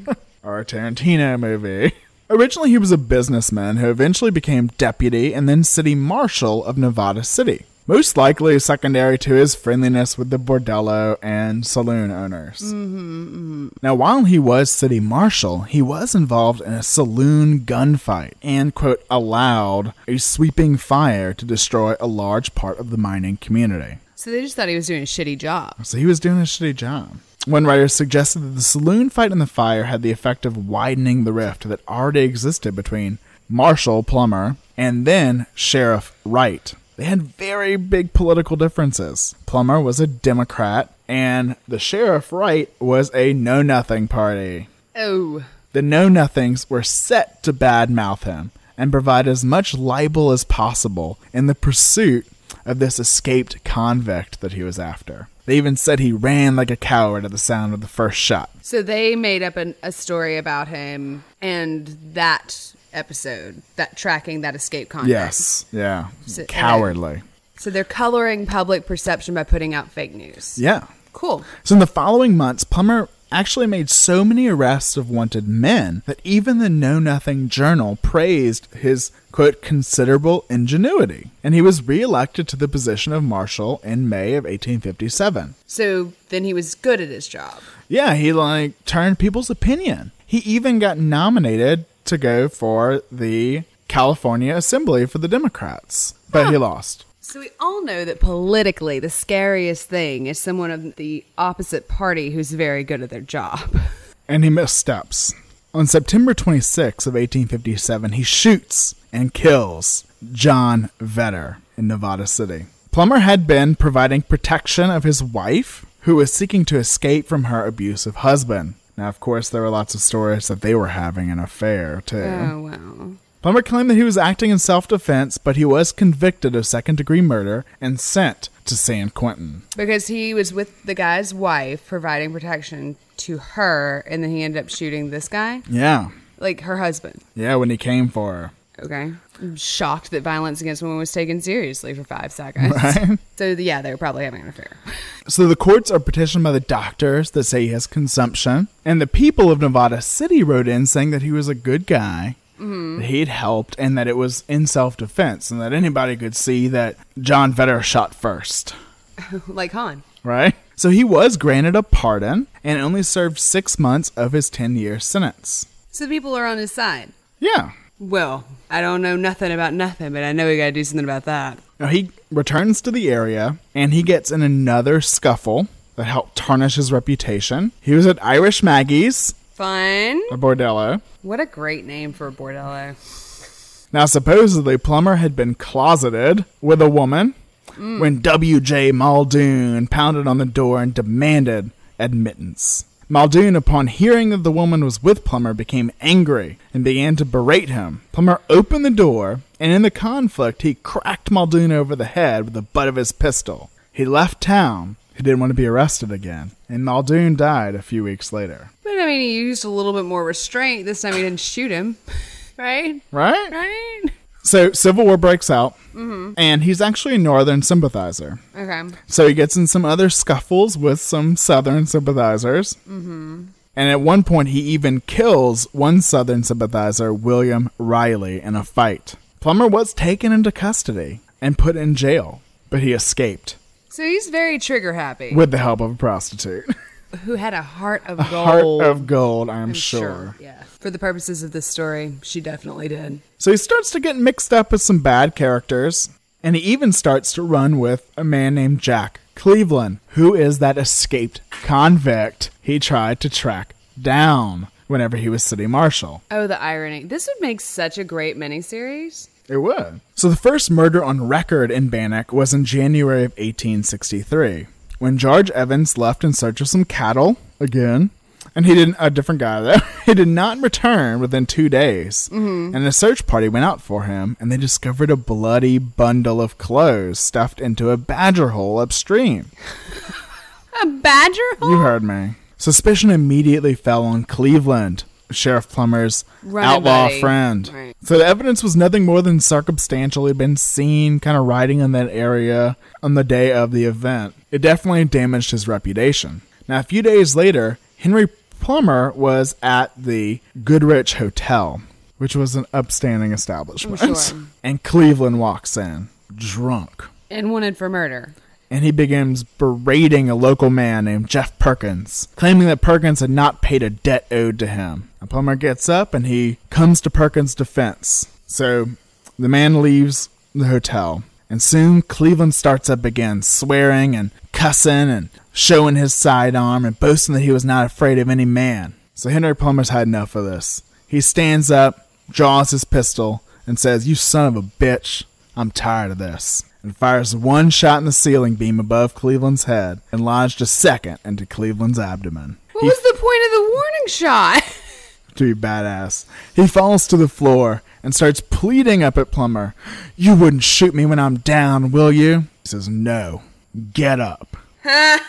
or a Tarantino movie. Originally, he was a businessman who eventually became deputy and then city marshal of Nevada City. Most likely secondary to his friendliness with the bordello and saloon owners. mm-hmm. Now, while he was city marshal, he was involved in a saloon gunfight and, quote, allowed a sweeping fire to destroy a large part of the mining community. So they just thought he was doing a shitty job. So he was doing a shitty job. One writer suggested that the saloon fight and the fire had the effect of widening the rift that already existed between Marshal Plummer and then Sheriff Wright. They had very big political differences. Plummer was a Democrat, and the Sheriff Wright was a Know Nothing party. Oh. The Know Nothings were set to badmouth him and provide as much libel as possible in the pursuit of this escaped convict that he was after. They even said he ran like a coward at the sound of the first shot. So they made up an, a story about him and that episode, that tracking that escape. Yes, yeah. So- Cowardly. So they're coloring public perception by putting out fake news. Yeah. Cool. So in the following months, Plummer actually made so many arrests of wanted men that even the Know Nothing Journal praised his, quote, considerable ingenuity. And he was reelected to the position of marshal in May of 1857. So then he was good at his job. Yeah, he like turned people's opinion. He even got nominated to go for the California Assembly for the Democrats, but he lost. So we all know that politically, the scariest thing is someone of the opposite party who's very good at their job. and he missteps. On September 26 of 1857, he shoots and kills John Vetter in Nevada City. Plummer had been providing protection of his wife, who was seeking to escape from her abusive husband. Now, of course, there were lots of stories that they were having an affair, too. Oh, wow. Plummer claimed that he was acting in self defense, but he was convicted of second degree murder and sent to San Quentin. Because he was with the guy's wife providing protection to her, and then he ended up shooting this guy? Yeah. Like her husband. Yeah, when he came for her. Okay. Shocked that violence against women was taken seriously for five seconds. Right. [LAUGHS] So, yeah, they were probably having an affair. So the courts are petitioned by the doctors that say he has consumption, and the people of Nevada City wrote in saying that he was a good guy, Mhm. that he'd helped, and that it was in self-defense, and that anybody could see that John Vetter shot first. [LAUGHS] like Han. Right? So he was granted a pardon and only served six months of his ten-year sentence. So the people are on his side. Yeah. Well, I don't know nothing about nothing, but I know we gotta do something about that. Now he returns to the area, and he gets in another scuffle that helped tarnish his reputation. He was at Irish Maggie's, Fun. a bordello. What a great name for a bordello. Now, supposedly, Plummer had been closeted with a woman Mm. when W.J. Muldoon pounded on the door and demanded admittance. Muldoon, upon hearing that the woman was with Plummer, became angry and began to berate him. Plummer opened the door, and in the conflict, he cracked Muldoon over the head with the butt of his pistol. He left town. He didn't want to be arrested again, and Muldoon died a few weeks later. But I mean, he used a little bit more restraint. This time he didn't shoot him. [LAUGHS] Right? Right? Right? So, Civil War breaks out, Mhm. and he's actually a Northern sympathizer. Okay. So he gets in some other scuffles with some Southern sympathizers. Mm-hmm. And at one point, he even kills one Southern sympathizer, William Riley, in a fight. Plummer was taken into custody and put in jail, but he escaped So he's very trigger happy. with the help of a prostitute. [LAUGHS] Who had a heart of A gold. heart of gold, I'm, I'm sure. Yeah. For the purposes of this story, she definitely did. So he starts to get mixed up with some bad characters, and he even starts to run with a man named Jack Cleveland, who is that escaped convict he tried to track down whenever he was city marshal. Oh, the irony. This would make such a great miniseries. It would. So the first murder on record in Bannock was in January of 1863, when George Evans left in search of some cattle again, and he didn't a different guy there. [LAUGHS] He did not return within two days, Mhm. and a search party went out for him, and they discovered a bloody bundle of clothes stuffed into a badger hole upstream. [LAUGHS] A badger hole? You heard me. Suspicion immediately fell on Cleveland, Sheriff Plummer's Running outlaw buddy. friend. Right. So the evidence was nothing more than circumstantial. He'd been seen kind of riding in that area on the day of the event. It definitely damaged his reputation. Now, a few days later, Henry Plummer was at the Goodrich Hotel, which was an upstanding establishment. I'm sure. [LAUGHS] And Cleveland walks in, drunk And wanted for murder. And he begins berating a local man named Jeff Perkins, claiming that Perkins had not paid a debt owed to him. And Plummer gets up and he comes to Perkins' defense. So the man leaves the hotel, and soon Cleveland starts up again, swearing and cussing and showing his sidearm and boasting that he was not afraid of any man. So Henry Plummer's had enough of this. He stands up, draws his pistol, and says, You son of a bitch, I'm tired of this. And fires one shot in the ceiling beam above Cleveland's head and lodged a second into Cleveland's abdomen. What was the point of the warning shot? [LAUGHS] To be badass. He falls to the floor and starts pleading up at Plummer. You wouldn't shoot me when I'm down, will you? He says, No. Get up. [LAUGHS]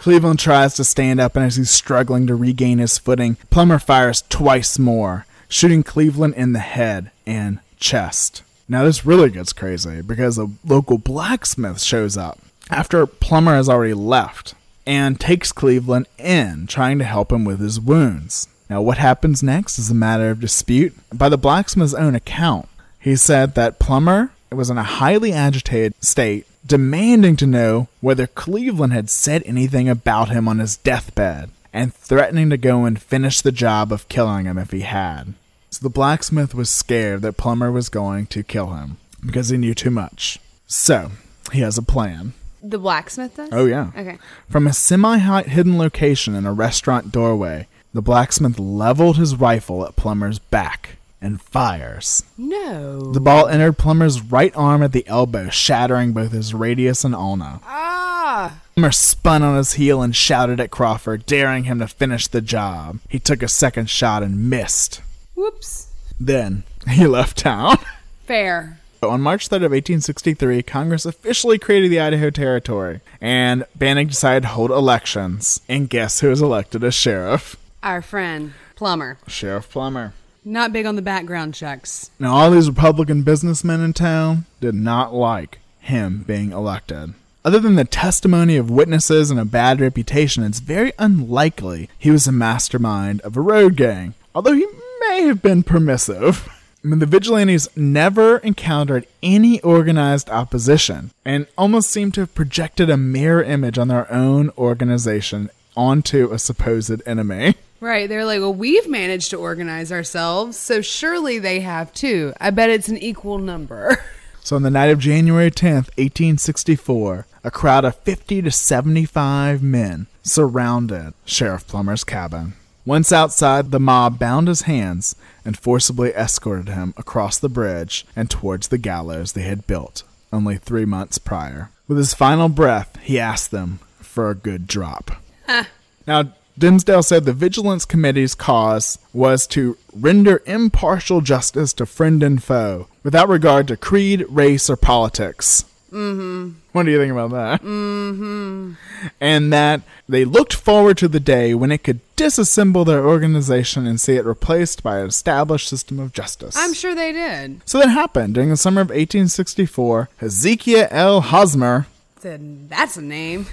Cleveland tries to stand up, and as he's struggling to regain his footing, Plummer fires twice more, shooting Cleveland in the head and chest. Now, this really gets crazy because a local blacksmith shows up after Plummer has already left and takes Cleveland in, trying to help him with his wounds. Now, what happens next is a matter of dispute. By the blacksmith's own account, he said that Plummer was in a highly agitated state, demanding to know whether Cleveland had said anything about him on his deathbed, and threatening to go and finish the job of killing him if he had. So the blacksmith was scared that Plummer was going to kill him because he knew too much. So he has a plan. The blacksmith does? Oh, yeah. Okay. From a semi hidden location in a restaurant doorway, the blacksmith leveled his rifle at Plummer's back and fires. No. The ball entered Plummer's right arm at the elbow, shattering both his radius and ulna. Ah! Plummer spun on his heel and shouted at Crawford, daring him to finish the job. He took a second shot and missed. Whoops. Then [LAUGHS] he left town. Fair. [LAUGHS] On March 3rd of 1863, Congress officially created the Idaho Territory, and Bannack decided to hold elections. And guess who was elected as sheriff? Our friend, Plummer. Sheriff Plummer. Not big on the background checks. Now, all these Republican businessmen in town did not like him being elected. Other than the testimony of witnesses and a bad reputation, it's very unlikely he was a mastermind of a road gang, although he may have been permissive. I mean, the vigilantes never encountered any organized opposition and almost seem to have projected a mirror image on their own organization onto a supposed enemy. Right. They're like, well, we've managed to organize ourselves, so surely they have too. I bet it's an equal number. [LAUGHS] So on the night of January 10th, 1864, a crowd of 50 to 75 men surrounded Sheriff Plummer's cabin. Once outside, the mob bound his hands and forcibly escorted him across the bridge and towards the gallows they had built only three months prior. With his final breath, he asked them for a good drop. Now, Dimsdale said the Vigilance Committee's cause was to render impartial justice to friend and foe, without regard to creed, race, or politics. Mm-hmm. What do you think about that? Mm-hmm. And that they looked forward to the day when it could disassemble their organization and see it replaced by an established system of justice. I'm sure they did. so that happened during the summer of 1864. Hezekiah L. Hosmer, Said that's a name.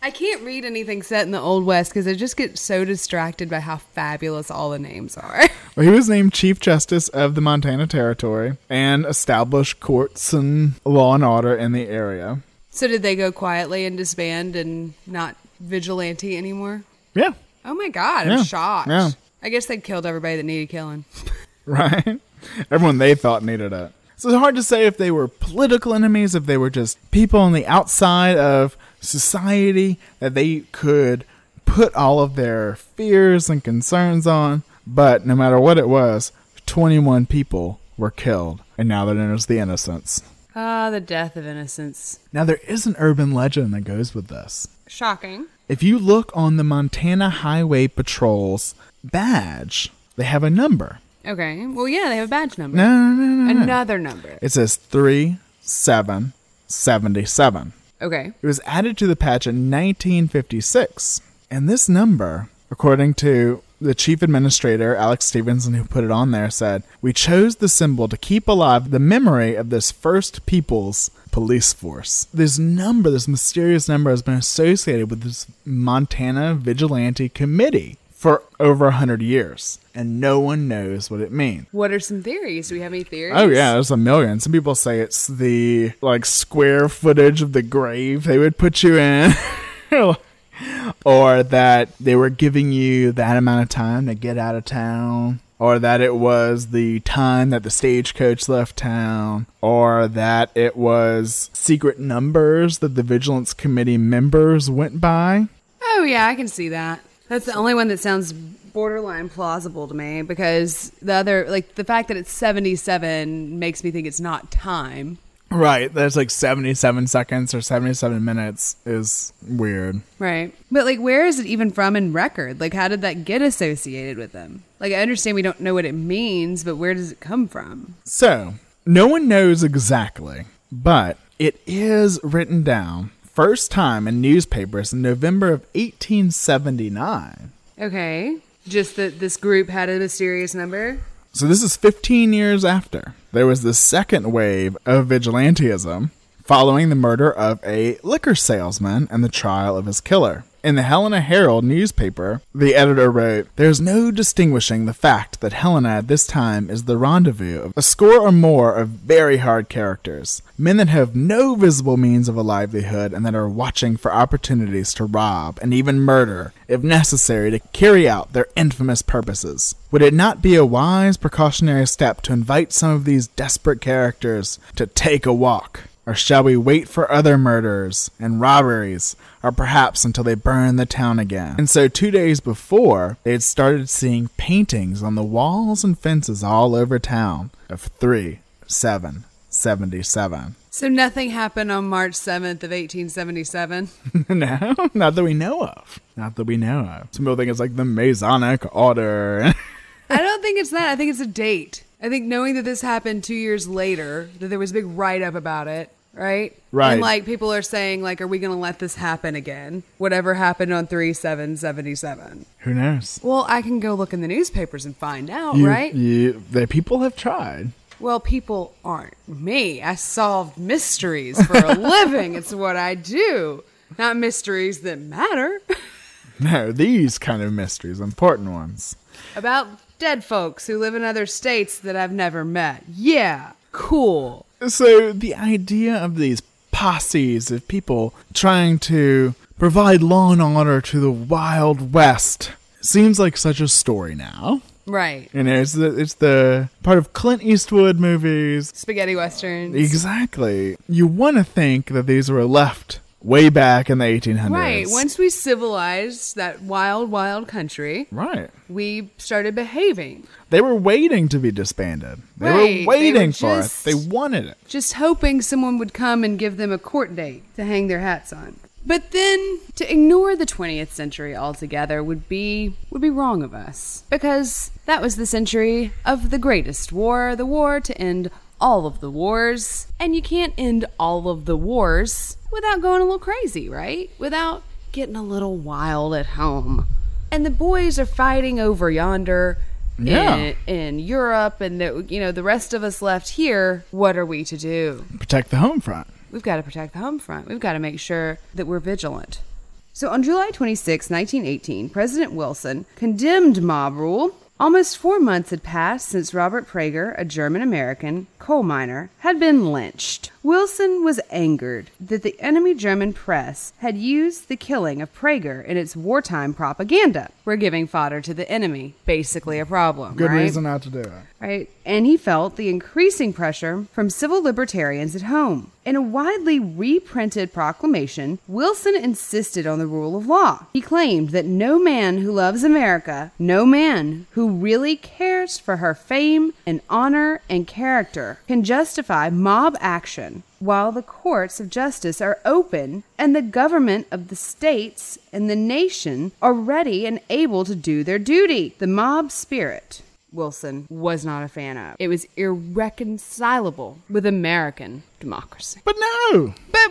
I can't read anything set in the Old West because I just get so distracted by how fabulous all the names are. [LAUGHS] well, he was named Chief Justice of the Montana Territory and established courts and law and order in the area. so did they go quietly and disband and not vigilante anymore? Yeah. Oh my god, I'm Yeah, shocked. yeah. I guess they killed everybody that needed killing. [LAUGHS] right? Everyone they thought needed it. So it's hard to say if they were political enemies, if they were just people on the outside of society that they could put all of their fears and concerns on. But no matter what it was, 21 people were killed, and now they're the Innocents. Ah, the death of innocence. Now, there is an urban legend that goes with this. Shocking. If you look on the Montana Highway Patrol's badge, they have a number. Okay. Well, yeah, they have a badge number. No, no, no, no, no. Another number. It says 3777. Okay. It was added to the patch in 1956. And this number, according to the chief administrator, Alex Stevenson, who put it on there, said, We chose the symbol to keep alive the memory of this first people's police force. This number, this mysterious number, has been associated with this Montana Vigilante Committee for over a 100 years. And no one knows what it means. What are some theories? Do we have any theories? Oh yeah, there's a million. Some people say it's the like square footage of the grave they would put you in. [LAUGHS] or that they were giving you that amount of time to get out of town. Or that it was the time that the stagecoach left town. Or that it was secret numbers that the Vigilance Committee members went by. Oh, yeah, I can see that. That's the only one that sounds borderline plausible to me because the other, like the fact that it's 77 makes me think it's not time. Right, there's like 77 seconds or 77 minutes is weird. Right. But like, where is it even from in record? Like, how did that get associated with them? Like, I understand we don't know what it means, but where does it come from? So, no one knows exactly, but it is written down first time in newspapers in November of 1879. Okay. Just that this group had a mysterious number? So, this is 15 years after. There was the second wave of vigilantism following the murder of a liquor salesman and the trial of his killer. In the Helena Herald newspaper, the editor wrote, There's no distinguishing the fact that Helena at this time is the rendezvous of a score or more of very hard characters, men that have no visible means of a livelihood and that are watching for opportunities to rob and even murder, if necessary, to carry out their infamous purposes. Would it not be a wise precautionary step to invite some of these desperate characters to take a walk? Or shall we wait for other murders and robberies, or perhaps until they burn the town again? And so, two days before, they had started seeing paintings on the walls and fences all over town of 3 7 77. So nothing happened on March 7th of 1877? [LAUGHS] no, not that we know of. Not that we know of. Some people think it's like the Masonic Order. [LAUGHS] I don't think it's that. I think it's a date. I think knowing that this happened two years later, that there was a big write up about it, right? Right. And like people are saying, like, are we going to let this happen again? Whatever happened on 3 7 77. Who knows? Well, I can go look in the newspapers and find out, You- right? You, the people have tried. Well, people aren't me. I solve mysteries for a [LAUGHS] living. It's what I do, not mysteries that matter. [LAUGHS] No, these kind of mysteries, important ones. About dead folks who live in other states that I've never met. Yeah, cool. So the idea of these posses of people trying to provide law and order to the Wild West seems like such a story now. Right. You know, it's the, it's the part of Clint Eastwood movies. Spaghetti westerns. Exactly. You want to think that these were left way back in the 1800s. Right. Once we civilized that wild, wild country, Right. we started behaving. They were waiting to be disbanded. They Right, were they waiting were for just- it. They wanted it. Just hoping someone would come and give them a court date to hang their hats on. But then to ignore the 20th century altogether would be would be wrong of us because that was the century of the greatest war, the war to end all of the wars, and you can't end all of the wars without going a little crazy, right? Without getting a little wild at home. And the boys are fighting over yonder Yeah. in, in Europe and the, you know the rest of us left here, what are we to do? Protect the home front. We've got to protect the home front. We've got to make sure that we're vigilant. So on July 26, 1918, President Wilson condemned mob rule. Almost four months had passed since Robert Prager, a German American coal miner, had been lynched. Wilson was angered that the enemy German press had used the killing of Prager in its wartime propaganda. We're giving fodder to the enemy, basically a problem. Good right? reason not to do it. right? And he felt the increasing pressure from civil libertarians at home. In a widely reprinted proclamation, Wilson insisted on the rule of law. He claimed that no man who loves America, no man who really cares for her fame and honor and character, can justify mob action while the courts of justice are open and the government of the states and the nation are ready and able to do their duty. The mob spirit Wilson was not a fan of. It was irreconcilable with American democracy. But no, But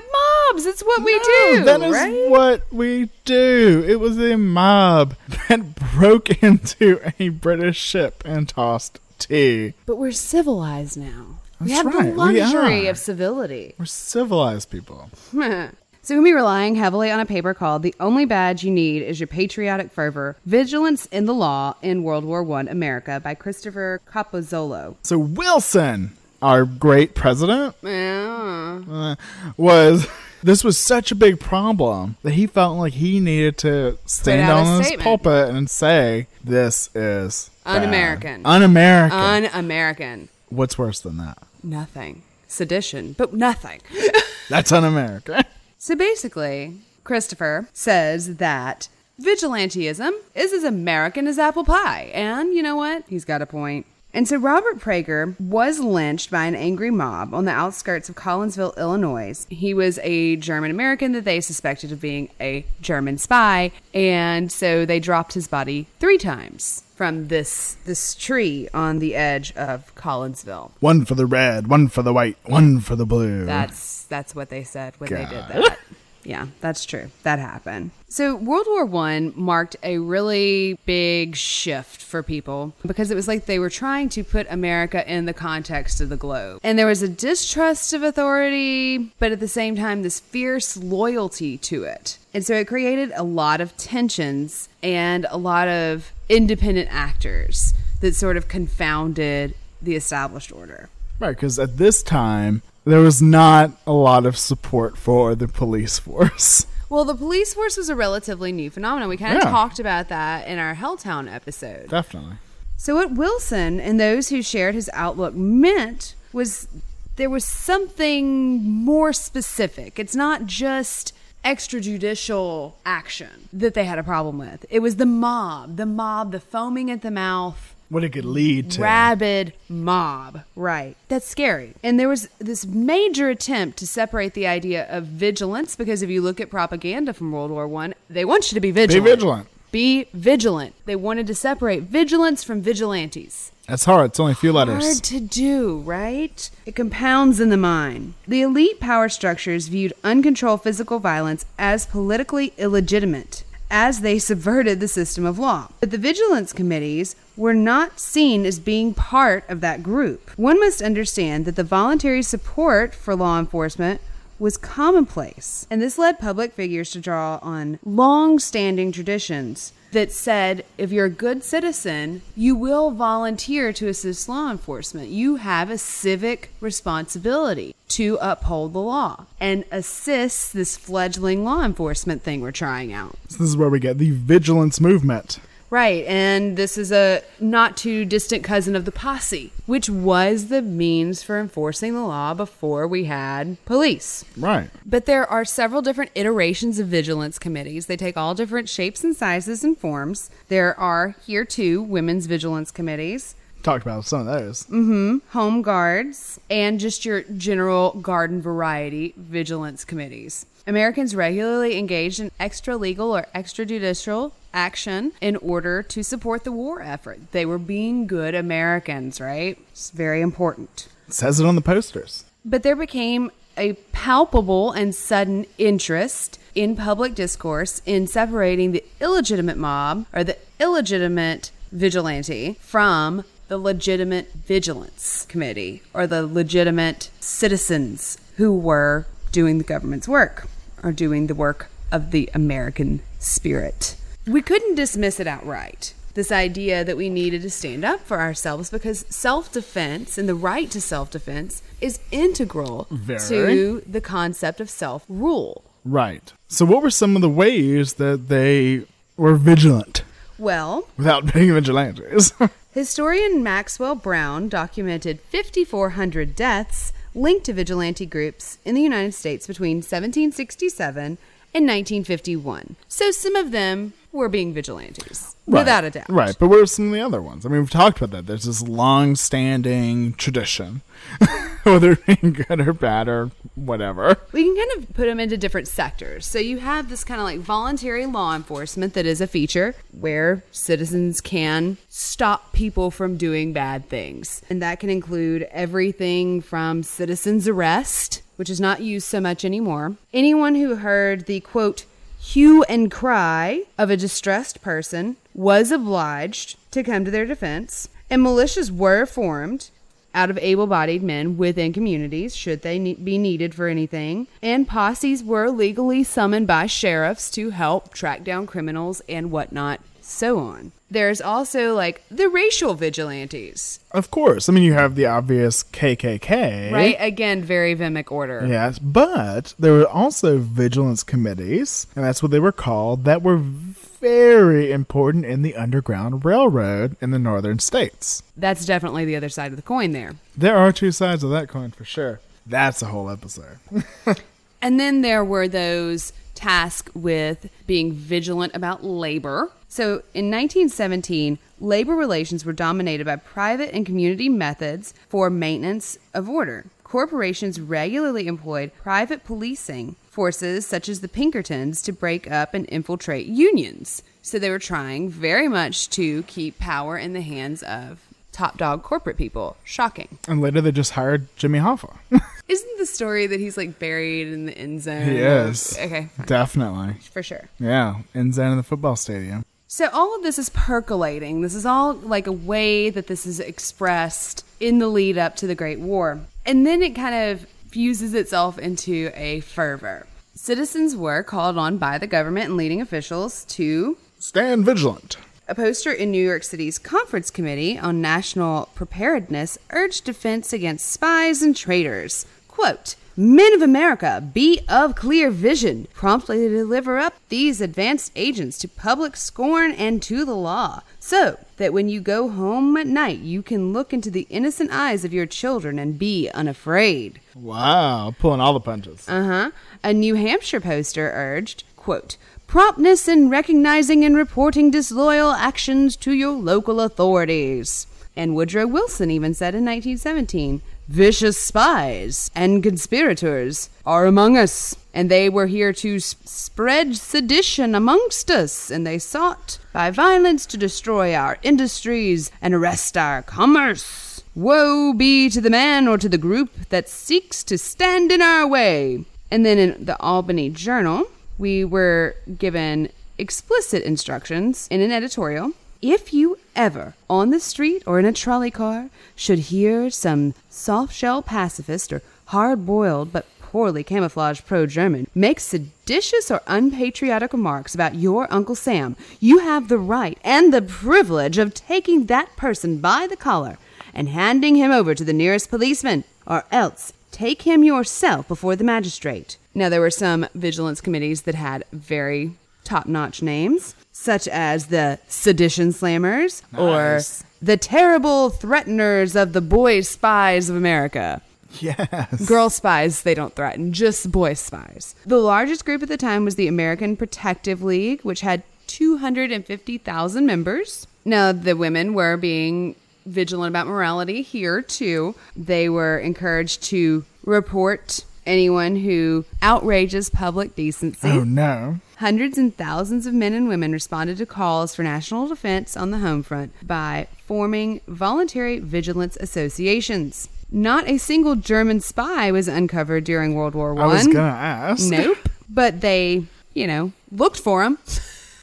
mobs, it's what we No, do, That is right? what we do. It was a mob [LAUGHS] that broke into a British ship and tossed tea. But we're civilized now. We have right, the luxury of civility. We're civilized people. [LAUGHS] So we'll be relying heavily on a paper called "The Only Badge You Need Is Your Patriotic Fervor: Vigilance in the Law in World War One America" by Christopher Capozzola. So Wilson, our great president, Yeah. uh, was this was such a big problem that he felt like he needed to stand on his pulpit and say this is bad. Un-American. un-American. Un-American. What's worse than that? Nothing. Sedition, but nothing. [LAUGHS] That's un-American. So basically, Christopher says that vigilantism is as American as apple pie. And you know what? He's got a point. And so Robert Prager was lynched by an angry mob on the outskirts of Collinsville, Illinois. He was a German American that they suspected of being a German spy, and so they dropped his body 3 times from this this tree on the edge of Collinsville. one for the red, one for the white, one for the blue. That's that's what they said when they did that. [LAUGHS] Yeah, that's true. That happened. So World War One marked a really big shift for people because it was like they were trying to put America in the context of the globe. And there was a distrust of authority, but at the same time this fierce loyalty to it. And so it created a lot of tensions and a lot of independent actors that sort of confounded the established order. Right, because at this time, there was not a lot of support for the police force. [LAUGHS] Well, the police force was a relatively new phenomenon. We kind of Yeah. talked about that in our Helltown episode. Definitely. So, what Wilson and those who shared his outlook meant was there was something more specific. It's not just extrajudicial action that they had a problem with, it was the mob, the mob, the foaming at the mouth. What it could lead to. Rabid mob. Right. That's scary. And there was this major attempt to separate the idea of vigilance because if you look at propaganda from World War One, they want you to be vigilant. be vigilant. Be vigilant. They wanted to separate vigilance from vigilantes. That's hard. It's only a few letters. Hard to do, right? It compounds in the mind. The elite power structures viewed uncontrolled physical violence as politically illegitimate, as they subverted the system of law. But the vigilance committees were not seen as being part of that group. One must understand that the voluntary support for law enforcement was commonplace, and this led public figures to draw on long standing traditions that said if you're a good citizen, you will volunteer to assist law enforcement. You have a civic responsibility to uphold the law and assist this fledgling law enforcement thing we're trying out. So this is where we get the vigilance movement. Right, and this is a not too distant cousin of the posse, which was the means for enforcing the law before we had police. Right. But there are several different iterations of vigilance committees. They take all different shapes and sizes and forms. There are here too women's vigilance committees. Talked about some of those. Mm-hmm. Home guards and just your general garden variety vigilance committees. Americans regularly engaged in extra legal or extrajudicial action in order to support the war effort. They were being good Americans, right? It's very important. It says it on the posters. But there became a palpable and sudden interest in public discourse in separating the illegitimate mob or the illegitimate vigilante from the legitimate vigilance committee or the legitimate citizens who were doing the government's work or doing the work of the American spirit. We couldn't dismiss it outright. This idea that we needed to stand up for ourselves because self defense and the right to self defense is integral Very. to the concept of self rule. Right. So, what were some of the ways that they were vigilant Well, without being vigilantes? [LAUGHS] Historian Maxwell Brown documented 5,400 deaths linked to vigilante groups in the United States between 1767 and 1951. So some of them were being vigilantes, Right. without a doubt. Right. But what are some of the other ones? I mean, we've talked about that. There's this long standing tradition, [LAUGHS] whether being good or bad or whatever. We can kind of put them into different sectors. So you have this kind of like voluntary law enforcement that is a feature where citizens can stop people from doing bad things. And that can include everything from citizens arrest, which is not used so much anymore. Anyone who heard the quote hue and cry of a distressed person was obliged to come to their defense, and militias were formed out of able bodied men within communities, should they ne- be needed for anything. And posses were legally summoned by sheriffs to help track down criminals and whatnot, so on. There's also like the racial vigilantes, Of course. I mean, you have the obvious KKK. right? Again, very Vehmic order. Yes, but there were also vigilance committees, and that's what they were called, that were very important in the Underground Railroad in the northern states. That's definitely the other side of the coin there. There are two sides of that coin for sure. That's a whole episode. [LAUGHS] And then there were those tasked with being vigilant about labor. So in 1917, labor relations were dominated by private and community methods for maintenance of order. Corporations regularly employed private policing forces such as the Pinkertons to break up and infiltrate unions. So they were trying very much to keep power in the hands of top dog corporate people. Shocking. and later they just hired Jimmy Hoffa. [LAUGHS] Isn't the story that he's like buried in the end zone? he is. Okay, fine. Definitely. for sure. Yeah, end zone in the football stadium. So all of this is percolating. This is all like a way that this is expressed in the lead up to the Great War. And then it kind of fuses itself into a fervor. Citizens were called on by the government and leading officials to Stand vigilant. a poster in New York City's Conference Committee on National Preparedness urged defense against spies and traitors. Quote, Men of America, be of clear vision. Promptly deliver up these advanced agents to public scorn and to the law, so that when you go home at night, you can look into the innocent eyes of your children and be unafraid. Wow, pulling all the punches. Uh huh. A New Hampshire poster urged, quote, promptness in recognizing and reporting disloyal actions to your local authorities. And Woodrow Wilson even said in 1917, vicious spies and conspirators are among us, and they were here to s- spread sedition amongst us, and they sought by violence to destroy our industries and arrest our commerce. Woe be to the man or to the group that seeks to stand in our way. And then in the Albany Journal, we were given explicit instructions in an editorial. If you ever, on the street or in a trolley car, should hear some soft shell pacifist or hard boiled but poorly camouflaged pro German make seditious or unpatriotic remarks about your Uncle Sam, you have the right and the privilege of taking that person by the collar and handing him over to the nearest policeman, or else take him yourself before the magistrate. Now, there were some vigilance committees that had very top notch names, such as the Sedition Slammers Nice. or the Terrible Threateners of the Boy Spies of America. Yes. Girl spies, they don't threaten, just boy spies. The largest group at the time was the American Protective League, which had 250,000 members. Now, the women were being vigilant about morality here too. They were encouraged to report anyone who outrages public decency. Oh no. Hundreds and thousands of men and women responded to calls for national defense on the home front by forming voluntary vigilance associations. Not a single German spy was uncovered during World War One. I was gonna ask. Nope. But they, you know, looked for them.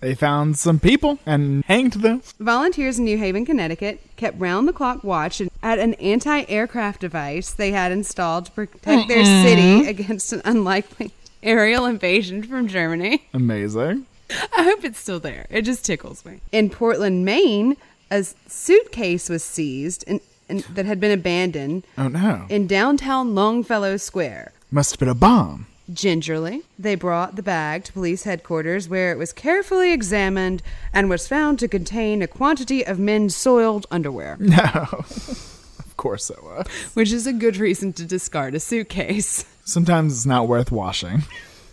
They found some people and hanged them. Volunteers in New Haven, Connecticut kept round the clock watch at an anti aircraft device they had installed to protect their Mm-mm. city mm-hmm. against an unlikely aerial invasion from Germany. Amazing. I hope it's still there. It just tickles me. In Portland, Maine, a suitcase was seized and, and that had been abandoned Oh no. in downtown Longfellow Square. Must have been a bomb. Gingerly, they brought the bag to police headquarters where it was carefully examined and was found to contain a quantity of men's soiled underwear. [LAUGHS] No. of course it was. Which is a good reason to discard a suitcase. [LAUGHS] Sometimes it's not worth washing.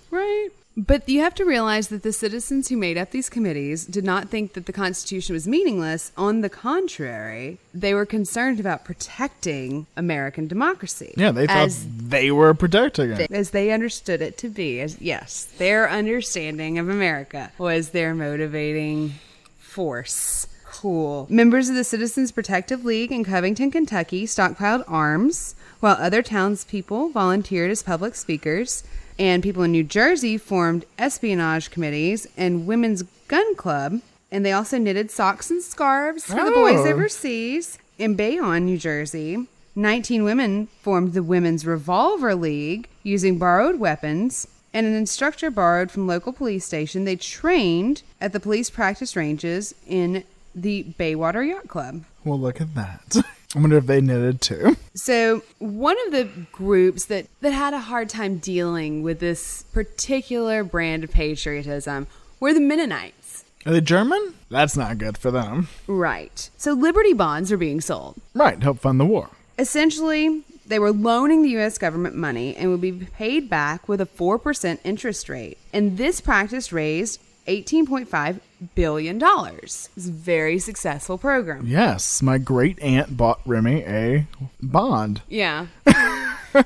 Right. But you have to realize that the citizens who made up these committees did not think that the Constitution was meaningless. On the contrary, they were concerned about protecting American democracy. Yeah, they thought they were protecting it. as they understood it to be. As yes, their understanding of America was their motivating force. Cool. Members of the Citizens Protective League in Covington, Kentucky stockpiled arms, while other townspeople volunteered as public speakers, and people in New Jersey formed espionage committees and women's gun club, and they also knitted socks and scarves for the boys Oh. overseas. In Bayonne, New Jersey, 19 women formed the Women's Revolver League using borrowed weapons and an instructor borrowed from local police station. They trained at the police practice ranges in the Baywater Yacht Club. Well, look at that. [LAUGHS] I wonder if they knitted too. So, one of the groups that, that had a hard time dealing with this particular brand of patriotism were the Mennonites. Are they German? That's not good for them. Right. So, Liberty bonds are being sold. Right, To help fund the war. Essentially, they were loaning the U.S. government money and would be paid back with a 4% interest rate. And this practice raised $18.5 billion. dollars. It's a very successful program. Yes, my great aunt bought Remy a bond. Yeah. [LAUGHS] I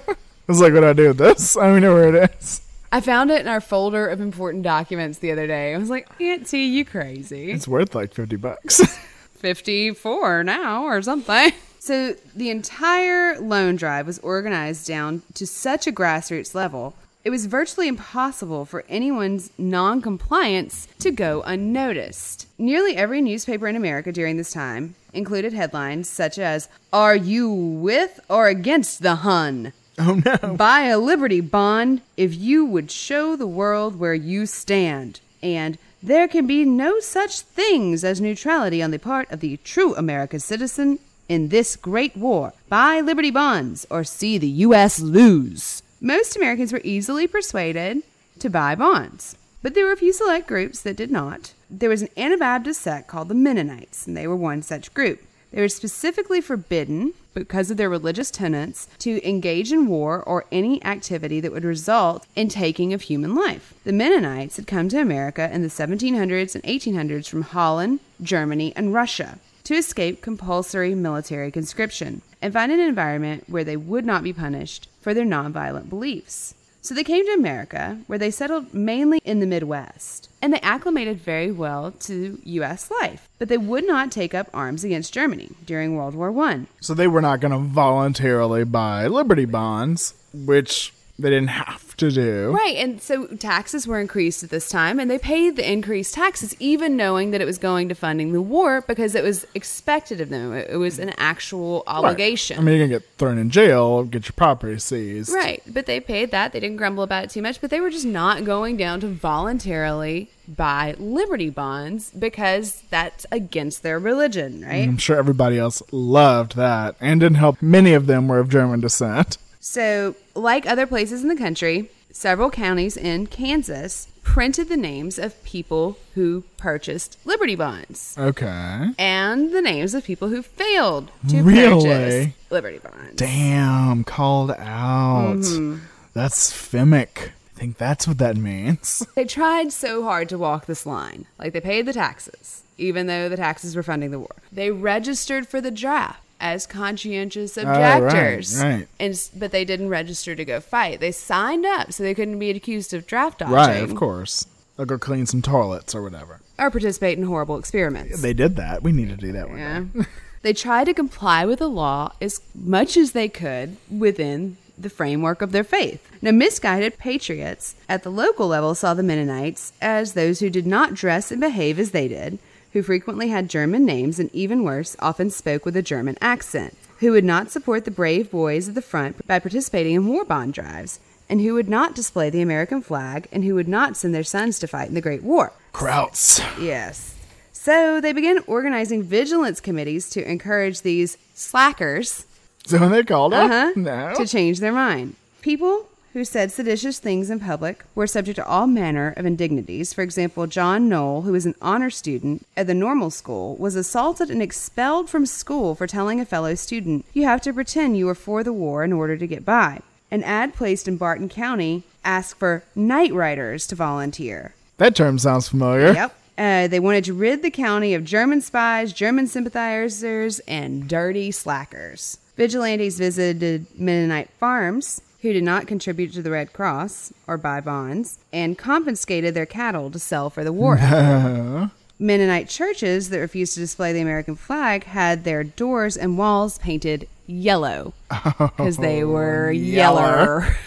was like, what do I do with this? I don't even know where it is. I found it in our folder of important documents the other day. I was like, Aunt T, you crazy. It's worth like 50 bucks. [LAUGHS] 54 now or something. So the entire loan drive was organized down to such a grassroots level, it was virtually impossible for anyone's non compliance to go unnoticed. Nearly every newspaper in America during this time included headlines such as, Are you with or against the Hun? Oh no. Buy a Liberty Bond if you would show the world where you stand. And there can be no such things as neutrality on the part of the true American citizen in this great war. Buy Liberty Bonds or see the U.S. lose. Most Americans were easily persuaded to buy bonds, but there were a few select groups that did not. There was an Anabaptist sect called the Mennonites, and they were one such group. They were specifically forbidden, because of their religious tenets, to engage in war or any activity that would result in taking of human life. The Mennonites had come to America in the 1700s and 1800s from Holland, Germany, and Russia to escape compulsory military conscription and find an environment where they would not be punished for their nonviolent beliefs. So they came to America, where they settled mainly in the Midwest, and they acclimated very well to U.S. life. But they would not take up arms against Germany during World War I. So they were not going to voluntarily buy Liberty bonds, which they didn't have to do. Right, and so taxes were increased at this time, and they paid the increased taxes, even knowing that it was going to funding the war because it was expected of them. It was an actual obligation. Right. I mean, you're going to get thrown in jail, get your property seized. Right, but they paid that. They didn't grumble about it too much, but they were just not going down to voluntarily buy Liberty bonds because that's against their religion, right? I'm sure everybody else loved that and didn't help. Many of them were of German descent. So, like other places in the country, several counties in Kansas printed the names of people who purchased Liberty bonds Okay. and the names of people who failed to Really? purchase Liberty bonds. Damn, called out. Mhm. That's Vehmic. I think that's what that means. [LAUGHS] They tried so hard to walk this line. Like they paid the taxes. even though the taxes were funding the war. They registered for the draft as conscientious Oh, right, objectors. right. And but they didn't register to go fight. They signed up so they couldn't be accused of draft dodging Right, of course. They'll go clean some toilets or whatever. or participate in horrible experiments. They did that. We need to do that one. Yeah. [LAUGHS] they tried to comply with the law as much as they could within the framework of their faith. Now, misguided patriots at the local level saw the Mennonites as those who did not dress and behave as they did, who frequently had German names and even worse, often spoke with a German accent, who would not support the brave boys at the front by participating in war bond drives, and who would not display the American flag, and who would not send their sons to fight in the Great War. Krauts. Yes. So they began organizing vigilance committees to encourage these slackers So when they called them? uh-huh, No. to change their mind. People who said seditious things in public were subject to all manner of indignities. For example, John Knoll, who was an honor student at the normal school, was assaulted and expelled from school for telling a fellow student, You have to pretend you are for the war in order to get by. An ad placed in Barton County asked for night riders to volunteer. That term sounds familiar. Yep. Uh, they wanted to rid the county of German spies, German sympathizers, and dirty slackers. Vigilantes visited Mennonite farms who did not contribute to the Red Cross or buy bonds and confiscated their cattle to sell for the war. [LAUGHS] effort. Mennonite churches that refused to display the American flag had their doors and walls painted yellow [LAUGHS] because they were yeller. yeller.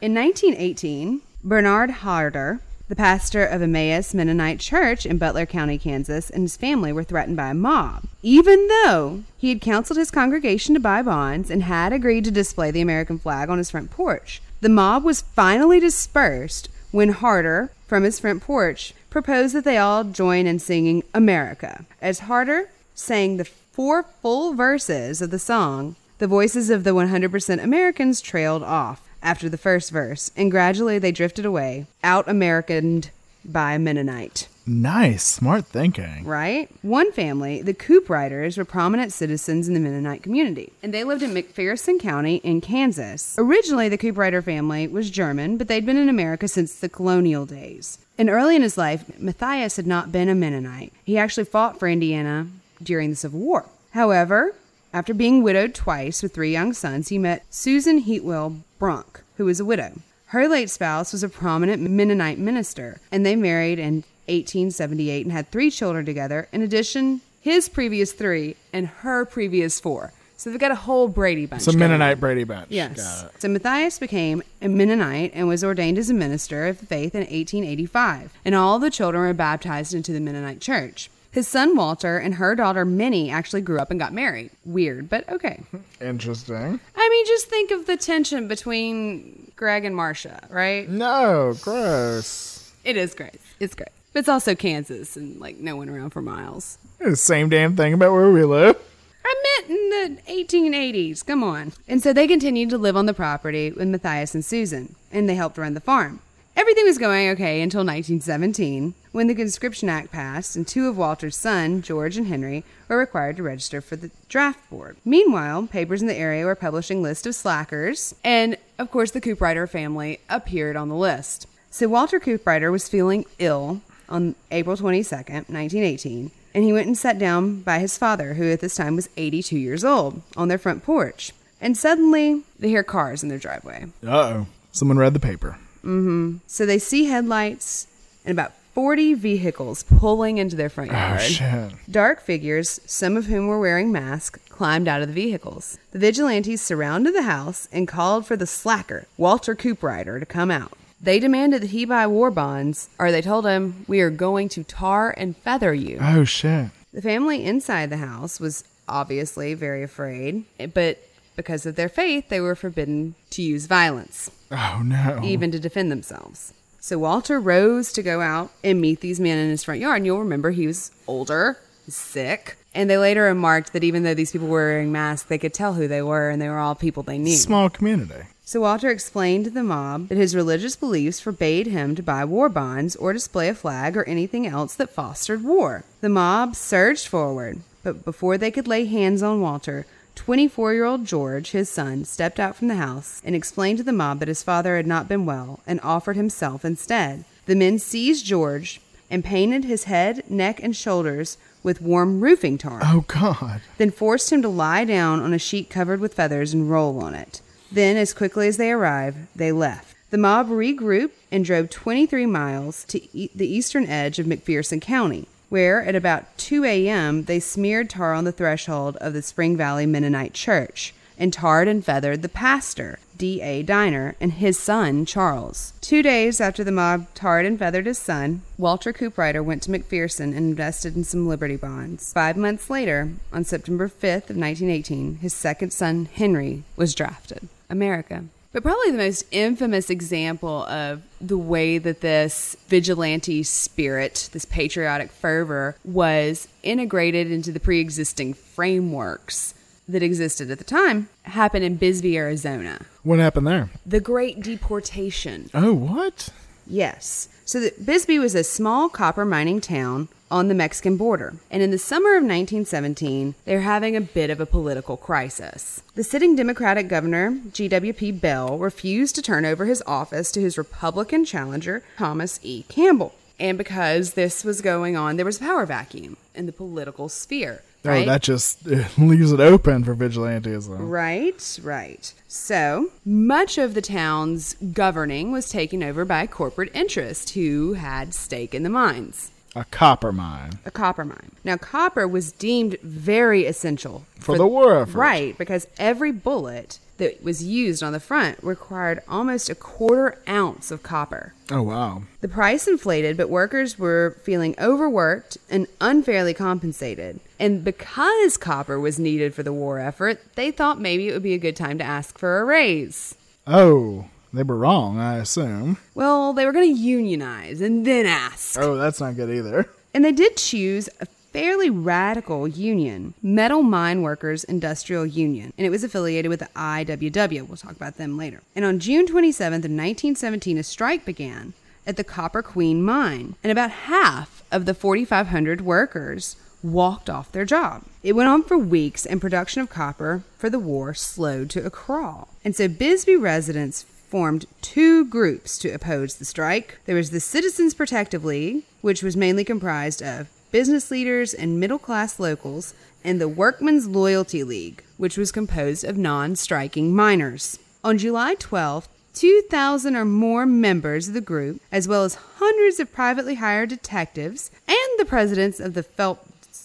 In 1918, Bernard Harder, the pastor of Emmaus Mennonite Church in Butler County, Kansas, and his family were threatened by a mob, even though he had counseled his congregation to buy bonds and had agreed to display the American flag on his front porch. The mob was finally dispersed when Harder, from his front porch, proposed that they all join in singing America. As Harder sang the four full verses of the song, the voices of the 100% Americans trailed off after the first verse, and gradually they drifted away, out Americaned by Mennonite. Nice. Smart thinking. Right? One family, the Coopriders, were prominent citizens in the Mennonite community, and they lived in McPherson County in Kansas. Originally, the Cooprider family was German, but they'd been in America since the colonial days. And early in his life, Matthias had not been a Mennonite. He actually fought for Indiana during the Civil War. However, after being widowed twice with three young sons, he met Susan Heatwole Brunk, who was a widow. Her late spouse was a prominent Mennonite minister, and they married in 1878 and had three children together, in addition, his previous three and her previous four. So they've got a whole Brady bunch. Some going Mennonite. Brady Bunch. Yes. Got it. So Matthias became a Mennonite and was ordained as a minister of the faith in 1885, and all the children were baptized into the Mennonite church. His son Walter and her daughter Minnie actually grew up and got married. Weird, but okay. [LAUGHS] Interesting. I mean, just think of the tension between Greg and Marcia, right? No, gross. It is gross. It's great. But it's also Kansas and like no one around for miles. It's the same damn thing about where we live. I meant in the 1880s. Come on. And so they continued to live on the property with Matthias and Susan, and they helped run the farm. Everything was going okay until 1917, when the Conscription Act passed, and two of Walter's sons, George and Henry, were required to register for the draft board. Meanwhile, papers in the area were publishing lists of slackers, and of course, the Cooprider family appeared on the list. So Walter Cooprider was feeling ill on April 22nd, 1918, and he went and sat down by his father, who at this time was 82 years old, on their front porch. And suddenly, they hear cars in their driveway. Uh oh. Someone read the paper. Mm-hmm. So they see headlights and about 40 vehicles pulling into their front yard. Oh, shit. Dark figures, some of whom were wearing masks, climbed out of the vehicles. The vigilantes surrounded the house and called for the slacker, Walter Cooprider, to come out. They demanded that he buy war bonds, or they told him, We are going to tar and feather you. Oh, shit. The family inside the house was obviously very afraid, but because of their faith, they were forbidden to use violence, Oh, no. even to defend themselves. So Walter rose to go out and meet these men in his front yard. And you'll remember he was older, sick. And they later remarked that even though these people were wearing masks, they could tell who they were and they were all people they knew. Small community. So Walter explained to the mob that his religious beliefs forbade him to buy war bonds or display a flag or anything else that fostered war. The mob surged forward, but before they could lay hands on Walter, 24 year old George, his son, stepped out from the house and explained to the mob that his father had not been well and offered himself instead. The men seized George, and painted his head, neck, and shoulders with warm roofing tar. Oh, God. Then forced him to lie down on a sheet covered with feathers and roll on it. Then, as quickly as they arrived, they left. The mob regrouped and drove 23 miles to e- the eastern edge of McPherson County, where at about 2 a.m. they smeared tar on the threshold of the Spring Valley Mennonite Church and tarred and feathered the pastor, D.A. Diner, and his son, Charles. Two days after the mob tarred and feathered his son, Walter Cooprider went to McPherson and invested in some Liberty bonds. Five months later, on September 5th of 1918, his second son, Henry, was drafted. America. But probably the most infamous example of the way that this vigilante spirit, this patriotic fervor, was integrated into the pre existing frameworks that existed at the time happened in Bisbee, Arizona. What happened there? The Great Deportation. Oh, what? Yes. So the, Bisbee was a small copper mining town on the Mexican border. And in the summer of 1917, they're having a bit of a political crisis. The sitting Democratic governor, G.W.P. Bell, refused to turn over his office to his Republican challenger, Thomas E. Campbell. And because this was going on, there was a power vacuum in the political sphere. Oh, right? Oh, that just it [LAUGHS] leaves it open for vigilantism. Right, right. So much of the town's governing was taken over by corporate interests who had stake in the mines. A copper mine. A copper mine. Now, copper was deemed very essential for, for the war effort. Right, because every bullet that was used on the front required almost a quarter ounce of copper. Oh, wow. The price inflated, but workers were feeling overworked and unfairly compensated. And because copper was needed for the war effort, they thought maybe it would be a good time to ask for a raise. Oh, they were wrong, I assume. Well, they were going to unionize and then ask. Oh, that's not good either. And they did choose a fairly radical union, Metal Mine Workers Industrial Union, and it was affiliated with the IWW. We'll talk about them later. And on June 27th of 1917, a strike began at the Copper Queen mine, and about half of the 4,500 workers walked off their job. It went on for weeks, and production of copper for the war slowed to a crawl. And so Bisbee residents formed two groups to oppose the strike. There was the Citizens Protective League, which was mainly comprised of business leaders and middle class locals, and the Workmen's Loyalty League, which was composed of non striking miners. On July 12th, 2,000 or more members of the group, as well as hundreds of privately hired detectives and the presidents of the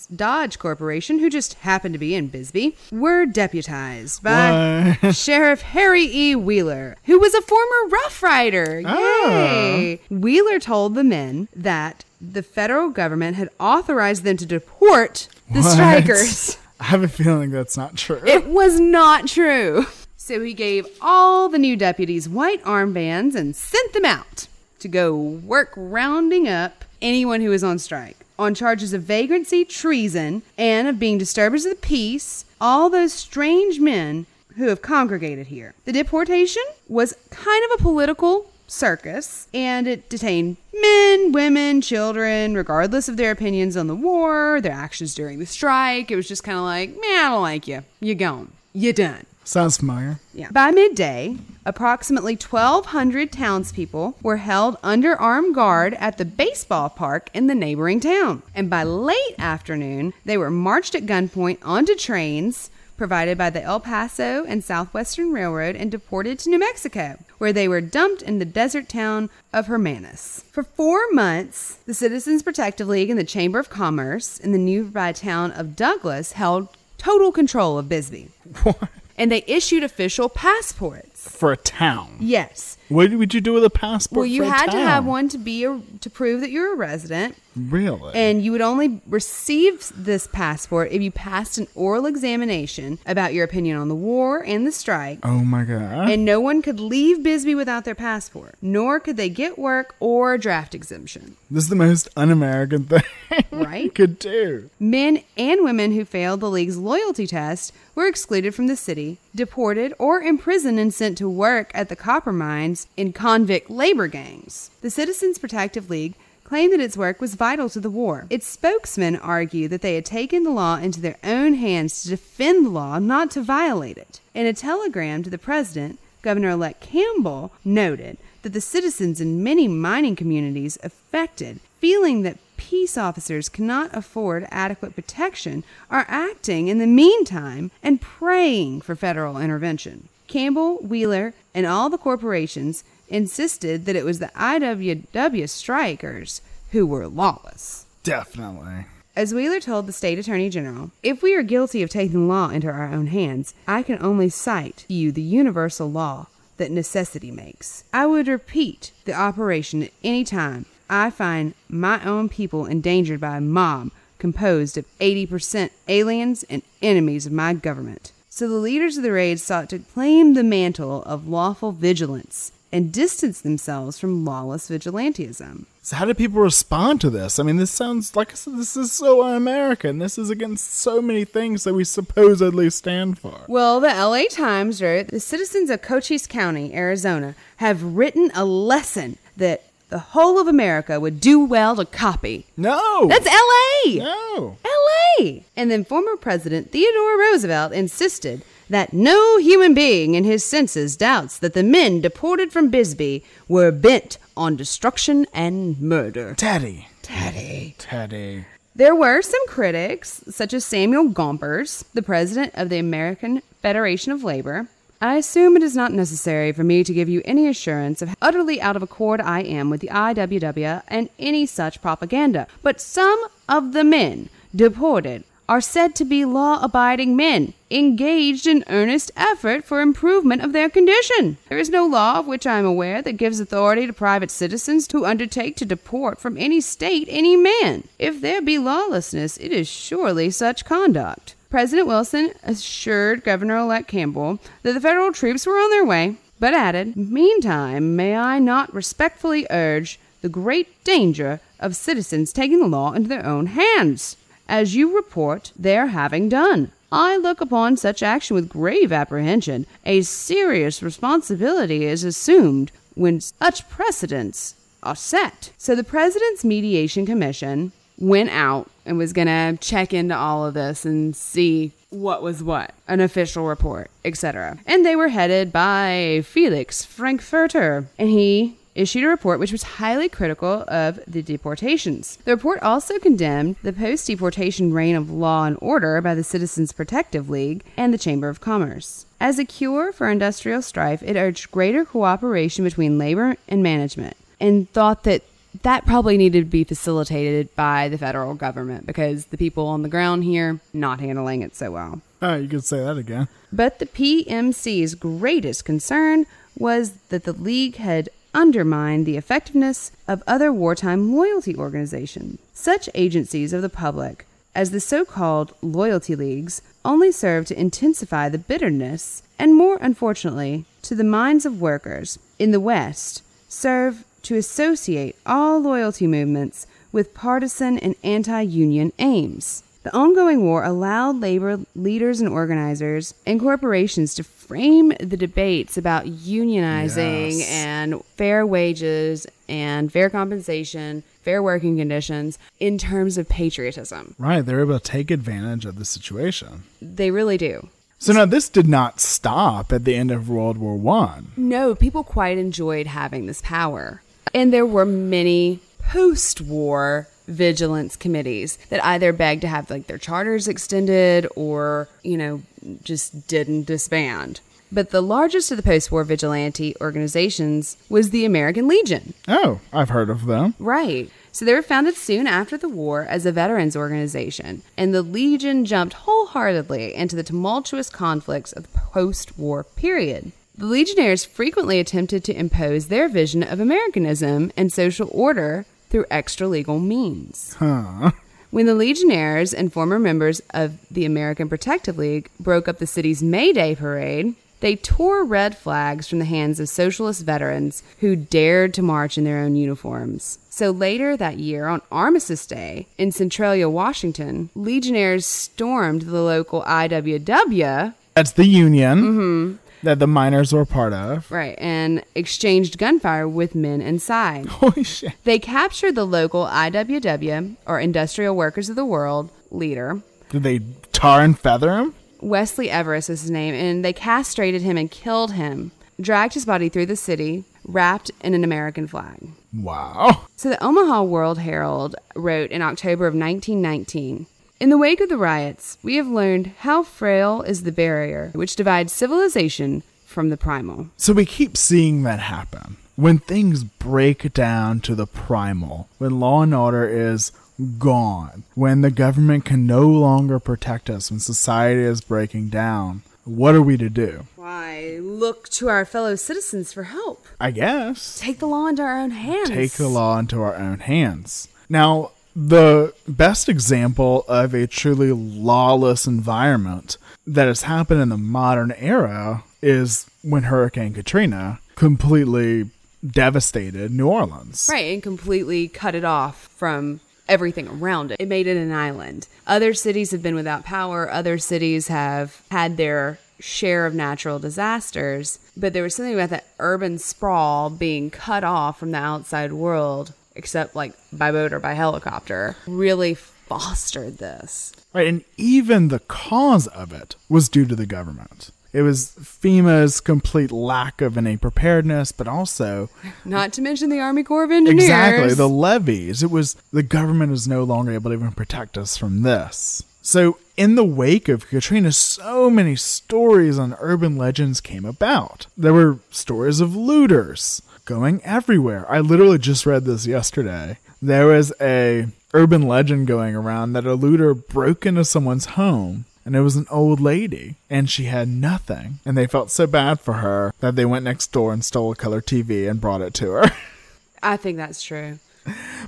Dodge Corporation, who just happened to be in Bisbee, were deputized by [LAUGHS] Sheriff Harry E. Wheeler, who was a former Rough Rider. Ah. Yay! Oh. Wheeler told the men that the federal government had authorized them to deport the What? strikers. I have a feeling that's not true. It was not true. So he gave all the new deputies white armbands and sent them out to go work rounding up anyone who was on strike on charges of vagrancy, treason, and of being disturbers of the peace, all those strange men who have congregated here. The deportation was kind of a political circus, and it detained men, women, children, regardless of their opinions on the war, their actions during the strike. It was just kind of like, man, I don't like you. You're gone. You're done. Sounds familiar. Yeah. By midday, approximately 1,200 townspeople were held under armed guard at the baseball park in the neighboring town. And by late afternoon, they were marched at gunpoint onto trains provided by the El Paso and Southwestern Railroad and deported to New Mexico, where they were dumped in the desert town of Hermanas. For four months, the Citizens Protective League and the Chamber of Commerce in the nearby town of Douglas held total control of Bisbee. What? And they issued official passports. For a town. Yes. What would you do with a passport? Well, you had to have one to be a, to prove that you're a resident, Really? and you would only receive this passport if you passed an oral examination about your opinion on the war and the strike. oh my god. And no one could leave Bisbee without their passport, nor could they get work or a draft exemption. this is the most un-American [LAUGHS] thing Right? you could do. Men and women who failed the league's loyalty test were excluded from the city, deported, or imprisoned and sent to work at the copper mines in convict labor gangs. The Citizens Protective League claimed that its work was vital to the war. Its spokesman argued that they had taken the law into their own hands to defend the law, not to violate it. In a telegram to the president, Governor elect Campbell noted that the citizens in many mining communities affected, feeling that peace officers cannot afford adequate protection, are acting in the meantime and praying for federal intervention. Campbell, Wheeler, and all the corporations insisted that it was the IWW strikers who were lawless. Definitely. As Wheeler told the state attorney general, if we are guilty of taking law into our own hands, I can only cite to you the universal law that necessity makes. I would repeat the operation at any time I find my own people endangered by a mob composed of 80% aliens and enemies of my government. So the leaders of the raid sought to claim the mantle of lawful vigilance and distance themselves from lawless vigilantism. So how did people respond to this? I mean, this sounds like I said, this is so un-American. This is against so many things that we supposedly stand for. Well, the LA Times wrote the citizens of Cochise County, Arizona, have written a lesson that the whole of America would do well to copy. No. That's LA. No. LA. And then former President Theodore Roosevelt insisted that no human being in his senses doubts that the men deported from Bisbee were bent on destruction and murder. Teddy. Teddy. Teddy. There were some critics, such as Samuel Gompers, the president of the American Federation of Labor. I assume it is not necessary for me to give you any assurance of how utterly out of accord I am with the IWW and any such propaganda, but some of the men deported are said to be law abiding men, engaged in earnest effort for improvement of their condition. There is no law of which I am aware that gives authority to private citizens to undertake to deport from any state any man. If there be lawlessness, it is surely such conduct. President Wilson assured Governor elect Campbell that the federal troops were on their way, but added, Meantime, may I not respectfully urge the great danger of citizens taking the law into their own hands? as you report their having done. I look upon such action with grave apprehension. A serious responsibility is assumed when such precedents are set. So the President's Mediation Commission went out and was going to check into all of this and see what was what, an official report, etc. And they were headed by Felix Frankfurter, and he issued a report which was highly critical of the deportations. The report also condemned the post deportation reign of law and order by the Citizens Protective League and the Chamber of Commerce. As a cure for industrial strife, it urged greater cooperation between labor and management and thought that that probably needed to be facilitated by the federal government because the people on the ground here not handling it so well. Oh, you could say that again. But the PMC's greatest concern was that the league had undermined the effectiveness of other wartime loyalty organizations. Such agencies of the public as the so called loyalty leagues only serve to intensify the bitterness and, more unfortunately, to the minds of workers in the West, serve to associate all loyalty movements with partisan and anti union aims. The ongoing war allowed labor leaders and organizers and corporations to frame the debates about unionizing Yes. and fair wages and fair compensation, fair working conditions in terms of patriotism. Right, they're able to take advantage of the situation. They really do. So now this did not stop at the end of World War One. No, people quite enjoyed having this power. And there were many post war vigilance committees that either begged to have like their charters extended or, you know, just didn't disband. But the largest of the post war vigilante organizations was the American Legion. Oh, I've heard of them. Right. So they were founded soon after the war as a veterans organization, and the Legion jumped wholeheartedly into the tumultuous conflicts of the post war period. The Legionnaires frequently attempted to impose their vision of Americanism and social order through extra legal means. Huh. When the Legionnaires and former members of the American Protective League broke up the city's May Day parade, they tore red flags from the hands of socialist veterans who dared to march in their own uniforms. So later that year, on Armistice Day in Centralia, Washington, Legionnaires stormed the local IWW. That's the union mm-hmm. That the miners were part of. Right, and exchanged gunfire with men inside. [LAUGHS] Holy shit. They captured the local IWW, or Industrial Workers of the World, leader. Did they tar and feather him? Wesley Everest is his name, and they castrated him and killed him. dragged his body through the city, wrapped in an American flag. Wow. So the Omaha World Herald wrote in October of 1919 In the wake of the riots, we have learned how frail is the barrier which divides civilization from the primal. So we keep seeing that happen. When things break down to the primal, when law and order is gone, when the government can no longer protect us, when society is breaking down, what are we to do? Why, look to our fellow citizens for help. I guess. Take the law into our own hands. Take the law into our own hands. Now, the best example of a truly lawless environment that has happened in the modern era is when Hurricane Katrina completely devastated New Orleans. Right, and completely cut it off from everything around it. It made it an island. Other cities have been without power, other cities have had their share of natural disasters, but there was something about that urban sprawl being cut off from the outside world, except like by boat or by helicopter, really fostered this. Right, and even the cause of it was due to the government. It was FEMA's complete lack of any preparedness, but also [LAUGHS] not to mention the Army Corps of Engineers. Exactly, the levees. It was the government is no longer able to even protect us from this. So, in the wake of Katrina, so many stories on urban legends came about. There were stories of looters going everywhere. I literally just read this yesterday. There was a urban legend going around that a looter broke into someone's home and it was an old lady and she had nothing and they felt so bad for her that they went next door and stole a color TV and brought it to her. [LAUGHS] I think that's true.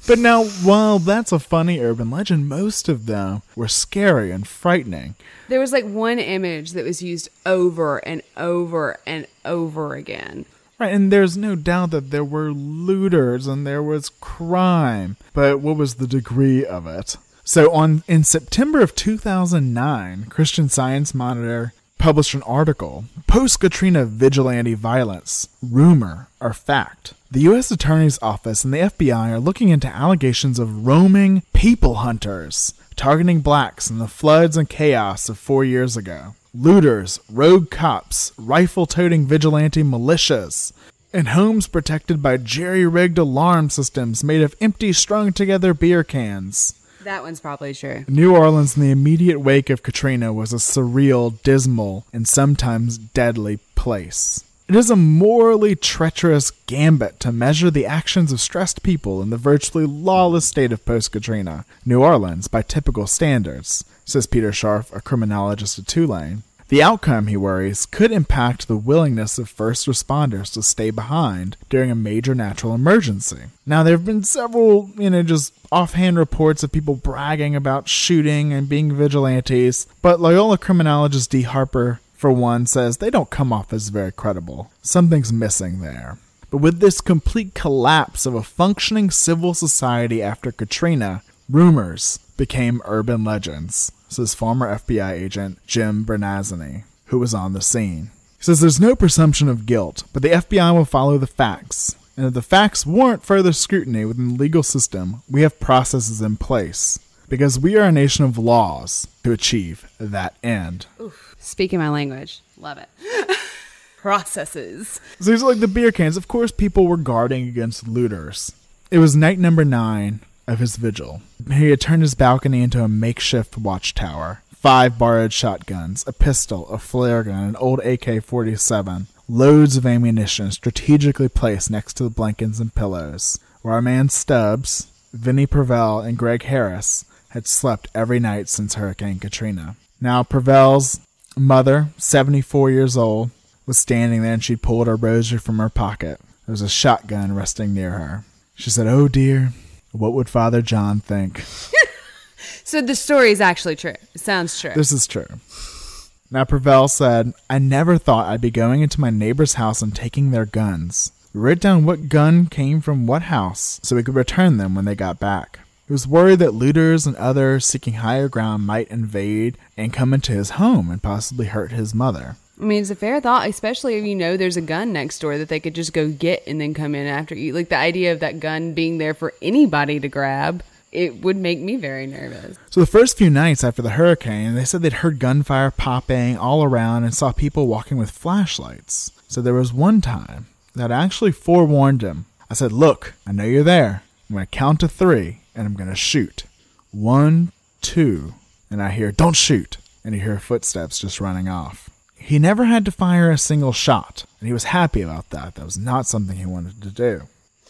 But now, while that's a funny urban legend, most of them were scary and frightening. There was like one image that was used over and over and over again. Right, and there's no doubt that there were looters and there was crime, but what was the degree of it? So on in September of 2009, Christian Science Monitor published an article, Post Katrina Vigilante Violence, Rumor or Fact. The U.S. Attorney's Office and the FBI are looking into allegations of roaming people hunters targeting blacks in the floods and chaos of four years ago. Looters, rogue cops, rifle toting vigilante militias, and homes protected by jerry rigged alarm systems made of empty, strung together beer cans. That one's probably true. New Orleans in the immediate wake of Katrina was a surreal, dismal, and sometimes deadly place. It is a morally treacherous gambit to measure the actions of stressed people in the virtually lawless state of post Katrina, New Orleans, by typical standards, says Peter Scharf, a criminologist at Tulane. The outcome, he worries, could impact the willingness of first responders to stay behind during a major natural emergency. Now, there have been several, you know, just offhand reports of people bragging about shooting and being vigilantes, but Loyola criminologist Dee Harper, for one, says they don't come off as very credible. Something's missing there. But with this complete collapse of a functioning civil society after Katrina, rumors became urban legends says former FBI agent Jim Bernazzani, who was on the scene. He says there's no presumption of guilt, but the FBI will follow the facts. And if the facts warrant further scrutiny within the legal system, we have processes in place. Because we are a nation of laws to achieve that end. Oof. Speaking my language. Love it. [LAUGHS] processes. So these are like the beer cans. Of course, people were guarding against looters. It was night number nine of his vigil. He had turned his balcony into a makeshift watchtower. Five borrowed shotguns, a pistol, a flare gun, an old AK 47, loads of ammunition strategically placed next to the blankets and pillows, where our man Stubbs, Vinnie Pervel, and Greg Harris had slept every night since Hurricane Katrina. Now, Pervel's mother, 74 years old, was standing there and she'd pulled her rosary from her pocket. There was a shotgun resting near her. She said, Oh dear, what would Father John think? [LAUGHS] so the story is actually true. It sounds true. This is true. Now, Pervel said, I never thought I'd be going into my neighbor's house and taking their guns. We wrote down what gun came from what house so we could return them when they got back. He was worried that looters and others seeking higher ground might invade and come into his home and possibly hurt his mother. I mean, it's a fair thought, especially if you know there's a gun next door that they could just go get and then come in after you. Like the idea of that gun being there for anybody to grab, it would make me very nervous. So the first few nights after the hurricane, they said they'd heard gunfire popping all around and saw people walking with flashlights. So there was one time that I actually forewarned him. I said, Look, I know you're there. I'm going to count to three and I'm going to shoot. One, two. And I hear, Don't shoot. And you hear footsteps just running off. He never had to fire a single shot, and he was happy about that. That was not something he wanted to do.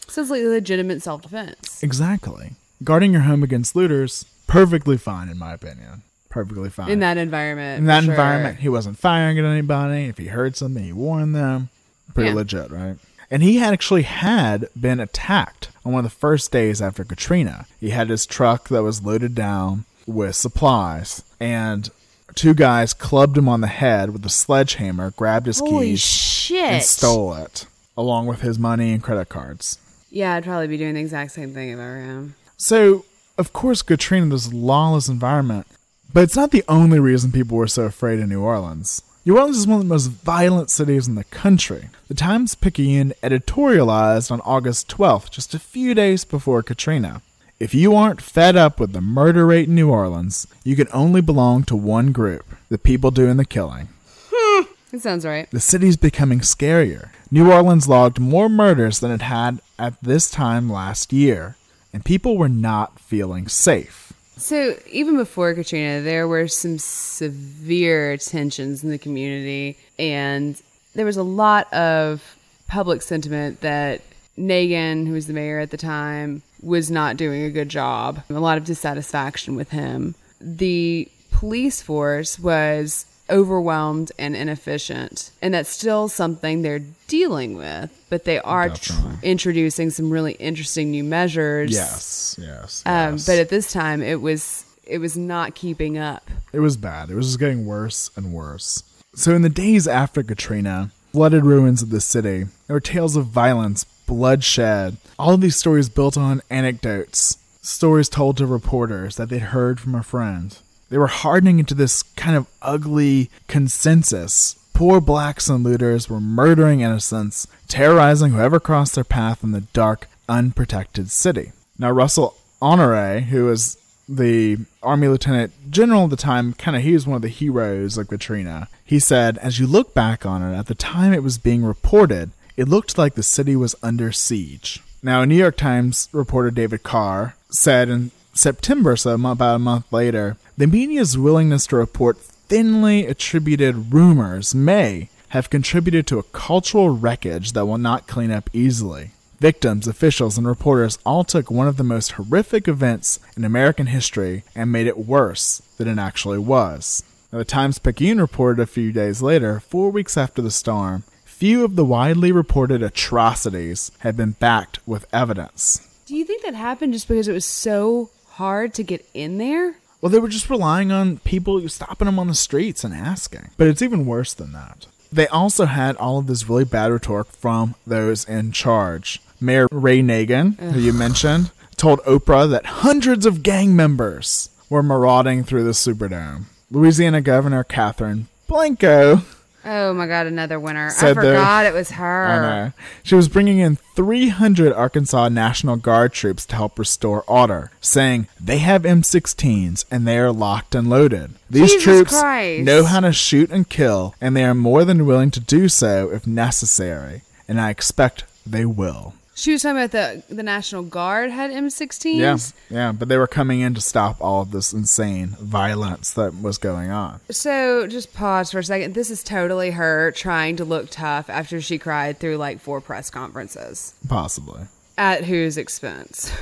Sounds like legitimate self defense. Exactly. Guarding your home against looters, perfectly fine, in my opinion. Perfectly fine. In that environment. In that sure. environment, he wasn't firing at anybody. If he heard something, he warned them. Pretty Yeah. legit, right? And he had actually had been attacked on one of the first days after Katrina. He had his truck that was loaded down with supplies, and two guys clubbed him on the head with a sledgehammer, grabbed his Holy keys, shit. and stole it, along with his money and credit cards. Yeah, I'd probably be doing the exact same thing if I were him. So, of course, Katrina, this lawless environment, but it's not the only reason people were so afraid of New Orleans. New Orleans is one of the most violent cities in the country. The Times Picayune editorialized on August 12th, just a few days before Katrina. If you aren't fed up with the murder rate in New Orleans, you can only belong to one group the people doing the killing. Hmm, that sounds right. The city's becoming scarier. New Orleans logged more murders than it had at this time last year, and people were not feeling safe. So even before Katrina, there were some severe tensions in the community, and there was a lot of public sentiment that Nagin, who was the mayor at the time, was not doing a good job. A lot of dissatisfaction with him. The police force was overwhelmed and inefficient, and that's still something they're dealing with. But they are tr- introducing some really interesting new measures. Yes, yes. Um, yes. But at this time, it was it was not keeping up. It was bad. It was just getting worse and worse. So, in the days after Katrina, flooded ruins of the city, there were tales of violence, bloodshed. All of these stories built on anecdotes, stories told to reporters that they'd heard from a friend. They were hardening into this kind of ugly consensus. Poor blacks and looters were murdering innocents, terrorizing whoever crossed their path in the dark, unprotected city. Now, Russell Honore, who was the Army Lieutenant General at the time, kind of he was one of the heroes of Katrina. He said, as you look back on it, at the time it was being reported, it looked like the city was under siege. Now, New York Times reporter David Carr said in September, so about a month later, the media's willingness to report thinly attributed rumors may have contributed to a cultural wreckage that will not clean up easily. Victims, officials, and reporters all took one of the most horrific events in American history and made it worse than it actually was. Now, the Times Picayune reported a few days later, four weeks after the storm, few of the widely reported atrocities have been backed with evidence. Do you think that happened just because it was so hard to get in there? Well, they were just relying on people stopping them on the streets and asking. But it's even worse than that. They also had all of this really bad rhetoric from those in charge. Mayor Ray Nagin, who you mentioned, told Oprah that hundreds of gang members were marauding through the Superdome. Louisiana Governor Catherine Blanco Oh my god, another winner. I forgot it was her. I know. She was bringing in 300 Arkansas National Guard troops to help restore order, saying they have M16s and they are locked and loaded. These Jesus troops Christ. know how to shoot and kill, and they are more than willing to do so if necessary, and I expect they will. She was talking about the the National Guard had M16s. Yeah, yeah, but they were coming in to stop all of this insane violence that was going on. So just pause for a second. This is totally her trying to look tough after she cried through like four press conferences. Possibly. At whose expense? [LAUGHS]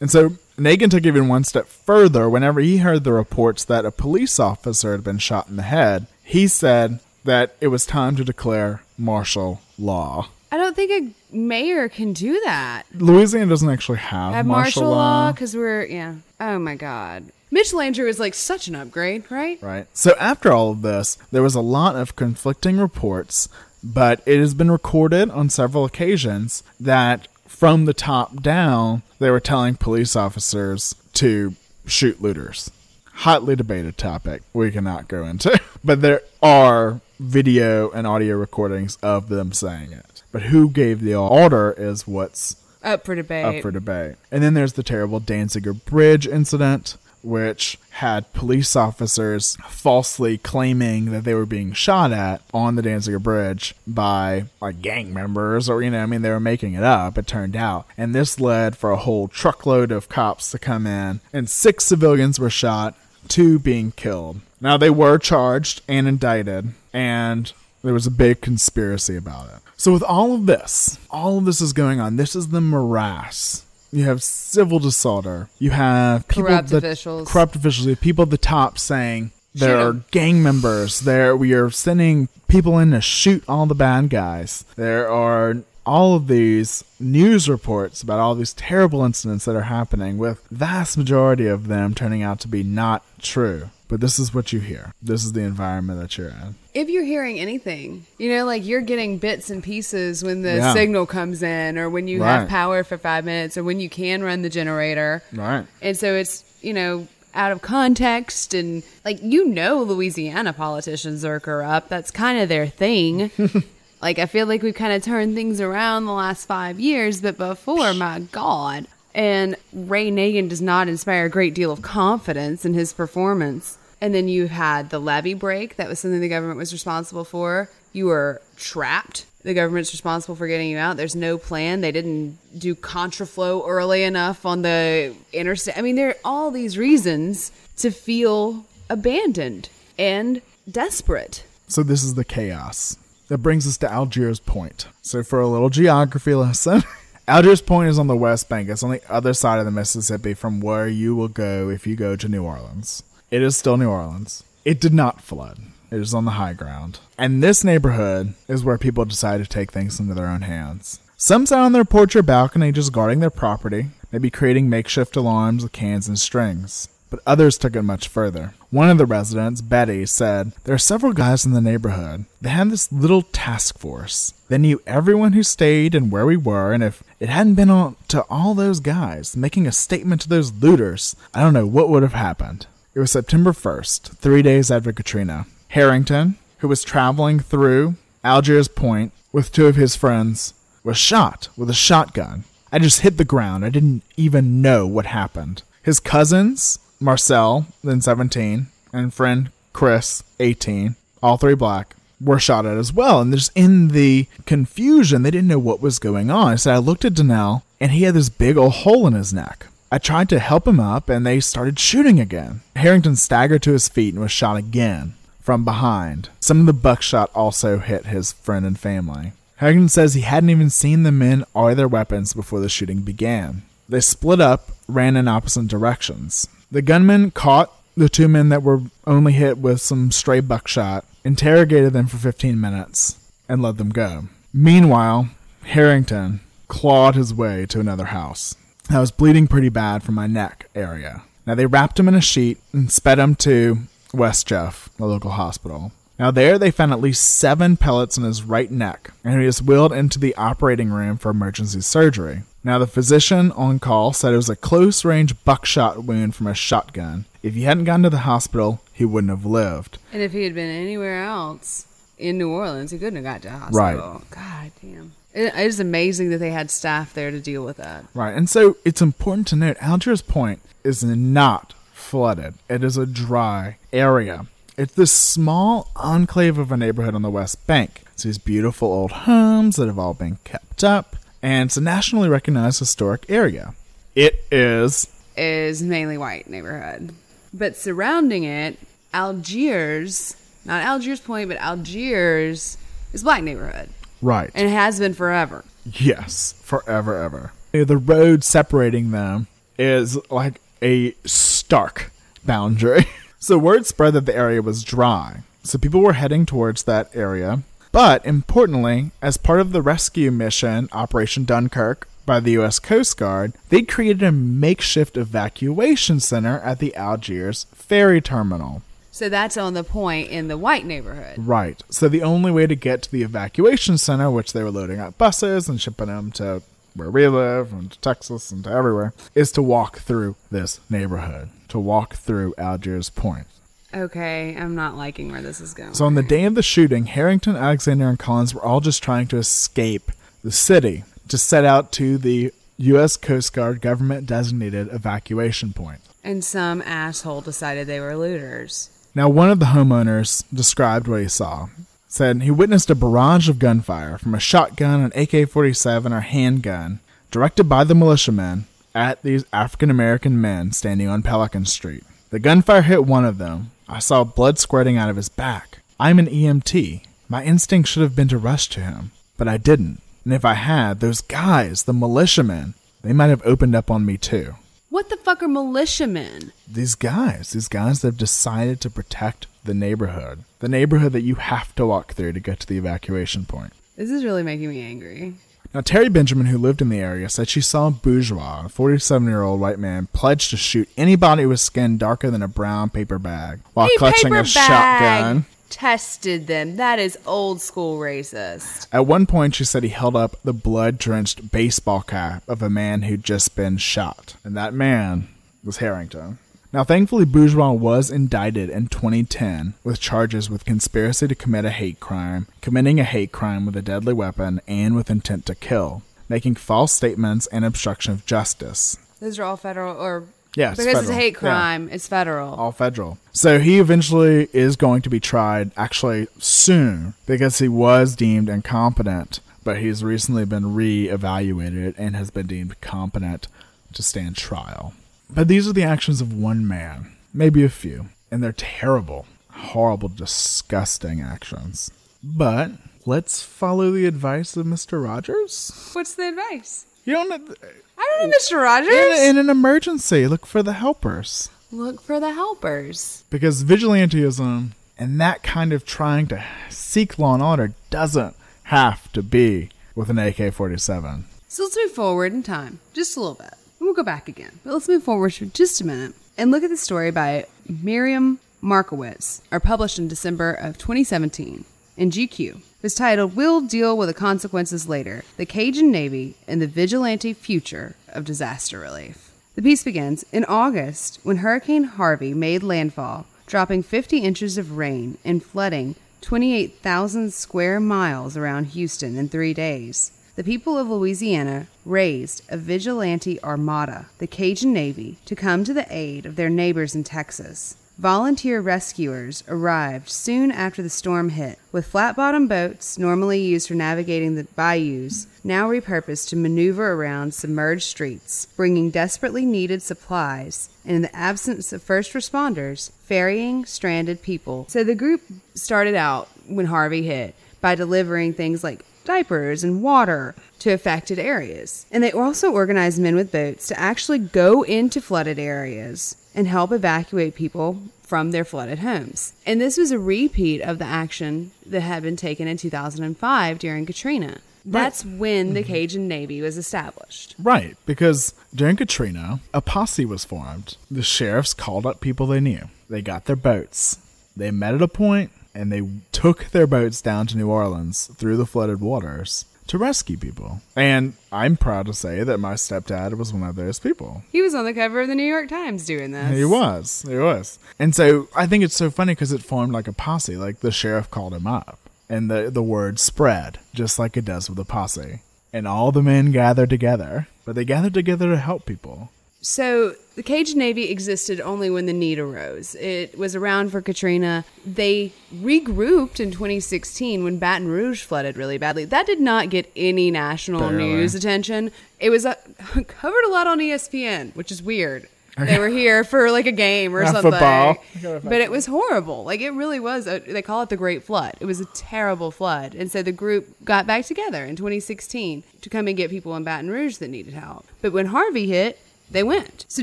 And so Nagin took even one step further whenever he heard the reports that a police officer had been shot in the head. He said that it was time to declare martial law. I don't think a mayor can do that. Louisiana doesn't actually have, Have martial, martial law. law because we're yeah. Oh my god. Mitch Landrieu is like such an upgrade, right? Right. So after all of this, there was a lot of conflicting reports, but it has been recorded on several occasions that from the top down, they were telling police officers to shoot looters. Hotly debated topic we cannot go into, [LAUGHS] but there are video and audio recordings of them saying it. But who gave the order is what's Up for debate. up for debate. And then there's the terrible Danziger Bridge incident. which had police officers falsely claiming that they were being shot at on the Danziger Bridge by like gang members or, you know, I mean, they were making it up, it turned out. And this led for a whole truckload of cops to come in, and six civilians were shot, two being killed. Now, they were charged and indicted, and there was a big conspiracy about it. So, with all of this, all of this is going on. This is the morass. You have civil disorder. You have people Corrupt that, officials. Corrupt officials. You have people at the top saying there are gang members. There, we are sending people in to shoot all the bad guys. There are all of these news reports about all these terrible incidents that are happening, with vast majority of them turning out to be not true. But this is what you hear. This is the environment that you're in. If you're hearing anything, you know, like you're getting bits and pieces when the Yeah. signal comes in, or when you Right. have power for five minutes, or when you can run the generator. Right. And so it's, you know, out of context. And like, you know, Louisiana politicians are corrupt. That's kind of their thing. [LAUGHS] like, I feel like we've kind of turned things around the last five years, but before, my God. And Ray Nagin does not inspire a great deal of confidence in his performance. And then you had the levee break. That was something the government was responsible for. You were trapped. The government's responsible for getting you out. There's no plan. They didn't do contraflow early enough on the interstate. I mean, there are all these reasons to feel abandoned and desperate. So this is the chaos. That brings us to Algiers Point. So for a little geography lesson, [LAUGHS] Algiers Point is on the west bank. It's on the other side of the Mississippi from where you will go if you go to New Orleans. It is still New Orleans. It did not flood. It is on the high ground. And this neighborhood is where people decide to take things into their own hands. Some sat on their porch or balcony just guarding their property, maybe creating makeshift alarms with cans and strings but others took it much further. One of the residents, Betty, said, There are several guys in the neighborhood. They had this little task force. They knew everyone who stayed and where we were, and if it hadn't been on to all those guys making a statement to those looters, I don't know what would have happened. It was September 1st, three days after Katrina. Herrington, who was traveling through Algiers Point with two of his friends, was shot with a shotgun. I just hit the ground. I didn't even know what happened. His cousins, Marcel, then 17, and friend Chris, 18, all three black, were shot at as well. And just in the confusion, they didn't know what was going on. So I looked at Donnell, and he had this big old hole in his neck. I tried to help him up, and they started shooting again. Herrington staggered to his feet and was shot again from behind. Some of the buckshot also hit his friend and family. Herrington says he hadn't even seen the men or their weapons before the shooting began. They split up, ran in opposite directions. The gunman caught the two men that were only hit with some stray buckshot, interrogated them for 15 minutes, and let them go. Meanwhile, Herrington clawed his way to another house. I was bleeding pretty bad from my neck area. Now they wrapped him in a sheet and sped him to West Jeff, the local hospital. Now there they found at least seven pellets in his right neck, and he was wheeled into the operating room for emergency surgery. Now the physician on call said it was a close range buckshot wound from a shotgun. If he hadn't gone to the hospital, he wouldn't have lived. And if he had been anywhere else in New Orleans, he couldn't have got to the Right. hospital. God damn. It's amazing that they had staff there to deal with that. Right, and so it's important to note Algiers Point is not flooded. It is a dry area. It's this small enclave of a neighborhood on the West Bank. It's these beautiful old homes that have all been kept up, and it's a nationally recognized historic area. It is Is mainly white neighborhood. But surrounding it, Algiers, not Algiers Point, but Algiers is black neighborhood. right. And it has been forever. Yes, forever, ever. The road separating them is like a stark boundary. [LAUGHS] so word spread that the area was dry. So people were heading towards that area. But importantly, as part of the rescue mission, Operation Dunkirk, by the U.S. Coast Guard, they created a makeshift evacuation center at the Algiers ferry terminal. So that's on the point in the white neighborhood. Right. So the only way to get to the evacuation center, which they were loading up buses and shipping them to where we live and to Texas and to everywhere, is to walk through this neighborhood, to walk through Algiers Point. Okay, I'm not liking where this is going. So on the day of the shooting, Herrington, Alexander, and Collins were all just trying to escape the city to set out to the U.S. Coast Guard government designated evacuation point. And some asshole decided they were looters. Now, one of the homeowners described what he saw. Said he witnessed a barrage of gunfire from a shotgun, an AK 47, or handgun directed by the militiamen at these African American men standing on Pelican Street. The gunfire hit one of them. I saw blood squirting out of his back. I'm an EMT. My instinct should have been to rush to him, but I didn't. And if I had, those guys, the militiamen, they might have opened up on me too. What the fuck are militiamen? These guys, these guys that have decided to protect the neighborhood, the neighborhood that you have to walk through to get to the evacuation point. This is really making me angry. Now, Terry Benjamin, who lived in the area, said she saw a bourgeois, a 47 year old white man, pledge to shoot anybody with skin darker than a brown paper bag while Hey, clutching paper a shotgun. Bag Tested them. That is old school racist. At one point, she said he held up the blood drenched baseball cap of a man who'd just been shot. And that man was Herrington. Now, thankfully, Bourgeois was indicted in 2010 with charges with conspiracy to commit a hate crime, committing a hate crime with a deadly weapon, and with intent to kill, making false statements and obstruction of justice. Those are all federal or Yes, because it's a federal. hate Yeah. crime. It's federal. all federal. So he eventually is going to be tried actually soon because he was deemed incompetent, but he's recently been re-evaluated and has been deemed competent to stand trial. But these are the actions of one man, maybe a few, and they're terrible, horrible, disgusting actions. But let's follow the advice of Mr. Rogers. What's the advice? You don't know, I don't know, Mr. Rogers. in, in an emergency, look for the helpers. Look for the helpers. because vigilantism and that kind of trying to seek law and order doesn't have to be with an AK-47. So let's move forward in time, just a little bit. And we'll go back again. But let's move forward for just a minute and look at the story by Miriam Markowitz, or published in December of 2017 in GQ. Was titled We'll Deal with the Consequences Later The Cajun Navy and the Vigilante Future of Disaster Relief. The piece begins in August when Hurricane Harvey made landfall, dropping 50 inches of rain and flooding 28,000 square miles around Houston in three days. The people of Louisiana raised a vigilante armada, the Cajun Navy, to come to the aid of their neighbors in Texas. Volunteer rescuers arrived soon after the storm hit, with flat bottom boats normally used for navigating the bayous, now repurposed to maneuver around submerged streets, bringing desperately needed supplies, and in the absence of first responders, ferrying stranded people. So the group started out when Harvey hit by delivering things like diapers and water to affected areas. And they also organized men with boats to actually go into flooded areas and help evacuate people from their flooded homes. And this was a repeat of the action that had been taken in 2005 during Katrina. That's when the mm-hmm. Cajun Navy was established. Right, because during Katrina, a posse was formed. The sheriffs called up people they knew. They got their boats. They met at a point and they took their boats down to New Orleans through the flooded waters to rescue people. And I'm proud to say that my stepdad was one of those people. He was on the cover of the New York Times doing this. He was. He was. And so I think it's so funny because it formed like a posse. Like the sheriff called him up, and the the word spread just like it does with a posse. And all the men gathered together, but they gathered together to help people. So the Cajun Navy existed only when the need arose. It was around for Katrina. They regrouped in 2016 when Baton Rouge flooded really badly. That did not get any national Barely. news attention. It was uh, [LAUGHS] covered a lot on ESPN, which is weird. They were here for like a game or Not something. football. But it was horrible. Like it really was. A, they call it the Great Flood. It was a terrible flood. And so the group got back together in 2016 to come and get people in Baton Rouge that needed help. But when Harvey hit, they went. So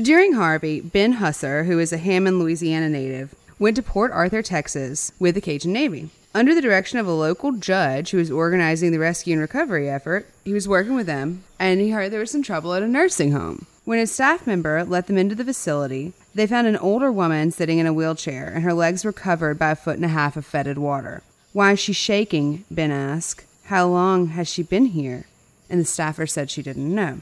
during Harvey, Ben Husser, who is a Hammond, Louisiana native, went to Port Arthur, Texas with the Cajun Navy. Under the direction of a local judge who was organizing the rescue and recovery effort, he was working with them and he heard there was some trouble at a nursing home. When a staff member let them into the facility, they found an older woman sitting in a wheelchair and her legs were covered by a foot and a half of fetid water. Why is she shaking? Ben asked. How long has she been here? And the staffer said she didn't know.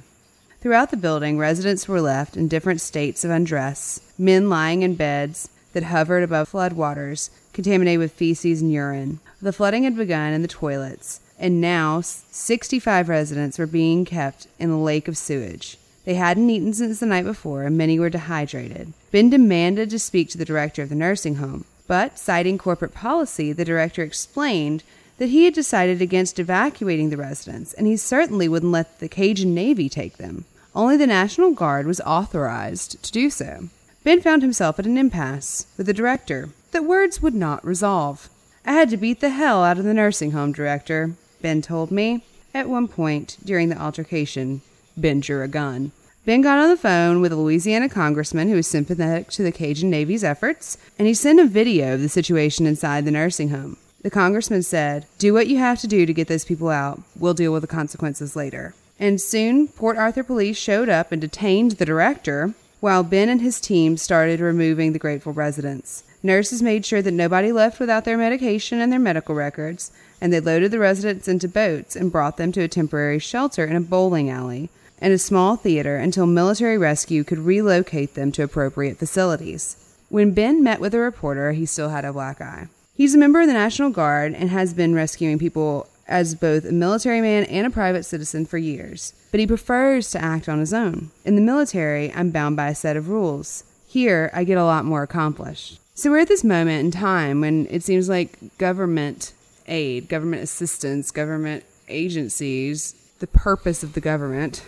Throughout the building, residents were left in different states of undress, men lying in beds that hovered above floodwaters, contaminated with feces and urine. The flooding had begun in the toilets, and now 65 residents were being kept in a lake of sewage. They hadn't eaten since the night before, and many were dehydrated. Ben demanded to speak to the director of the nursing home, but citing corporate policy, the director explained that he had decided against evacuating the residents, and he certainly wouldn't let the Cajun Navy take them. Only the National Guard was authorized to do so. Ben found himself at an impasse with the director that words would not resolve. I had to beat the hell out of the nursing home director, Ben told me. At one point during the altercation, Ben drew a gun. Ben got on the phone with a Louisiana congressman who was sympathetic to the Cajun Navy's efforts, and he sent a video of the situation inside the nursing home. The congressman said, Do what you have to do to get those people out. We'll deal with the consequences later. And soon, Port Arthur police showed up and detained the director, while Ben and his team started removing the grateful residents. Nurses made sure that nobody left without their medication and their medical records, and they loaded the residents into boats and brought them to a temporary shelter in a bowling alley and a small theater until military rescue could relocate them to appropriate facilities. When Ben met with a reporter, he still had a black eye. He's a member of the National Guard and has been rescuing people as both a military man and a private citizen for years, but he prefers to act on his own. In the military, I'm bound by a set of rules. Here, I get a lot more accomplished. So we're at this moment in time when it seems like government aid, government assistance, government agencies, the purpose of the government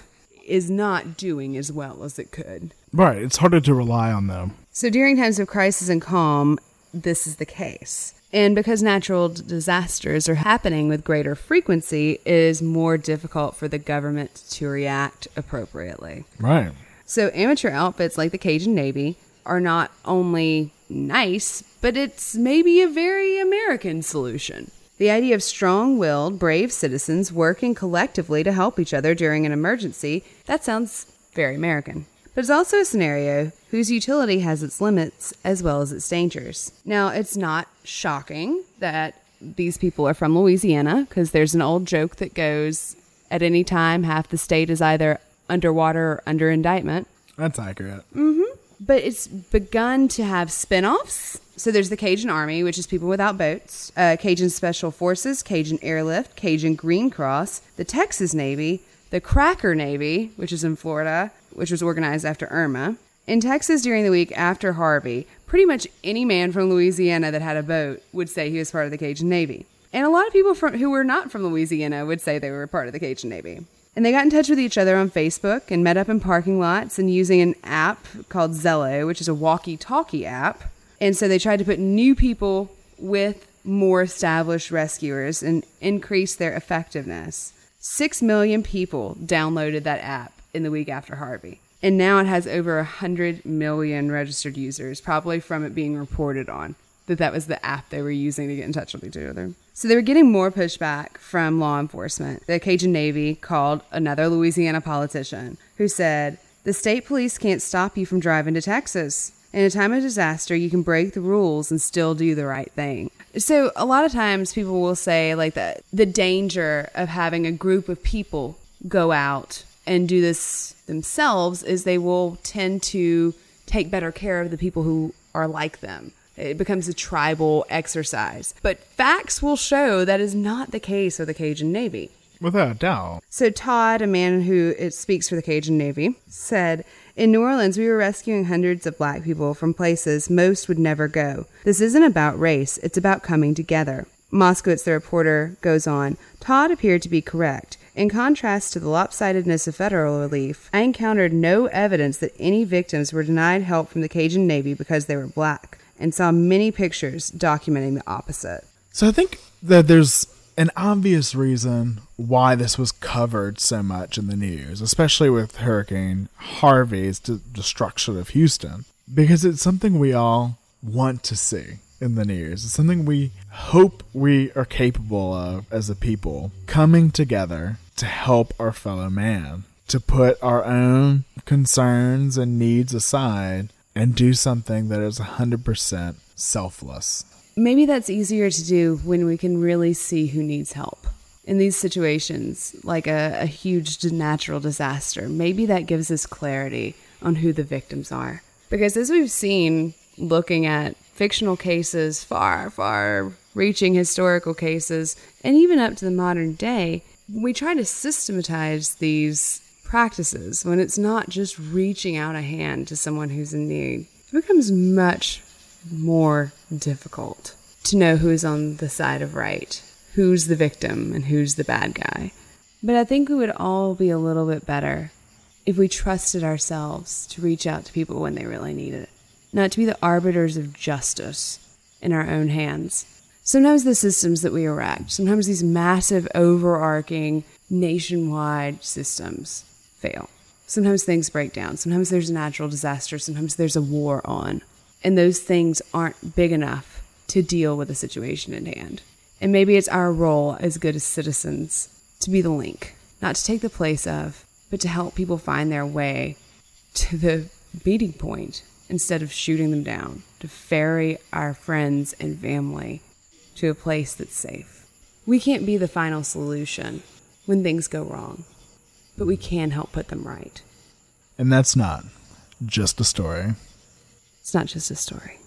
is not doing as well as it could. Right. It's harder to rely on them. So during times of crisis and calm, this is the case. And because natural disasters are happening with greater frequency, it is more difficult for the government to react appropriately. Right. So amateur outfits like the Cajun Navy are not only nice, but it's maybe a very American solution. The idea of strong willed, brave citizens working collectively to help each other during an emergency, that sounds very American. But it's also a scenario whose utility has its limits as well as its dangers. Now, it's not shocking that these people are from Louisiana because there's an old joke that goes at any time, half the state is either underwater or under indictment. That's accurate. Mm-hmm. But it's begun to have spin offs. So there's the Cajun Army, which is people without boats, uh, Cajun Special Forces, Cajun Airlift, Cajun Green Cross, the Texas Navy, the Cracker Navy, which is in Florida, which was organized after Irma. In Texas during the week after Harvey, pretty much any man from Louisiana that had a boat would say he was part of the Cajun Navy. And a lot of people from, who were not from Louisiana would say they were part of the Cajun Navy. And they got in touch with each other on Facebook and met up in parking lots and using an app called Zello, which is a walkie talkie app. And so they tried to put new people with more established rescuers and increase their effectiveness. Six million people downloaded that app in the week after Harvey. And now it has over 100 million registered users, probably from it being reported on that that was the app they were using to get in touch with each other. So they were getting more pushback from law enforcement. The Cajun Navy called another Louisiana politician who said, The state police can't stop you from driving to Texas. In a time of disaster, you can break the rules and still do the right thing. So a lot of times people will say like that the danger of having a group of people go out and do this themselves is they will tend to take better care of the people who are like them. It becomes a tribal exercise. But facts will show that is not the case with the Cajun Navy. Without a doubt. So Todd, a man who it speaks for the Cajun Navy, said, "In New Orleans, we were rescuing hundreds of black people from places most would never go. This isn't about race; it's about coming together." Moskowitz, the reporter, goes on. Todd appeared to be correct. In contrast to the lopsidedness of federal relief, I encountered no evidence that any victims were denied help from the Cajun Navy because they were black, and saw many pictures documenting the opposite. So I think that there's an obvious reason why this was covered so much in the news, especially with Hurricane Harvey's de- destruction of Houston, because it's something we all want to see in the news. It's something we hope we are capable of as a people coming together to help our fellow man, to put our own concerns and needs aside and do something that is 100% selfless. Maybe that's easier to do when we can really see who needs help. In these situations, like a, a huge natural disaster, maybe that gives us clarity on who the victims are. Because as we've seen, looking at fictional cases, far, far reaching historical cases, and even up to the modern day, we try to systematize these practices when it's not just reaching out a hand to someone who's in need. it becomes much more difficult to know who's on the side of right, who's the victim, and who's the bad guy. But I think we would all be a little bit better if we trusted ourselves to reach out to people when they really need it, not to be the arbiters of justice in our own hands. Sometimes the systems that we erect, sometimes these massive, overarching, nationwide systems fail. Sometimes things break down. Sometimes there's a natural disaster. Sometimes there's a war on. And those things aren't big enough to deal with the situation at hand. And maybe it's our role as good as citizens to be the link, not to take the place of, but to help people find their way to the meeting point instead of shooting them down, to ferry our friends and family to a place that's safe. We can't be the final solution when things go wrong, but we can help put them right. And that's not just a story. It's not just a story.